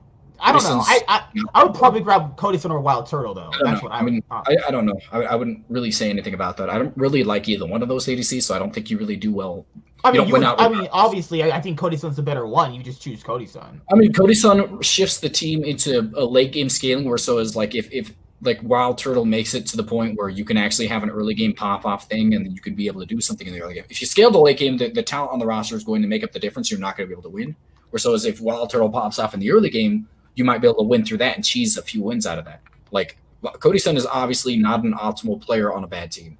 I don't know. I, I, I would probably grab Cody Sun or Wild Turtle though. That's know. what I, I mean. I, I don't know. I, I wouldn't really say anything about that. I don't really like either one of those ADCs, so I don't think you really do well I mean, you would, I mean, obviously, I, I, think Cody Sun's a better one. You just choose Cody Sun. I mean, Cody Sun shifts the team into a late game scaling, where so is like if if like Wild Turtle makes it to the point where you can actually have an early game pop off thing, and you could be able to do something in the early game. If you scale the late game, the, the talent on the roster is going to make up the difference. You're not going to be able to win. Where so is if Wild Turtle pops off in the early game, you might be able to win through that and cheese a few wins out of that. Like Cody Sun is obviously not an optimal player on a bad team.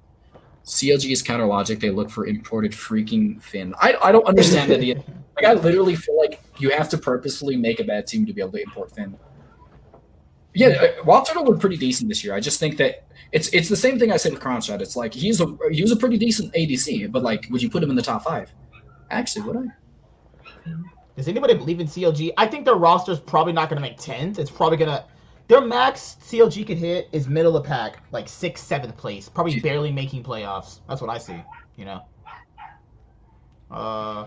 CLG is counter logic. They look for imported freaking Finn. I, I don't understand that. like I literally feel like you have to purposefully make a bad team to be able to import Finn. Yeah, uh, Wild Turtle looked pretty decent this year. I just think that it's it's the same thing I said with Crownshot. It's like he's a he was a pretty decent ADC, but like, would you put him in the top five? Actually, would I? Does anybody believe in CLG? I think their roster is probably not going to make tens. It's probably going to their max CLG could hit is middle of the pack, like sixth, seventh place, probably barely making playoffs. That's what I see. You know. Uh,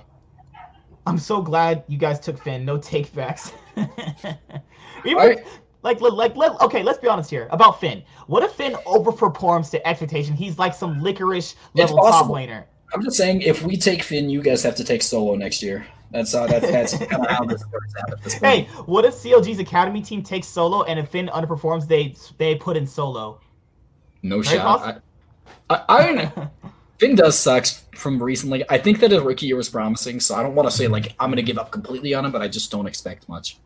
I'm so glad you guys took Finn. No take backs. Even right. like, like, like, okay, let's be honest here about Finn. What if Finn overperforms to expectation? He's like some licorice level top laner. I'm just saying, if we take Finn, you guys have to take solo next year. That's uh, that's that's kind of how this works out at this point. Hey, what if CLG's academy team takes solo and if Finn underperforms, they they put in solo? No right, shot. I, I, I Finn does suck from recently. I think that his rookie year was promising, so I don't want to say like I'm gonna give up completely on him, but I just don't expect much.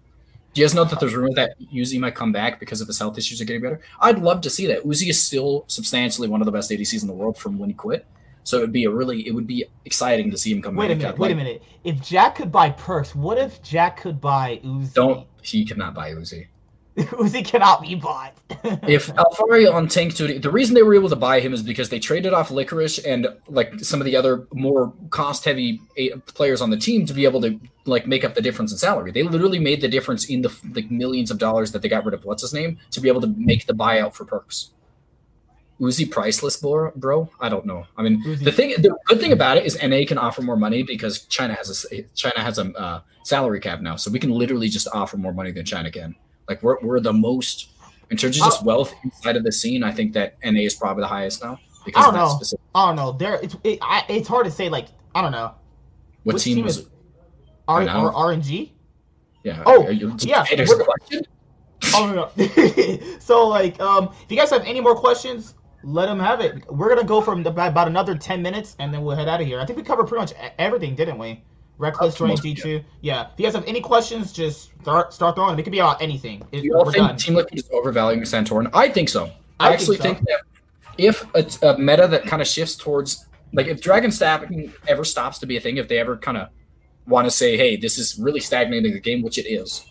Do you guys know that there's rumors that Uzi might come back because of his health issues are getting better? I'd love to see that. Uzi is still substantially one of the best ADCs in the world from when he quit. So it would be a really, it would be exciting to see him come wait back. Wait a minute, wait a minute. If Jack could buy Perkz, what if Jack could buy Uzi? Don't, he cannot buy Uzi. Uzi cannot be bought. if Alphari on Tank 2, the reason they were able to buy him is because they traded off Licorice and like some of the other more cost heavy eh, players on the team to be able to like make up the difference in salary. They literally made the difference in the like millions of dollars that they got rid of what's his name to be able to make the buyout for Perkz. Uzi priceless, bro, bro. I don't know. I mean, Uzi. the thing, the good thing about it is NA can offer more money because China has a China has a uh, salary cap now, so we can literally just offer more money than China can. Like we're we're the most in terms of just oh. wealth inside of the scene. I think that NA is probably the highest now. Because I don't know. Specific- I don't know. There, it's it, I, it's hard to say. Like I don't know. What Which team, team was it? R, R, RNG. Yeah. Oh, yeah. oh no. so like, um, if you guys have any more questions, let them have it. We're gonna go from the, about another ten minutes, and then we'll head out of here. I think we covered pretty much everything, didn't we? Rekkles G two. Yeah. If you guys have any questions, just start start throwing them. It could be about anything. Do you all think. Team Liquid is overvaluing Santorin? I think so. I, I actually think, so. think, that if a, a meta that kind of shifts towards like if dragon stabbing ever stops to be a thing, if they ever kind of want to say, hey, this is really stagnating the game, which it is,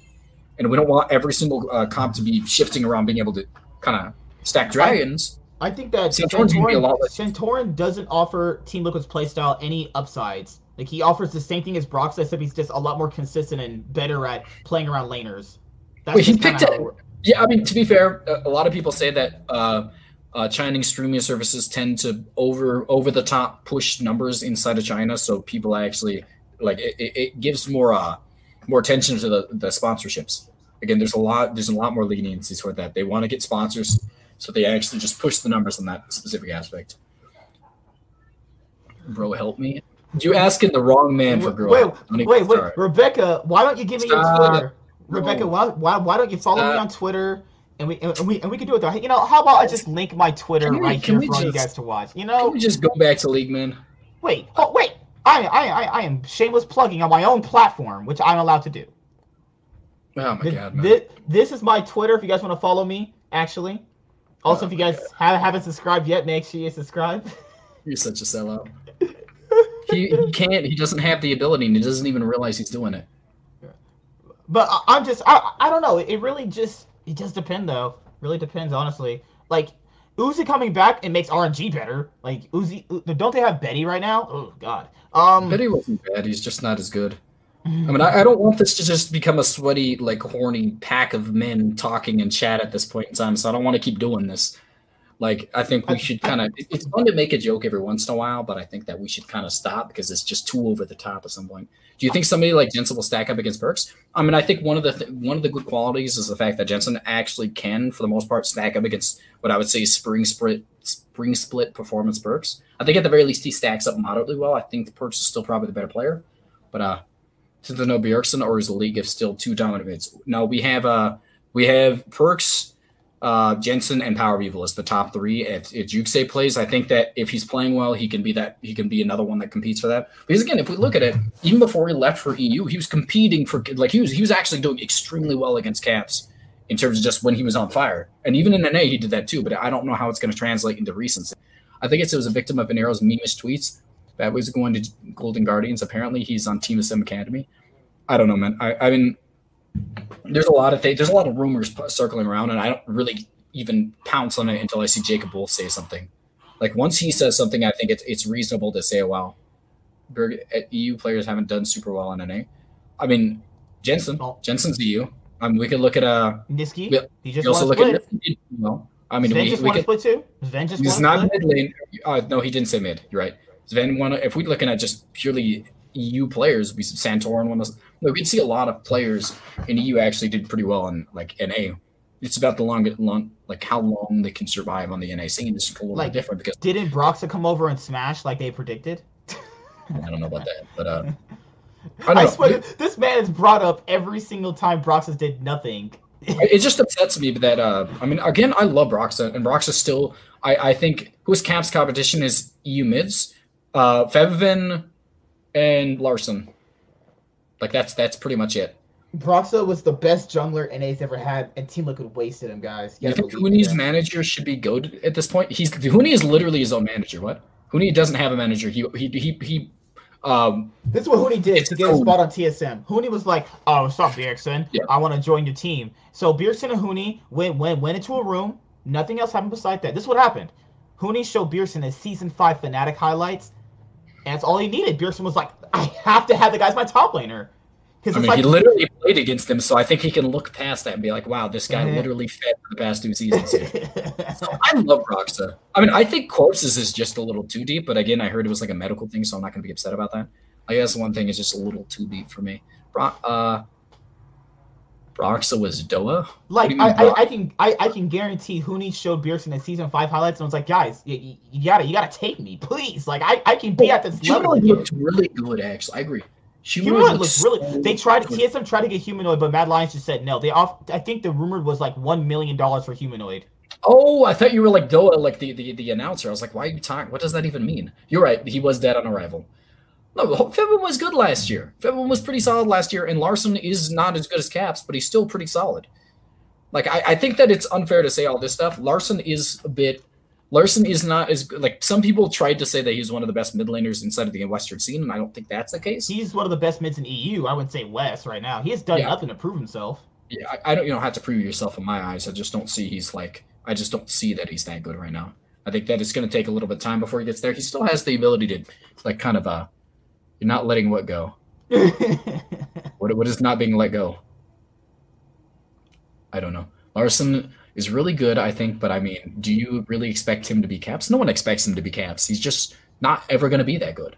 and we don't want every single uh, comp to be shifting around being able to kind of stack dragons. I think that Santorin's gonna be a lot less- Santorin doesn't offer Team Liquid's playstyle any upsides. Like he offers the same thing as Brox, except he's just a lot more consistent and better at playing around laners. That's Wait, he picked it-. Yeah, I mean to be fair, a, a lot of people say that uh, uh, Chinese streaming services tend to over over the top push numbers inside of China, so people actually like it, it, it gives more uh more attention to the, the sponsorships. Again, there's a lot there's a lot more leniency toward that. They want to get sponsors, so they actually just push the numbers on that specific aspect. Bro, help me. You asking the wrong man for girl. Wait, help. Don't even wait, wait. Rebecca, why don't you give me your Stop. Twitter? Rebecca, No. why, why, why don't you follow me on Twitter? And we, and we and we can do it though. You know, how about I just link my Twitter we- right can here for all you just- guys to watch? You Can know, we just go back to League Man? wait, oh, wait. I, I, I, I am shameless plugging on my own platform, which I'm allowed to do. Oh my Th- god, man. thi- this is my Twitter. If you guys want to follow me, actually. Also, Oh if you my guys have, haven't subscribed yet, make sure you subscribe. You're such a sellout. he, he can't. He doesn't have the ability, and he doesn't even realize he's doing it. But I, I'm just, I, I don't know. It really just, it just depends though. Really depends, honestly. Like Uzi coming back, it makes RNG better. Like Uzi, don't they have Betty right now? Oh God. Um. He wasn't bad. He's just not as good. I mean, I, I don't want this to just become a sweaty, like horny pack of men talking and chat at this point in time. So I don't want to keep doing this. Like, I think we should kind of. It's fun to make a joke every once in a while, but I think that we should kind of stop because it's just too over the top at some point. Do you think somebody like Jensen will stack up against Perkz? I mean, I think one of the th- one of the good qualities is the fact that Jensen actually can, for the most part, stack up against what I would say spring split spring split performance Perkz. I think at the very least he stacks up moderately well. I think Perkz is still probably the better player, but uh, since the no Bjergsen or is the league of still two dominant mids? No, we have uh we have Perkz, uh Jensen, and Power Evil as the top three. If, if Jukse plays, I think that if he's playing well, he can be that he can be another one that competes for that. Because again, if we look at it, even before he left for EU, he was competing for like he was he was actually doing extremely well against Caps in terms of just when he was on fire. And even in NA, he did that too. But I don't know how it's going to translate into recency. I think it's, it was a victim of Venero's memeish tweets. That was going to Golden Guardians. Apparently, he's on Team of Sim Academy. I don't know, man. I, I mean, there's a lot of things. There's a lot of rumors circling around, and I don't really even pounce on it until I see Jacob Wolf say something. Like once he says something, I think it's it's reasonable to say, "Wow, Berg- EU players haven't done super well in NA." I mean, Jensen, Oh. Jensen's EU. I mean, we could look at uh, Nisqy, Yeah, he just we also look split. at you know, I mean, Zven we, just we could. split too. Zven just He's not split. mid lane. Uh, no, he didn't say mid. You're right. Zven won. If we're looking at just purely EU players, we Santorin won. us- Like we'd see a lot of players in EU actually did pretty well in like NA. It's about the long, long, like how long they can survive on the NA scene is a little Like- bit different because Didn't Broxah come over and smash like they predicted? I don't know about that, but uh, I I, swear, this man is brought up every single time Broxas did nothing. it just upsets me that uh I mean again I love Broxah and Broxah still I I think whose Camp's competition is EU mids uh Fevin and Larssen like that's that's pretty much it Broxah was the best jungler NA's ever had, and Team Liquid wasted him, guys. you gotta think Huni's manager should be goaded at this point he's Huni is literally his own manager what Huni doesn't have a manager he he he, he um This is what Huni did to get a spot on TSM. Huni was like, "Oh, what's up, Bjergsen? Yeah. I want to join your team." So Bjergsen and Huni went went went into a room. Nothing else happened beside that. This is what happened. Huni showed Bjergsen his season five Fnatic highlights, and that's all he needed. Bjergsen was like, "I have to have the guy's my top laner." I mean, it's he literally played against him, so I think he can look past that and be like, "Wow, this guy Mhm. literally fed for the past two seasons." So I love Roxa. I mean, I think corpses is just a little too deep, but again, I heard it was like a medical thing, so I'm not going to be upset about that. I guess one thing is just a little too deep for me. Uh, Broxah was Doa. Like I, I, I can I, I can guarantee Huni showed Bjergsen in season five highlights and was like, guys, you, you gotta you gotta take me, please. Like I, I can be at this level. Humanoid looked really good, actually. I agree. Humanoid looks so really. They tried good. TSM tried to get humanoid, but Mad Lions just said no. They off. I think the rumored was like one million dollars for humanoid. Oh, I thought you were like Doa, like the, the, the announcer. I was like, why are you talking? What does that even mean? You're right. He was dead on arrival. No, Febin was good last year. Febin was pretty solid last year, and Larssen is not as good as Caps, but he's still pretty solid. Like I, I think that it's unfair to say all this stuff. Larssen is a bit Larssen is not as good. Like some people tried to say that he's one of the best mid laners inside of the Western scene, and I don't think that's the case. He's one of the best mids in EU. I wouldn't say West right now. He has done Yeah. nothing to prove himself. Yeah, I, I don't. You don't have to prove yourself in my eyes. I just don't see he's like. I just don't see that he's that good right now. I think that it's going to take a little bit of time before he gets there. He still has the ability to, like, kind of uh, you're not letting what go. What what is not being let go? I don't know. Larssen is really good, I think, but I mean, do you really expect him to be caps? No one expects him to be caps. He's just not ever going to be that good.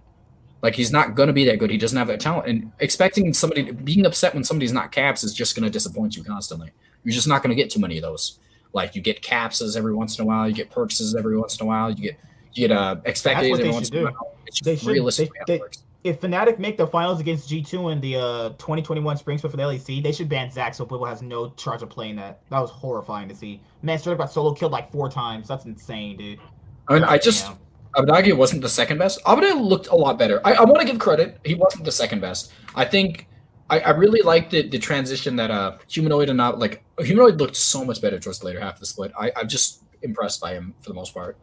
Like he's not going to be that good. He doesn't have that talent, and expecting somebody being upset when somebody's not caps is just going to disappoint you constantly. You're just not going to get too many of those. Like you get capses every once in a while, you get perkses every once in a while, you get you get uh expected every once in a while. It's They should- realistically they- they-. If Fnatic make the finals against G2 in the uh, 2021 Spring Split for the LEC, they should ban Zac so Blibble has no charge of playing that. That was horrifying to see. Man, straight up got solo killed like four times. That's insane, dude. I mean, I just Damn. Abbedagge wasn't the second best. Abbedagge looked a lot better. I, I want to give credit. He wasn't the second best. I think I, I really liked the, the transition that uh humanoid and not like humanoid looked so much better towards the later half of the split. I, I'm just impressed by him for the most part.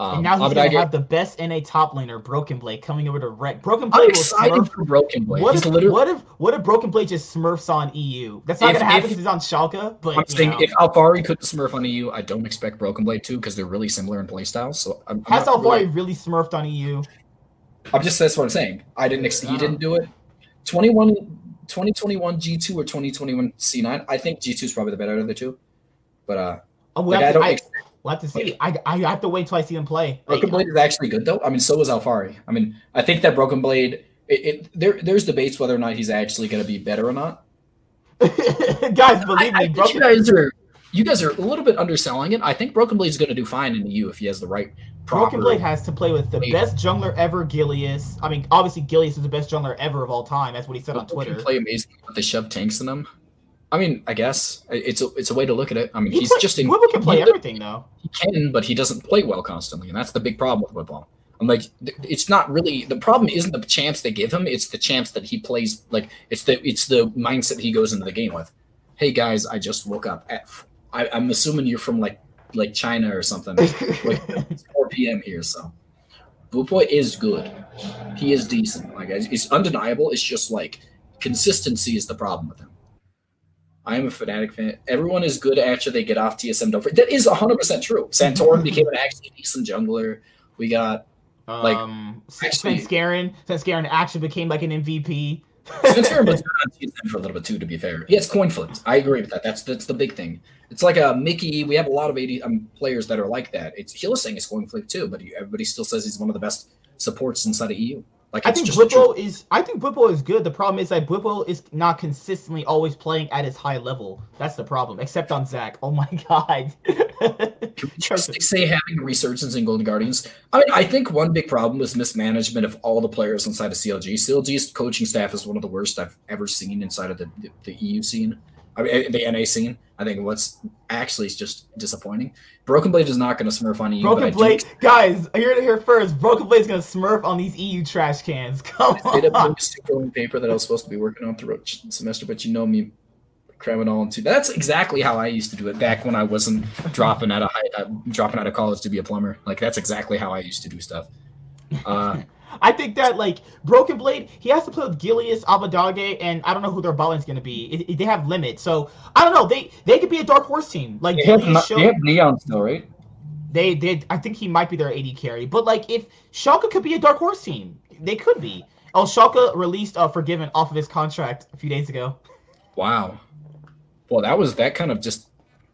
Um, and now he's gonna have the best NA top laner, Broken Blade, coming over to wreck. Broken I'm Blade will excited smurf. for Broken Blade. What if, literally. what if what if Broken Blade just smurfs on EU? That's not gonna happen if- because he's on Schalke. But I'm saying know. if Alphari couldn't smurf on EU, I don't expect Broken Blade to because they're really similar in playstyles. So I'm, I'm has Alphari really- really smurfed on EU? I'm just that's what I'm saying. I didn't. Ex- he Oh. didn't do it. 21, 2021 G2 or 2021 C9. I think G2 is probably the better out of the two. But uh, Oh, we'll, like I don't. I, ex- we'll have to see. I, I have to wait till I see him play. Like, Broken Blade is actually good though. I mean, so is Alphari. I mean, I think that Broken Blade. It, it there there's debates whether or not he's actually going to be better or not. guys, believe I, I me, think Broken, you guys are you guys are a little bit underselling it. I think Broken Blade's going to do fine in the EU if he has the right. Broken Blade has to play with the Blade. best jungler ever, Gilius. I mean, obviously, Gilius is the best jungler ever of all time. That's what he said on People can Twitter. play amazing, but they shove tanks in them. I mean, I guess it's a it's a way to look at it. I mean, He he's play- just in, Bwipo can play he- everything though. he can, but he doesn't play well constantly, and that's the big problem with football. I'm like, it's not really the problem. Isn't the chance they give him? It's the chance that he plays. Like, it's the it's the mindset he goes into the game with. Hey guys, I just woke up at. I, I'm assuming you're from like like China or something. like it's 4 p.m. here, so. Bwipo is good. He is decent. Like it's undeniable. It's just like consistency is the problem with him. I am a Fnatic fan. Everyone is good after they get off TSM. Don't forget. That is 100% true. Santorin became an actually decent jungler. We got Like, um, actually- Svenskeren, Svenskeren actually became like an MVP. Santorin was on TSM for a little bit too, to be fair. He has coin flipped. I agree with that. That's that's the big thing. It's like a Mickey. We have a lot of 80 um, players that are like that. It's Hylissang is coin flipped too, but he, everybody still says he's one of the best supports inside of EU. Like I think truth. Is. I think Bwipo is good. The problem is that Bwipo is not consistently always playing at his high level. That's the problem. Except on Zach. Oh my god. Just say having a resurgence in Golden Guardians? I mean, I think one big problem was mismanagement of all the players inside of CLG. CLG's coaching staff is one of the worst I've ever seen inside of the, the, the EU scene. I mean, eh, the NA scene. I think what's actually is just disappointing. Broken Blade is not going to smurf on EU. I Broken do Blade, guys, you're to hear first. Broken Blade is gonna smurf on these EU trash cans. Come I did on. a super paper that I was supposed to be working on throughout the semester, but you know me cram it all into. That's exactly how I used to do it back when I wasn't dropping out of high, uh, dropping out of college to be a plumber. Like that's exactly how I used to do stuff. Uh, I think that like Broken Blade, he has to play with Gilius, Abbedagge, and I don't know who their balance gonna be. It- it- they have limits, so I don't know. They they could be a dark horse team. Like they have, Gilius showed, they have Neon still, right? they did. I think he might be their AD carry. But like if Schalke could be a dark horse team, they could be. Oh, Schalke released uh, Forgiven off of his contract a few days ago. Wow. Well, that was that kind of just.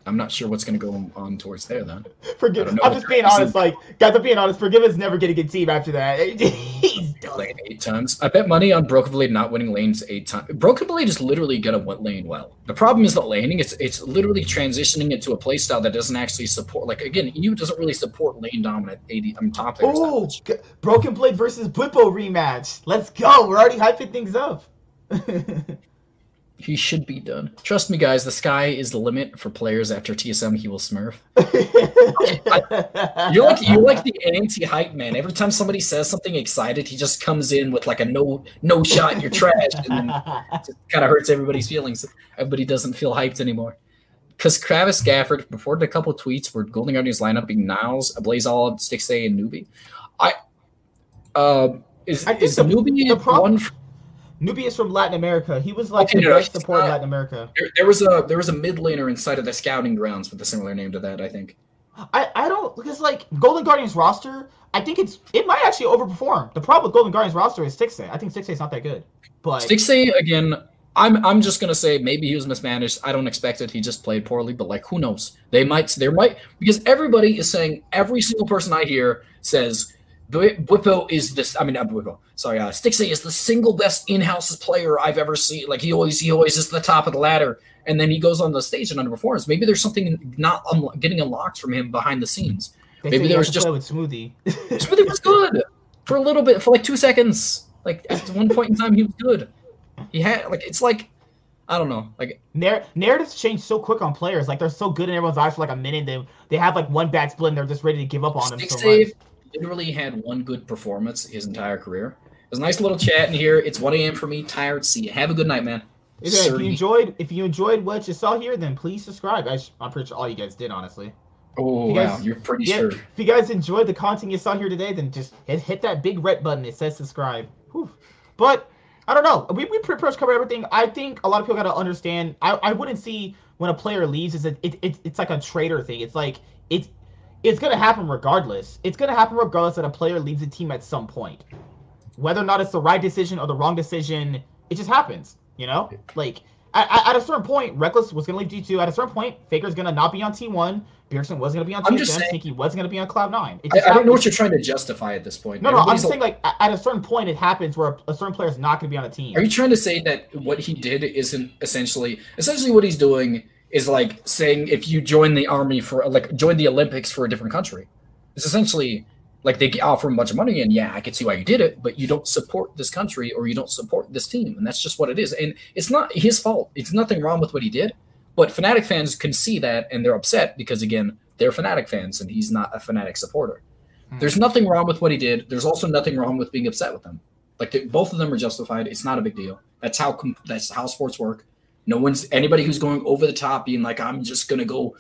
I'm not sure what's going to go on towards there then. Forgive. I'm just being is. honest. Like guys, I'm being honest. Forgiven's never getting a good team after that. He's done. Lane eight times. I bet money on Broken Blade not winning lanes eight times. Broken Blade is literally gonna win lane well. The problem is not laning. It's it's literally transitioning into a playstyle that doesn't actually support. Like again, EU doesn't really support lane dominant AD. I mean top. Oh, Broken Blade versus Bwipo rematch. Let's go. We're already hyping things up. He should be done. Trust me, guys. The sky is the limit for players after TSM. He will smurf. You're like you're like the anti-hype man. Every time somebody says something excited, he just comes in with like a no no shot. You're trash, and kind of hurts everybody's feelings. Everybody doesn't feel hyped anymore. because Travis Gafford reported a couple tweets where Golden Guardians lineup being Niles, Ablazeolive, Stixxay, and Newbie. I uh is I is the- Newbie the prob- one? f- Newbie is from Latin America. He was like Okay, the no, best support in uh, Latin America. There, there was a there was a mid laner inside of the scouting grounds with a similar name to that. I think. I, I don't because like Golden Guardians roster, I think it's it might actually overperform. The problem with Golden Guardians roster is Stixxay. I think Stixxay is not that good. But Stixxay again. I'm I'm just gonna say maybe he was mismanaged. I don't expect it. He just played poorly, but like who knows? They might there might because everybody is saying every single person I hear says Bwipo is this. I mean not Bwipo. Sorry, uh, Stixxay is the single best in-house player I've ever seen. Like he always he always is the top of the ladder, and then he goes on the stage and underperforms. Maybe there's something not un- getting unlocked from him behind the scenes. they maybe there was just- with Smoothie. Smoothie was good for a little bit, for like two seconds. Like at one point in time, he was good. He had like it's like I don't know, like Narr- narratives change so quick on players. Like they're so good in everyone's eyes for like a minute. They they have like one bad split and they're just ready to give up on them so Save much. Literally had one good performance his entire career. There's a nice little chat in here. It's 1 a.m. for me. Tired. See you. Have a good night, man. Yeah, If you enjoyed if you enjoyed what you saw here, then please subscribe. I I'm pretty sure all you guys did, honestly. Oh You wow, guys- you're pretty Yeah, sure. if you guys enjoyed the content you saw here today, then just hit, hit that big red button. It says subscribe. Whew. But I don't know. We, we pretty much covered everything. I think a lot of people got to understand. I, I wouldn't see when a player leaves is it, it, it it's like a trader thing. It's like it's it's gonna happen regardless. It's gonna happen regardless that a player leaves a team at some point. Whether or not it's the right decision or the wrong decision, it just happens. You know, like at, at- at a certain point, Rekkles was gonna leave G two. At a certain point, Faker's gonna not be on T one. Bjergsen was gonna be on I'm TSM. just saying- Tinky was gonna be on Cloud Nine. I, I don't know what you're trying to justify at this point. No, no, I'm just saying like at a certain point it happens where a, a certain player is not going to be on a team. Are you trying to say that what he did isn't essentially essentially what he's doing is like saying if you join the army for like join the Olympics for a different country? It's essentially like they offer a bunch of money and yeah, I can see why you did it, but you don't support this country or you don't support this team, and that's just what it is. And it's not his fault. It's nothing wrong with what he did, but Fnatic fans can see that and they're upset because again, they're Fnatic fans and he's not a Fnatic supporter. Hmm. There's nothing wrong with what he did. There's also nothing wrong with being upset with him. Like both of them are justified. It's not a big deal. That's how com- that's how sports work. No one's anybody who's going over the top, being like, "I'm just gonna go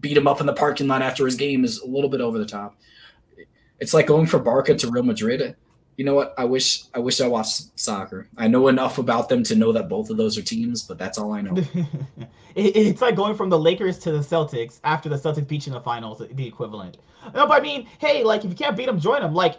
beat him up in the parking lot after his game," is a little bit over the top. It's like going for Barca to Real Madrid. You know what? I wish I wish I watched soccer. I know enough about them to know that both of those are teams, but that's all I know. it, it's like going from the Lakers to the Celtics after the Celtics beat you in the finals, the equivalent. No, but I mean, hey, like if you can't beat them, join them. Like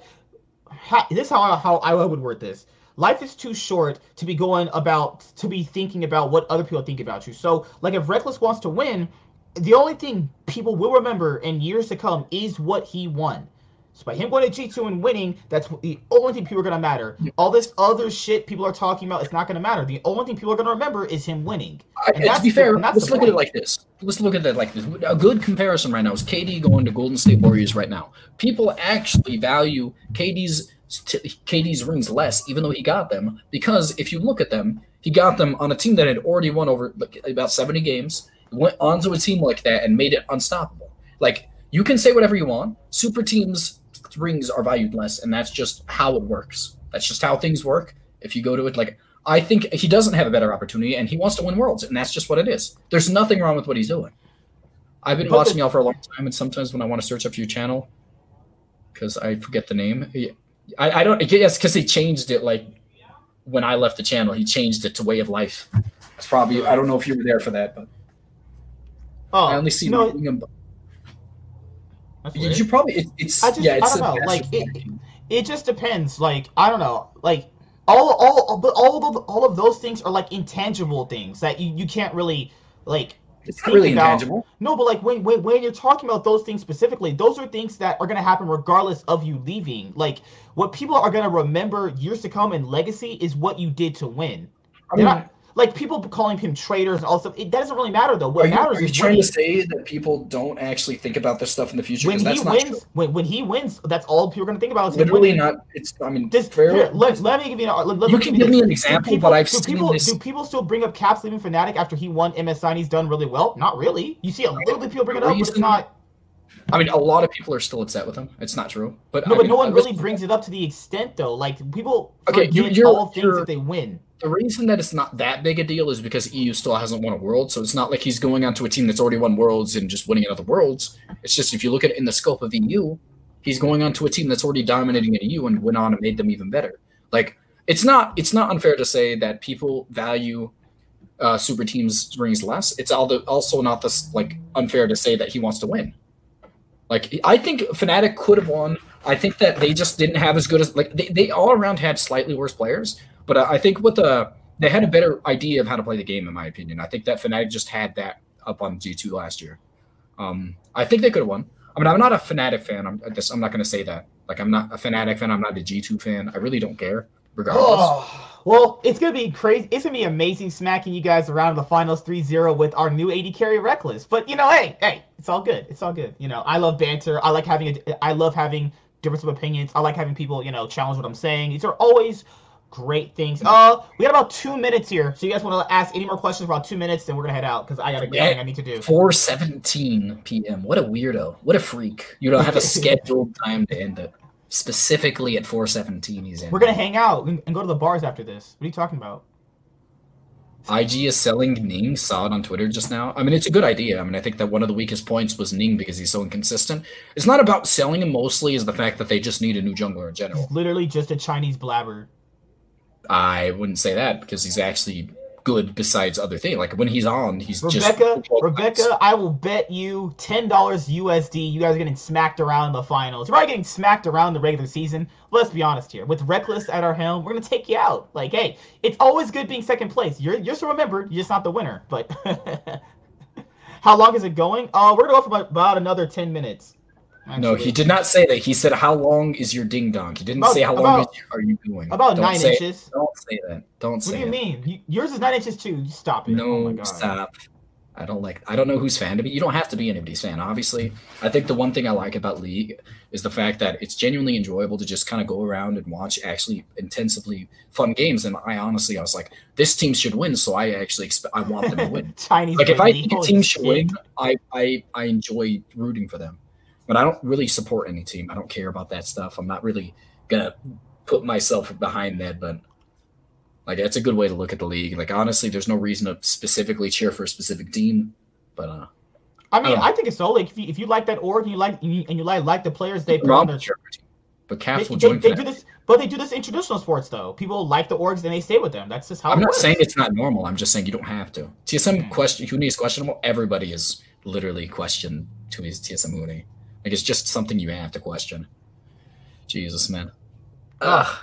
this is how how I would word this. Life is too short to be going about to be thinking about what other people think about you. So, like if Rekkles wants to win, the only thing people will remember in years to come is what he won. So by him going to G2 and winning, that's the only thing people are gonna matter. All this other shit people are talking about, it's not gonna matter. The only thing people are gonna remember is him winning. I, And to that's be fair, let's look at it like this. Let's look at it like this. A good comparison right now is KD going to Golden State Warriors right now. People actually value KD's KD's rings less, even though he got them, because if you look at them, he got them on a team that had already won over like, about seventy games. Went onto a team like that and made it unstoppable. Like you can say whatever you want. Super teams rings are valued less, and that's just how it works. That's just how things work. If you go to it like I think he doesn't have a better opportunity, and he wants to win worlds, and that's just what it is. There's nothing wrong with what he's doing. I've been watching y'all for a long time, and sometimes when I want to search up your channel, because I forget the name, I, I don't. Yes, because he changed it. Like when I left the channel, he changed it to Way of Life. It's probably I don't know if you were there for that, but Oh, I only see. no, him. that's Did you probably? It, it's I just- yeah. It's I don't know, like, it- it just depends. Like I don't know, like all all but all of all of those things are like intangible things that you, you can't really like. It's not really about- intangible. No, but like when, when when you're talking about those things specifically, those are things that are gonna happen regardless of you leaving. Like what people are gonna remember years to come in legacy is what you did to win. I mean, not like people calling him traitors and all stuff. It doesn't really matter though. What are you, matters are you is trying winning. to say that people don't actually think about this stuff in the future? when he that's not wins, when, when he wins, that's all people are gonna think about. Is Literally not. It's. I mean, This, here, let, let me give you an. Let, let You can give me an example, people, but I've seen people, this- Do people still bring up Caps leaving Fnatic after he won MSI and he's done really well? Not really. You see a little bit of people bring it up, but it's not. I mean, a lot of people are still upset with him. It's not true, but no, I but mean, no one was- really brings it up to the extent though. Like people Okay, you- all things that they win. The reason that it's not that big a deal is because EU still hasn't won a world, so it's not like he's going onto a team that's already won worlds and just winning another worlds. It's just if you look at it in the scope of EU, he's going onto a team that's already dominating in EU and went on and made them even better. Like it's not it's not unfair to say that people value uh, super teams rings less. It's also not this like unfair to say that he wants to win. Like I think Fnatic could have won. I think that they just didn't have as good as like they, they all around had slightly worse players. But I think with the they had a better idea of how to play the game, in my opinion. I think that Fnatic just had that up on G two last year. Um, I think they could have won. I mean, I'm not a Fnatic fan. I'm just I'm not going to say that. Like, I'm not a Fnatic fan. I'm not a G two fan. I really don't care, regardless. Oh, well, it's gonna be crazy. It's gonna be amazing smacking you guys around in the finals 3-0 with our new AD carry Rekkles. But you know, hey, hey, it's all good. It's all good. You know, I love banter. I like having a, I love having difference of opinions. I like having people, you know, challenge what I'm saying. These are always great things. Uh, we got about two minutes here, so you guys want to ask any more questions for about two minutes, then we're gonna head out because I got a Yeah. thing I need to do. 4:17 p.m. What a weirdo! What a freak! You don't have a scheduled time to end it. Specifically at 4:17, he's in. We're gonna hang out and and go to the bars after this. What are you talking about? IG is selling Ning. Saw it on Twitter just now. I mean, it's a good idea. I mean, I think that one of the weakest points was Ning because he's so inconsistent. It's not about selling him mostly, is the fact that they just need a new jungler in general. He's literally just a Chinese blabber. I wouldn't say that because he's actually good besides other things. Like when he's on, he's Rebecca, just Rebecca, I will bet you ten dollars USD. You guys are getting smacked around the finals. You're probably getting smacked around the regular season. Let's be honest here. With Rekkles at our helm, we're gonna take you out. Like, hey, it's always good being second place. You're you're still remembered. You're just not the winner. But how long is it going? Uh, we're gonna go for about, about another ten minutes. No, he did not say that. He said, "How long is your ding dong?" He didn't About- say, "How long about- are you going?" About Don't nine say, inches. Don't say that. Don't say. That. What do you mean? You, yours is nine inches too. Stop it. No, oh my god. stop. I don't like. I don't know who's fan to be. You don't have to be anybody's fan, obviously. I think the one thing I like about League is the fact that it's genuinely enjoyable to just kind of go around and watch actually intensively fun games. And I honestly, I was like, this team should win, so I actually expect I want them to win. Chinese. like if I think a team should win, I, I I enjoy rooting for them. But I don't really support any team. I don't care about that stuff. I'm not really gonna put myself behind that, but like that's a good way to look at the league. Like honestly, there's no reason to specifically cheer for a specific team. But uh I mean, Um, I think it's so. Like, if you, if you like that org and you like and you, like like the players they put on their will cheer for team. But They, will join they for do this, but they do this in traditional sports though. People like the orgs and they stay with them. That's just how. I'm not works. saying it's not normal. I'm just saying you don't have to. TSM question Huni is questionable. Everybody is literally questioned to his TSM Huni. Like it's just something you have to question. Jesus, man. Ugh.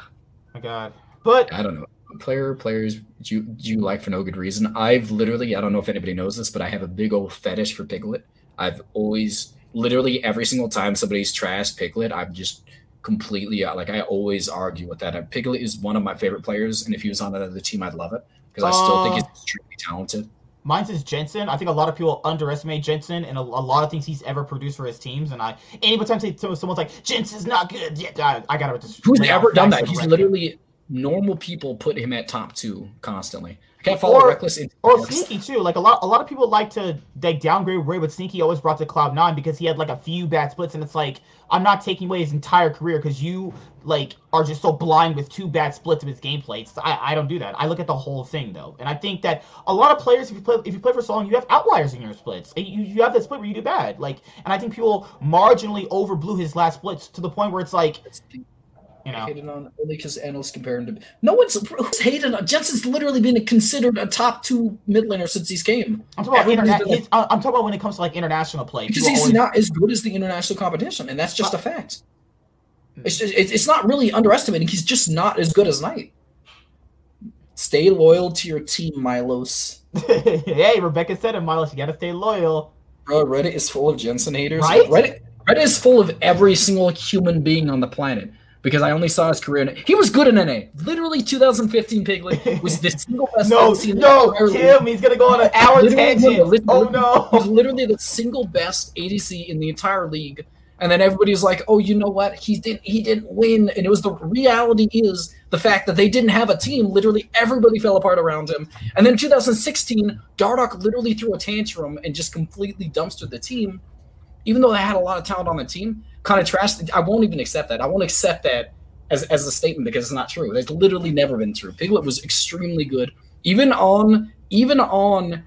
My god. But I don't know. Player players do you, do you like for no good reason? I've literally I don't know if anybody knows this, but I have a big old fetish for Piglet. I've always literally every single time somebody's trashed Piglet, I'm just completely uh, like I always argue with that. Uh, Piglet is one of my favorite players, and if he was on another team, I'd love it because I still think he's extremely talented. Mine's is Jensen. I think a lot of people underestimate Jensen and a, a lot of things he's ever produced for his teams. And I anytime say someone's like Jensen's not good, yeah, I, I gotta just. Who's ever done that? He's record. literally normal people put him at top two constantly. Can't follow Or- Rekkles. Or Sneaky too. Like a lot, a lot of people like to like downgrade Ray, but Sneaky always brought to Cloud Nine because he had like a few bad splits, and it's like I'm not taking away his entire career because you like are just so blind with two bad splits of his gameplay. I I don't do that. I look at the whole thing though, and I think that a lot of players, if you play if you play for so long, you have outliers in your splits. You you have that split where you do bad. Like, and I think people marginally overblew his last splits to the point where it's like you know. hated on only because analysts compare him to. No one's who's hated on. Jensen's literally been considered a top two mid laner since he's came I'm talking about interna- like- I'm talking about when it comes to like international play. because he's always- not as good as the international competition, and that's just Uh, a fact. It's just, it's it's not really underestimating. He's just not as good as Knight. Stay loyal to your team, Milos. hey, Rebecca said it, Milos. You gotta stay loyal. Bro, Reddit is full of Jensen haters. Right? Reddit, Reddit is full of every single human being on the planet. Because I only saw his career in He was good in NA. Literally, 2015 Piglet was the single best No, ADC in the no, entire league. Tim, he's gonna go on an hour Literally, tangent. Oh He was no. literally the single best ADC in the entire league. And then everybody's like, "Oh, you know what? He didn't. He didn't win." And it was the reality is the fact that they didn't have a team. Literally, everybody fell apart around him. And then 2016, Dardoch literally threw a tantrum and just completely dumpstered the team. even though they had a lot of talent on the team, kind of trashed. I won't even accept that. I won't accept that as, as a statement because it's not true. It's literally never been true. Piglet was extremely good, even on even on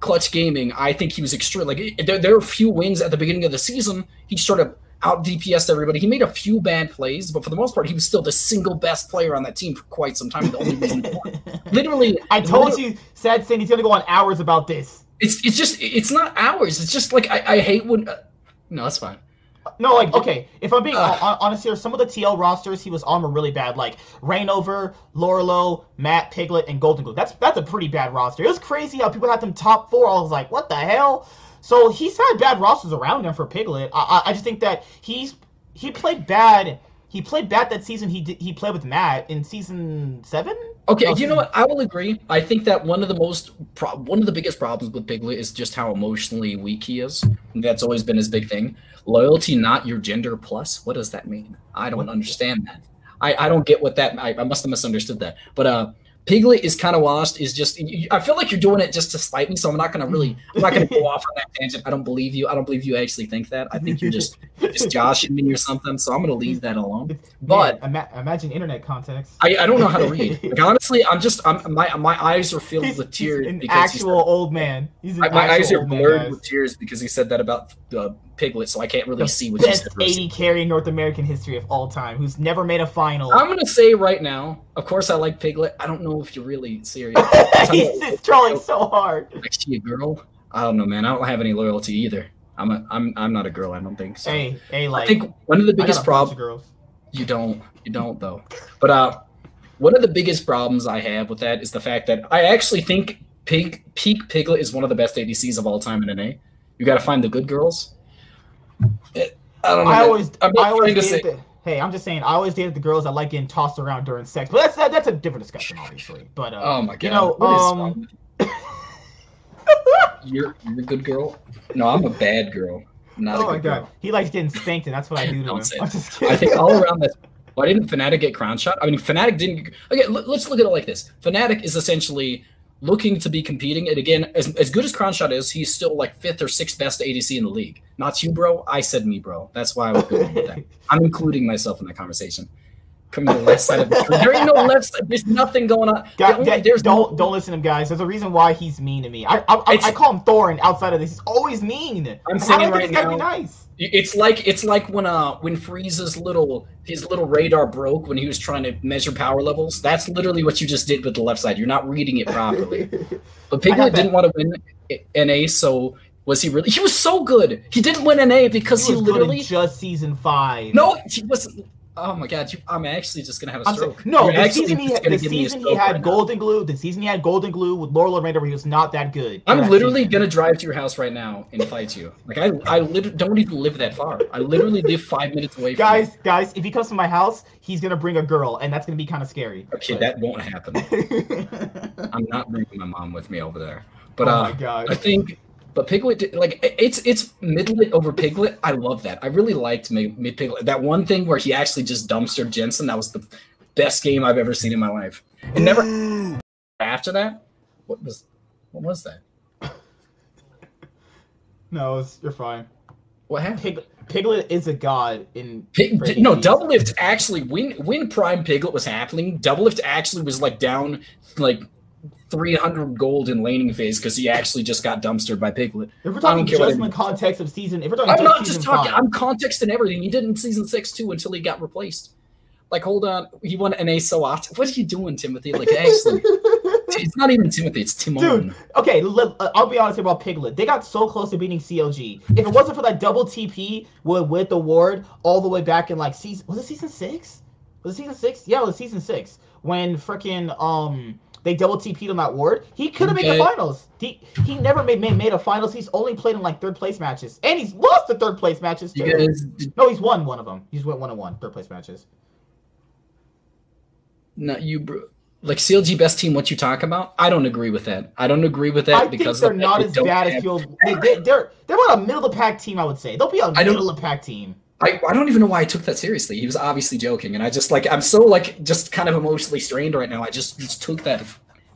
Clutch Gaming. I think he was extreme. Like there, there were a few wins at the beginning of the season. He started out DPS everybody. He made a few bad plays, but for the most part, he was still the single best player on that team for quite some time. The only reason, literally, I told you, Sad he's gonna go on hours about this. It's it's just it's not hours. It's just like I, I hate when. Uh, no, that's fine. No, like okay. If I'm being uh, honest here, some of the TL rosters he was on were really bad. Like Reignover, Lourlo, Matt, Piglet, and Goldenglue. That's that's a pretty bad roster. It was crazy how people had them top four. I was like, what the hell? So he's had bad rosters around him for Piglet. I, I, I just think that he's he played bad. He played bad that season. He did, he played with Matt in season seven. Okay, you know what? I will agree. I think that one of the most pro- one of the biggest problems with Piglet is just how emotionally weak he is. That's always been his big thing. Loyalty, not your gender plus. What does that mean? I don't understand that. I, I don't get what that. I, I must have misunderstood that. But uh, Piglet is kind of lost. Is just I feel like you're doing it just to spite me, so I'm not gonna really I'm not gonna go off on that tangent. I don't believe you. I don't believe you actually think that. I think you're just just joshing me or something. So I'm gonna leave that alone. But yeah, ima- imagine internet context. I, I don't know how to read. Like, honestly, I'm just I'm my my eyes are filled He's, with tears. he's an because actual old man. He's an my, my eyes are old man, blurred with tears because he said that about uh, Piglet, so I can't really the see what best. 80 carry in North American history of all time, who's never made a final. I'm gonna say right now. Of course, I like Piglet. I don't know if you're really serious. He's trolling so hard. Like she a girl? I don't know, man. I don't have any loyalty either. I'm a I'm I'm not a girl. I don't think so. Hey, hey, like I think one of the biggest a bunch of problems you don't you don't though. But uh, one of the biggest problems I have with that is the fact that I actually think Pig Peak Piglet is one of the best ADCs of all time in NA. You got to find the good girls. It- I don't know. I always, I'm I always to say- the, hey, I'm just saying, I always dated the girls that like getting tossed around during sex, but that's that, that's a different discussion, obviously. But uh, Oh my god! you know, um, you're you're a good girl. No, I'm a bad girl. Not oh my god, girl. he likes getting spanked, and that's what I do to him. I'm just kidding. I think all around this. Why didn't Fnatic get Crownshot? I mean, Fnatic didn't. Okay, l- let's look at it like this. Fnatic is essentially looking to be competing, and again, as, as good as Crownshot is, he's still like fifth or sixth best ADC in the league. Not you, bro. I said me, bro. That's why I was going with that. I'm including myself in that conversation. Coming to the left side of the screen. There ain't no left side. There's nothing going on. The only- God, there's don't no- don't listen to him, guys. There's a reason why he's mean to me. I I, I, I call him Thorin outside of this. He's always mean. I'm saying right now- be nice. It's like it's like when uh when Frieza's little his little radar broke when he was trying to measure power levels. That's literally what you just did with the left side. You're not reading it properly. But Piglet didn't want to win NA, so was he really? He was so good. He didn't win NA because he he, was good in literally just season five. no. He wasn't. Oh my god! You, I'm actually just gonna have a I'm saying, stroke. no, the season he had, the give me a season he had right now. Goldenglue. The season he had Goldenglue with Lourlo and Raider, where he was not that good. I'm That literally season. gonna drive to your house right now and fight you. Like I, I lit- don't even live that far. I literally live five minutes away. from you. Guys, guys, if he comes to my house, he's gonna bring a girl, and that's gonna be kind of scary. Okay, But- that won't happen. I'm not bringing my mom with me over there. But oh uh. I think, but Piglet, like it's it's Midlet over Piglet. I love that. I really liked mid, mid Piglet. That one thing where he actually just dumpstered Jensen. That was the best game I've ever seen in my life. And never after that. What was what was that? no, it's, you're fine. What happened? Pig, Piglet is a god in. Pig, for no, ADCs. Doublelift actually when when Prime Piglet was happening, Doublelift actually was like down like 300 gold in laning phase because he actually just got dumpstered by Piglet. If we're talking just in the context of season, if we're talking I'm just not just talking. five, I'm contexting everything. He did in season six too until he got replaced. Like, hold on, he won an A so often. What are you doing, Timothy? Like, actually, it's not even Timothy. It's Timon. Dude, okay, li- uh, I'll be honest about Piglet. They got so close to beating CLG. If it wasn't for that double TP with, with the ward all the way back in like season, was it season six? Was it season six? Yeah, it was season six when freaking um they double TP'd on that ward. He could have made the finals. He he never made, made made a finals. He's only played in like third place matches, and he's lost the third place matches too. Guys, No, he's won one of them. He's went one on one third place matches. not you, bro. Like CLG best team. What you talk about? I don't agree with that. I don't agree with that I think because they're not as bad as you'll. They, they, they're they're about a middle of the pack team. I would say they'll be a middle of the pack team. I, I don't even know why I took that seriously. He was obviously joking, and I just like I'm so like just kind of emotionally strained right now. I just, just took that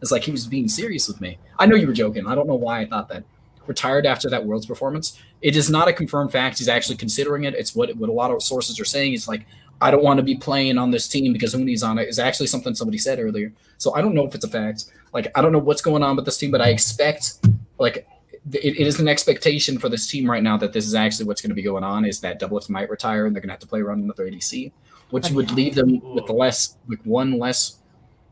as like he was being serious with me. I know you were joking. I don't know why I thought that. retired after that Worlds performance. It is not a confirmed fact. He's actually considering it. It's what what a lot of sources are saying. He's like, I don't want to be playing on this team because Huni's on it. Is actually something somebody said earlier. So I don't know if it's a fact. Like I don't know what's going on with this team, but I expect like it, it is an expectation for this team right now that this is actually what's going to be going on. Is that Doublelift might retire and they're going to have to play around another ADC, which would leave them with less, like one less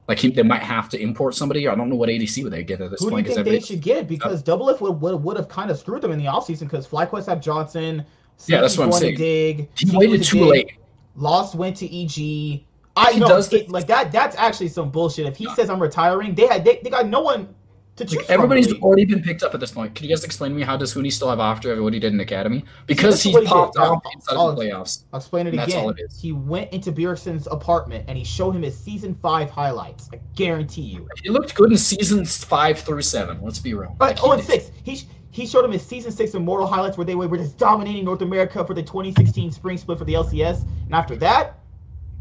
like he, they might have to import somebody. I don't know what ADC would they get at this Who point. do you think they should get? Because Doublelift would, would would have kind of screwed them in the offseason because FlyQuest have Johnsun. Yeah, that's what I'm saying. Dig, he waited too dig, late. Lost went to EG. I know it, like that. That's actually some bullshit. If he says I'm retiring, they had they, they got no one to choose like, Everybody's already been picked up at this point. Can you guys explain to me how does Huni still have after what he did in academy? Because he popped off inside of the playoffs. I'll explain it again. That's all it is. He went into Bjergsen's apartment and he showed him his season five highlights. I guarantee you. He looked good in seasons five through seven. Let's be real. Like, oh, and six. He he showed him his season six immortal highlights where they were just dominating North America for the 2016 spring split for the LCS. And after that,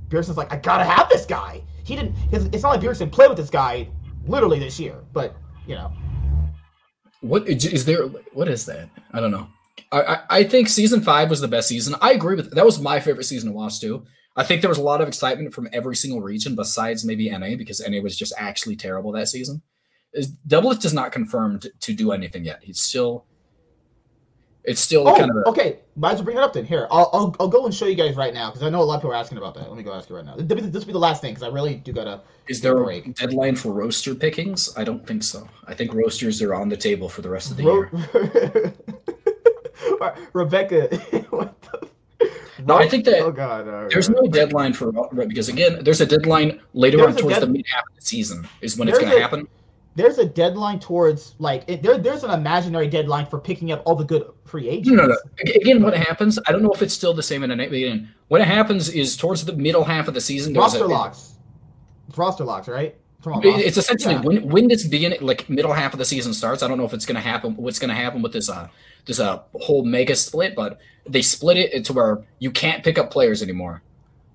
Bjergsen's like, I gotta have this guy. He didn't. It's not like Bjergsen played with this guy literally this year, but you know. What is there? What is that? I don't know. I, I, I think season five was the best season. I agree with that. Was my favorite season to watch too. I think there was a lot of excitement from every single region besides maybe NA because NA was just actually terrible that season. Doublelift is not confirmed to do anything yet. He's still it's still oh, kind of a, okay. Might as well bring it up then. Here, I'll, I'll, I'll go and show you guys right now because I know a lot of people are asking about that. Let me go ask you right now. This will be the last thing because I really do gotta. Is there a deadline for roster pickings? I don't think so. I think roasters are on the table for the rest of the Ro- year. Rebecca, what the? No, I think that oh God, there's no deadline for because again, there's a deadline later there's on towards dead- the mid half of the season is when there's it's going to happen there's a deadline towards like it, there, there's an imaginary deadline for picking up all the good free agents. No, no, no. Again, what happens? I don't know if it's still the same in a beginning. What happens is towards the middle half of the season. Roster a, locks. It's roster locks, right? It's essentially yeah. when when this beginning, like middle half of the season starts. I don't know if it's going to happen. What's going to happen with this uh this uh whole mega split? But they split it to where you can't pick up players anymore.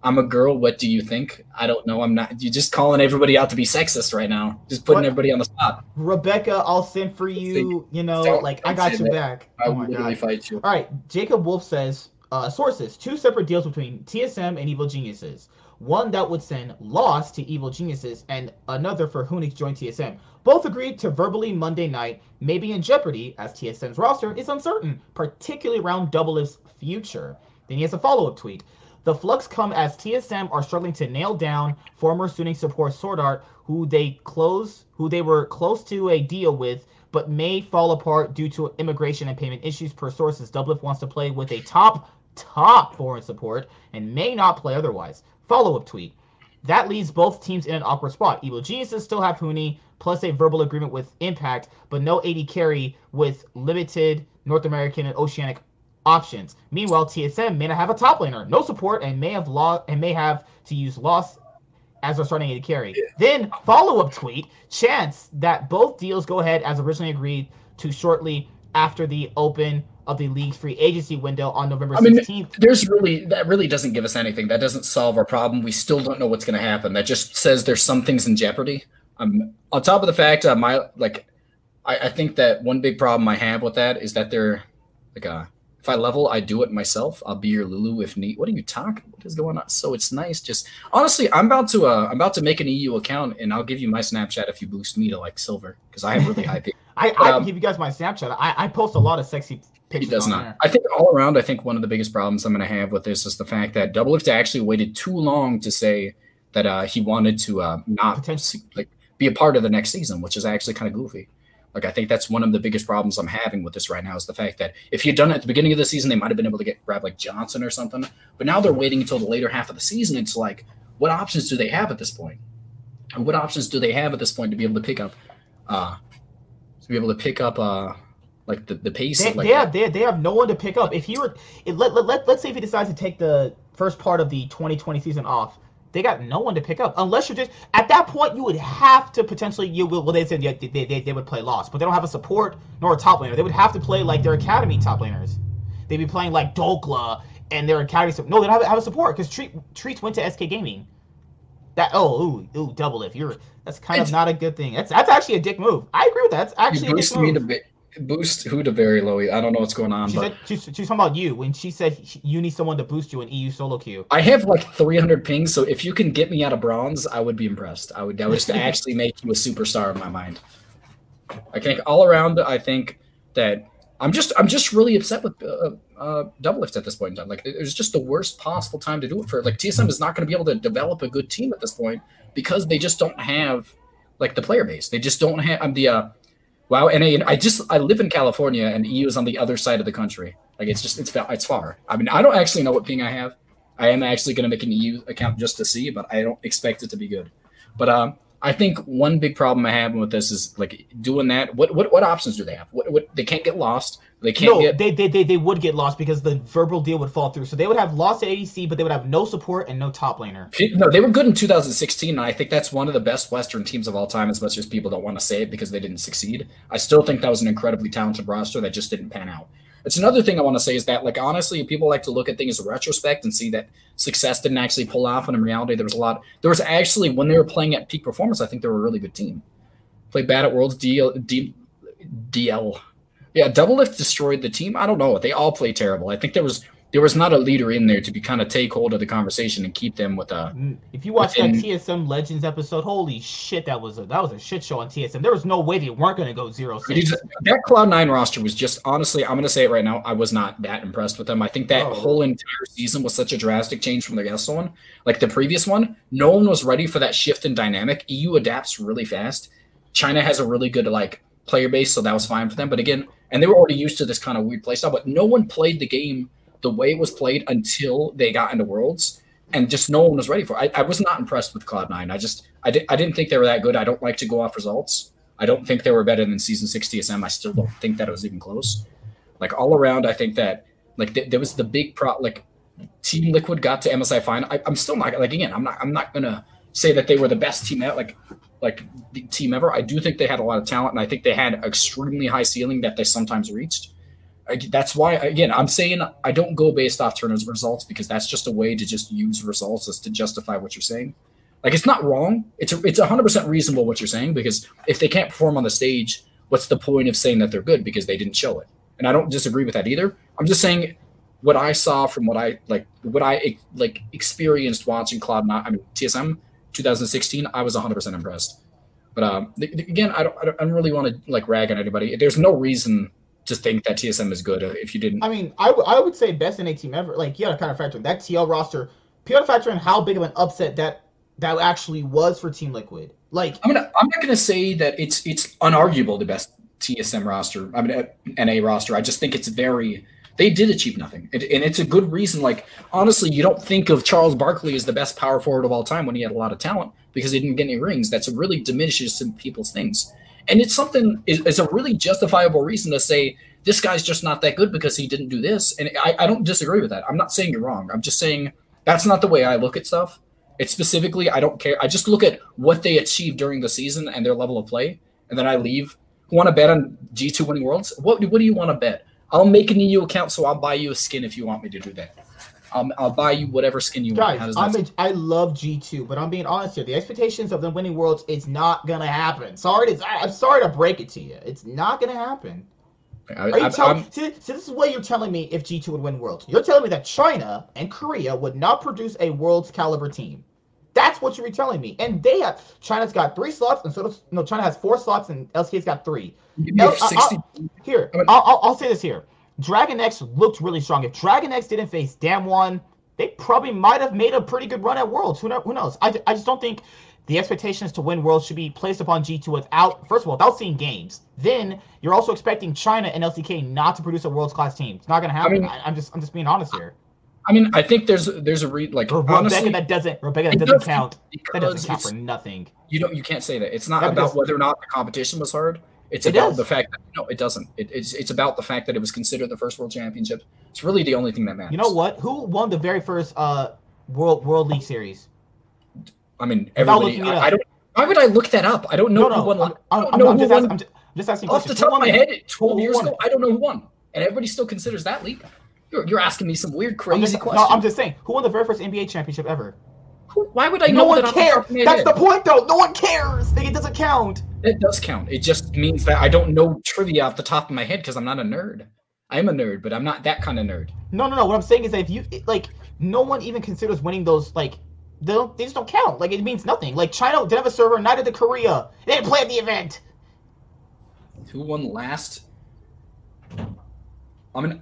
I'm a girl. What do you think? I don't know. I'm not. You're just calling everybody out to be sexist right now. Just putting what? everybody on the spot. Rebecca, I'll send for you. You know, don't, like I got you that. back. I oh will literally fight you. All right. Jacob Wolf says uh, sources: two separate deals between TSM and Evil Geniuses. One that would send Lost to Evil Geniuses, and another for Hunix to join TSM. Both agreed to verbally Monday night, maybe in jeopardy, as TSM's roster is uncertain, particularly around Doublelift's future. Then he has a follow-up tweet. The flux come as TSM are struggling to nail down former Suning support Sword Art, who they close, who they were close to a deal with, but may fall apart due to immigration and payment issues. Per sources, Doublelift wants to play with a top top foreign support and may not play otherwise. Follow up tweet. That leaves both teams in an awkward spot. Evil Geniuses still have Huni, plus a verbal agreement with Impact, but no AD carry with limited North American and Oceanic options. Meanwhile, TSM may not have a top laner, no support, and may have law and may have to use Lost as their starting AD carry. Yeah. Then follow-up tweet: chance that both deals go ahead as originally agreed to shortly after the open of the league's free agency window on November 16th. I mean, there's really that really doesn't give us anything. That doesn't solve our problem. We still don't know what's going to happen. That just says there's some things in jeopardy. Um, on top of the fact, uh, my like, I, I think that one big problem I have with that is that they're like a uh, if I level, I do it myself. I'll be your Lulu if need. What are you talking? What is going on? So it's nice. Just honestly, I'm about to uh, I'm about to make an EU account, and I'll give you my Snapchat if you boost me to like silver because I have really high. I, but, I um, give you guys my Snapchat. I, I post a lot of sexy pictures. He does not. There. I think all around, I think one of the biggest problems I'm going to have with this is the fact that Doublelift actually waited too long to say that uh, he wanted to uh, not like be a part of the next season, which is actually kind of goofy. Like I think that's one of the biggest problems I'm having with this right now is the fact that if you'd done it at the beginning of the season, they might have been able to get grab like Johnsun or something. But now they're waiting until the later half of the season. It's like, what options do they have at this point? And what options do they have at this point to be able to pick up, uh, to be able to pick up, uh, like the, the pace? They, like they have they, they have no one to pick up. If he were, if, let, let, let, let's say if he decides to take the first part of the 2020 season off, they got no one to pick up. Unless you're just at that point you would have to potentially you will well they said yeah, they, they, they would play lost but they don't have a support nor a top laner. They would have to play like their academy top laners. They'd be playing like Dhokla and their academy no they don't have, have a support because Treat, Treatz went to SK Gaming. That oh ooh ooh double if you're that's kind it's, of not a good thing. That's that's actually a dick move. I agree with that. That's actually a dick move. Boost who to very low? I don't know what's going on, She but said she's, she's talking about you when she said you need someone to boost you in EU solo queue. I have like 300 pings. So if you can get me out of bronze, I would be impressed. I would. That would just actually make you a superstar in my mind. I think all around, I think that I'm just I'm just really upset with uh, uh, Doublelift at this point in time. Like it was just the worst possible time to do it for. Like TSM is not going to be able to develop a good team at this point because they just don't have like the player base. They just don't have. I'm the uh, wow. And I, I just I live in California and EU is on the other side of the country. Like it's just it's it's far. I mean I don't actually know what ping I have. I am actually going to make an EU account just to see, but I don't expect it to be good. But um, I think one big problem I have with this is like doing that. What what what options do they have? What what they can't get lost. They can't No, get. they, they, they, they would get lost because the verbal deal would fall through. So they would have lost at ADC, but they would have no support and no top laner. No, they were good in 2016, and I think that's one of the best Western teams of all time. As much as people don't want to say it because they didn't succeed, I still think that was an incredibly talented roster that just didn't pan out. It's another thing I want to say is that, like, honestly, people like to look at things in retrospect and see that success didn't actually pull off, and in reality, there was a lot. There was actually when they were playing at peak performance, I think they were a really good team. Played bad at Worlds, DL, D, DL. Yeah, Doublelift destroyed the team. I don't know. They all play terrible. I think there was there was not a leader in there to be kind of take hold of the conversation and keep them with a. Mm, If you watch Within- that TSM Legends episode, holy shit, that was a that was a shit show on TSM. There was no way they weren't gonna go zero six. That Cloud Nine roster was just honestly, I'm going to say it right now. I was not that impressed with them. I think that Oh. whole entire season was such a drastic change from the last one. Like the previous one, no one was ready for that shift in dynamic. EU adapts really fast. China has a really good like player base, so that was fine for them. But again, and they were already used to this kind of weird play style. But no one played the game the way it was played until they got into Worlds, and just no one was ready for. It. I, I was not impressed with Cloud Nine. I just I, di- I didn't think they were that good. I don't like to go off results. I don't think they were better than season six TSM. I still don't think that it was even close. Like all around, I think that like th- there was the big pro like Team Liquid got to MSI final. I, I'm still not like again. I'm not. I'm not gonna say that they were the best team out like like the team ever. I do think they had a lot of talent, and I think they had extremely high ceiling that they sometimes reached. That's why again I'm saying I don't go based off Turner's results because that's just a way to just use results as to justify what you're saying. Like it's not wrong. It's a, it's 100 percent reasonable what you're saying because if they can't perform on the stage, what's the point of saying that they're good because they didn't show it? And I don't disagree with that either. I'm just saying what I saw from what I like what I like experienced watching Cloud Nine. I mean TSM 2016. I was 100 percent impressed. But um, th- again, I don't, I don't I don't really want to like rag on anybody. There's no reason to think that TSM is good uh, if you didn't. I mean, I, w- I would say best NA team ever. Like you gotta kind of factor in that TL roster. You gotta factor in how big of an upset that that actually was for Team Liquid. Like I'm gonna I'm not gonna say that it's it's unarguable the best TSM roster. I mean uh, NA roster. I just think it's very they did achieve nothing, and, and it's a good reason. Like honestly, you don't think of Charles Barkley as the best power forward of all time when he had a lot of talent because he didn't get any rings. That's really diminishes some people's things, and it's something it's a really justifiable reason to say this guy's just not that good because he didn't do this. And I, I don't disagree with that. I'm not saying you're wrong. I'm just saying that's not the way I look at stuff. It's specifically, I don't care. I just look at what they achieved during the season and their level of play, and then I leave. Want to bet on G2 winning worlds? What What do you want to bet? I'll make an EU account, so I'll buy you a skin if you want me to do that. I'll, I'll buy you whatever skin you want. Guys, I'm a, I love G2, but I'm being honest here. The expectations of them winning worlds is not gonna happen. Sorry to I- I'm sorry to break it to you. It's not gonna happen. I, Are you I, telling? See, see, this is what you're telling me. If G2 would win worlds, you're telling me that China and Korea would not produce a worlds caliber team. That's what you're telling me. And they have China's got three slots, and so does, no, China has four slots, and LCK's got three. give me No, uh, uh, 60 Here, I'll, I'll, I'll say this here. Dragon X looked really strong. If Dragon X didn't face Damwon, they probably might have made a pretty good run at Worlds. Who, know, who knows? I, I just don't think the expectations to win Worlds should be placed upon G2 without, first of all, without seeing games. Then you're also expecting China and LCK not to produce a world's class team. It's not going to happen. I mean- am just I'm just being honest here. I mean, I think there's there's a re like Or honestly Rebecca that doesn't Rebecca that doesn't count. That doesn't count for nothing. you don't you can't say that. It's not about whether or not the competition was hard. It's It about is. the fact that no, it doesn't. It, it's it's about the fact that it was considered the first world championship. It's really the only thing that matters. You know what? Who won the very first uh World World League series? I mean, everybody. I. I don't. Why would I look that up? I don't know No, who no. won. I'm, I I'm, don't I'm, know I'm who just won. asking, I'm, just, I'm just asking Off the top of my head, twelve years ago, I don't know who won, and everybody still considers that league. You're, you're asking me some weird, I'm crazy just, no, questions. I'm just saying, who won the very first NBA championship ever? Who- why would I no know one that off the cares. That's the point, though. No one cares. Like, It doesn't count. It does count. It just means that I don't know trivia off the top of my head because I'm not a nerd. I'm a nerd, but I'm not that kind of nerd. No, no, no. What I'm saying is that if you like, no one even considers winning those like. They, don't, they just don't count. Like it means nothing. Like China didn't have a server, neither did Korea. They didn't play at the event. Who won last? I mean,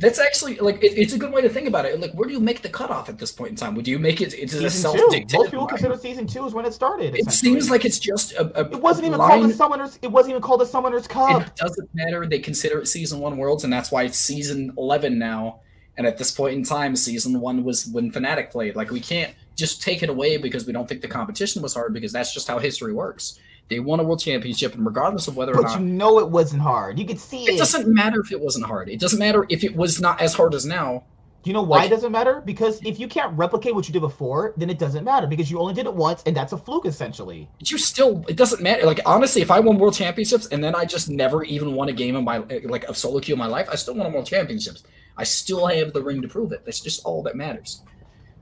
that's actually like it, it's a good way to think about it. Like, where do you make the cutoff at this point in time? Would you make it? It's a Season two. self-dictated. Most people line? consider season two is when it started. It seems like it's just a. a it wasn't even line. called the Summoners. It wasn't even called the Summoners Cup. It doesn't matter. They consider it season one worlds, and that's why it's season eleven now. And at this point in time, season one was when Fnatic played. Like we can't just take it away because we don't think the competition was hard, because that's just how history works. They won a world championship, and regardless of whether or But not you know it wasn't hard. You could see it. it doesn't matter if it wasn't hard. It doesn't matter if it was not as hard as now. Do you know why like- it doesn't matter? Because if you can't replicate what you did before, then it doesn't matter because you only did it once, and that's a fluke essentially. you still it doesn't matter like honestly if i won world championships and then i just never even won a game in my like of solo queue in my life i still won a world championships i still have the ring to prove it that's just all that matters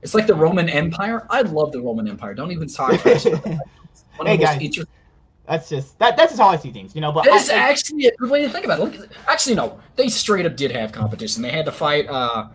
it's like the roman empire i love the roman empire don't even talk trash about. One of Hey, guys. inter- That's just that. That's just how I see things, you know. But that I, is actually a good way to think about it Look, actually no they straight up did have competition they had to fight uh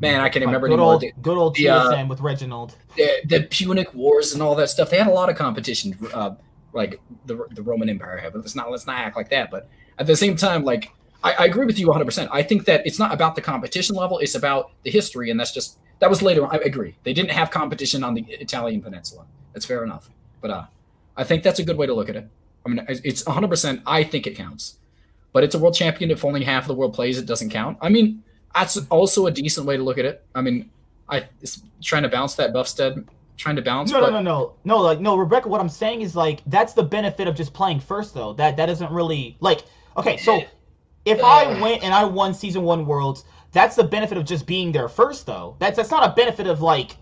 man i can't like, remember good anymore old, the, good old the, uh, with Reginald. the, the punic wars and all that stuff they had a lot of competition uh like the, the roman empire had but let's not let's not act like that but at the same time like I, I agree with you 100% i think that it's not about the competition level it's about the history and that's just that was later on. i agree they didn't have competition on the italian peninsula that's fair enough but uh i think that's a good way to look at it i mean it's- it's 100% i think it counts but it's a world champion if only half of the world plays it doesn't count i mean that's also a decent way to look at it i mean i it's trying to bounce that buffstead trying to bounce No, but no, no, no, no. Like, no, Rebecca. What I'm saying is like that's the benefit of just playing first, though. That that doesn't really like. Okay, so if I went and I won season one worlds, that's the benefit of just being there first, though. That's that's not a benefit of like.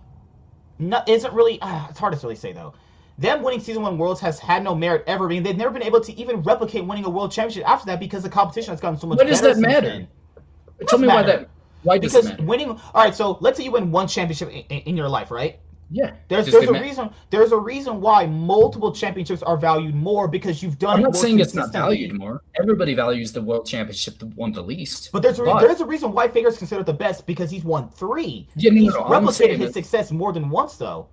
No, isn't really. Uh, it's hard to really say though. Them winning season one worlds has had no merit ever. I mean, they've never been able to even replicate winning a world championship after that because the competition has gotten so much. Why does better that matter? then. Tell me why that. Why does Because it winning, all right. So let's say you win one championship in, in, in your life, right? Yeah, There's there's a ma- reason there's a reason why multiple championships are valued more because you've done. I'm not saying it's not valued more. Everybody values the world championship the one the least. But there's a, But- there's a reason why Faker's considered the best because he's won three. Yeah, no, no, he's no, replicated his that- success more than once though.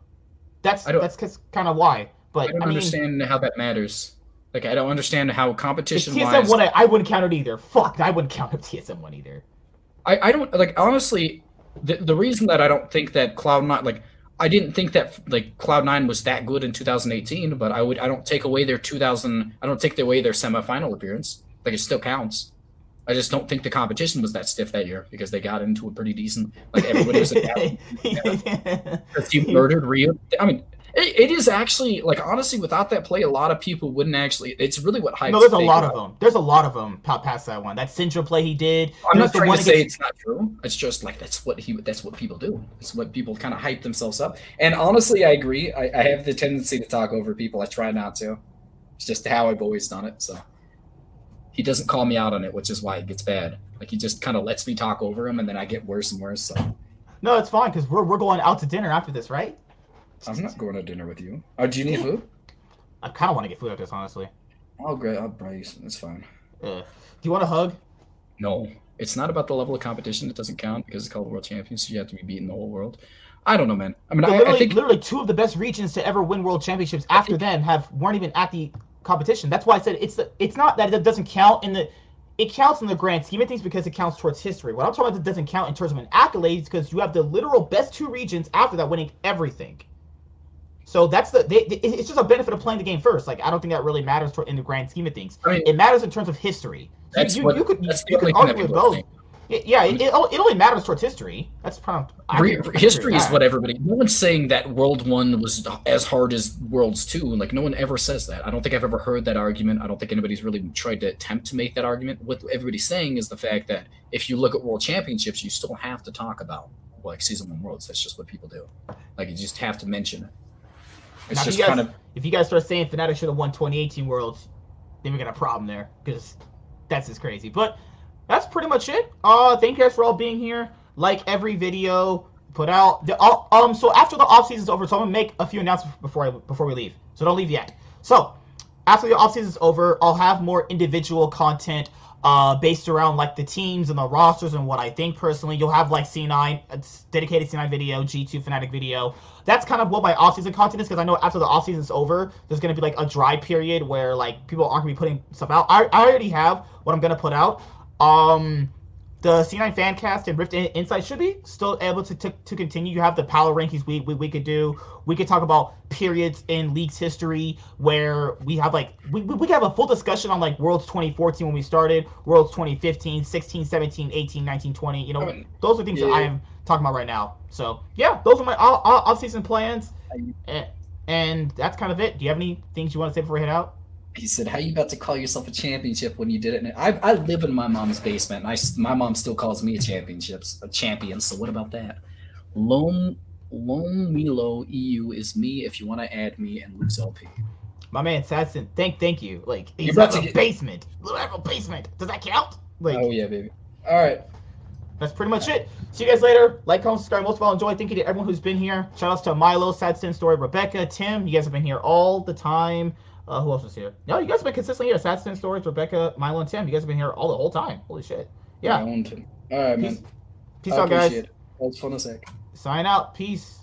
That's that's kind of why. But I don't I, mean, understand how that matters. Like I don't understand how competition TSM won, I, I wouldn't count it either. Fuck, I wouldn't count if TSM won either. I, I don't like honestly. The, the reason that I don't think that Cloud Nine like I didn't think that like Cloud Nine was that good in 2018, but I would I don't take away their 2000 I don't take away their semifinal appearance. Like it still counts. I just don't think the competition was that stiff that year because they got into a pretty decent like everybody was adapting. Because you murdered Rio. I mean, it, it is actually like honestly, without that play, a lot of people wouldn't actually. It's really what hypes. no, there's a lot up. of them. There's a lot of them past that one. That Syndra play he did. I'm not trying to say against- it's not true. It's just like that's what he. That's what people do. It's what people kind of hype themselves up. And honestly, I agree. I, I have the tendency to talk over people. I try not to. It's just how I've always done it. So he doesn't call me out on it, which is why it gets bad. Like he just kind of lets me talk over him, and then I get worse and worse. So No, it's fine because we're we're going out to dinner after this, right? I'm not going to dinner with you. Oh, do you need food? I kind of want to get food after this, honestly. Oh, great. I'll buy you some. That's fine. Uh, do you want a hug? No, it's not about the level of competition. It doesn't count because it's called World Champions. So you have to be beating the whole world. I don't know, man. I mean, I, literally, I think literally two of the best regions to ever win world championships after them have weren't even at the competition. That's why I said it's the, it's not that it doesn't count in the it counts in the grand scheme of things because it counts towards history. What I'm talking about it doesn't count in terms of an accolades because you have the literal best two regions after that winning everything. So that's the they, they- it's just a benefit of playing the game first. Like I don't think that really matters for, in the grand scheme of things. I mean, It matters in terms of history. That's you, what you could that's you could argue with both. think. It- yeah, it, it, it only matters towards history. That's kind of I Re- agree- I agree history is what everybody. No one's saying that World One was as hard as Worlds Two. Like no one ever says that. I don't think I've ever heard that argument. I don't think anybody's really tried to attempt to make that argument. What everybody's saying is the fact that if you look at World Championships, you still have to talk about like Season One Worlds. That's just what people do. Like you just have to mention it. It's Now, if just you guys, kind of if you guys start saying Fnatic should have won 2018 Worlds, then we got a problem there because that's just crazy. But that's pretty much it. Uh, thank you guys for all being here. Like every video, put out the uh, um. So after the off season's over, so I'm gonna make a few announcements before I before we leave. So don't leave yet. So after the offseason is over, I'll have more individual content uh, based around like the teams and the rosters and what I think personally. You'll have like C9, it's dedicated C9 video, G2 Fnatic video. That's kind of what my offseason content is because I know after the offseason is over, there's going to be like a dry period where like people aren't going to be putting stuff out. I, I already have what I'm going to put out. Um, the C9 Fancast and Rift Insight should be still able to, to, to continue. You have the power rankings we, we, we could do. We could talk about periods in league's history where we have like we, we, could have a full discussion on like Worlds 2014 when we started, Worlds 2015, 16, 17, 18, 19, 20. You know, I mean, those are things yeah. that I am talking about right now. So yeah, those are my all season plans, and, and that's kind of it. Do you have any things you want to say before we head out? He said, "How you about to call yourself a championship when you did it?" And I, I live in my mom's basement, and I, my mom still calls me a championships a champion. So what about that? Lone Lone Milo EU is me. If you want to add me and lose LP. My man Satson, thank thank you. Like he's got a get... basement, little basement. Does that count? Like, oh yeah, baby. All right. That's pretty much it. See you guys later. Like, comment, subscribe. Most of all, enjoy. Thank you to everyone who's been here. Shout outs to Milo, Sadson Story, Rebecca, Tim. You guys have been here all the time. Uh, who else was here? No, you guys have been consistently here. Sad Stories, Rebecca, Milo, and Tim. You guys have been here all the whole time. Holy shit. Yeah. I want to. All right, Peace, man. Peace out, guys. It. That was fun as heck. Sign out. Peace.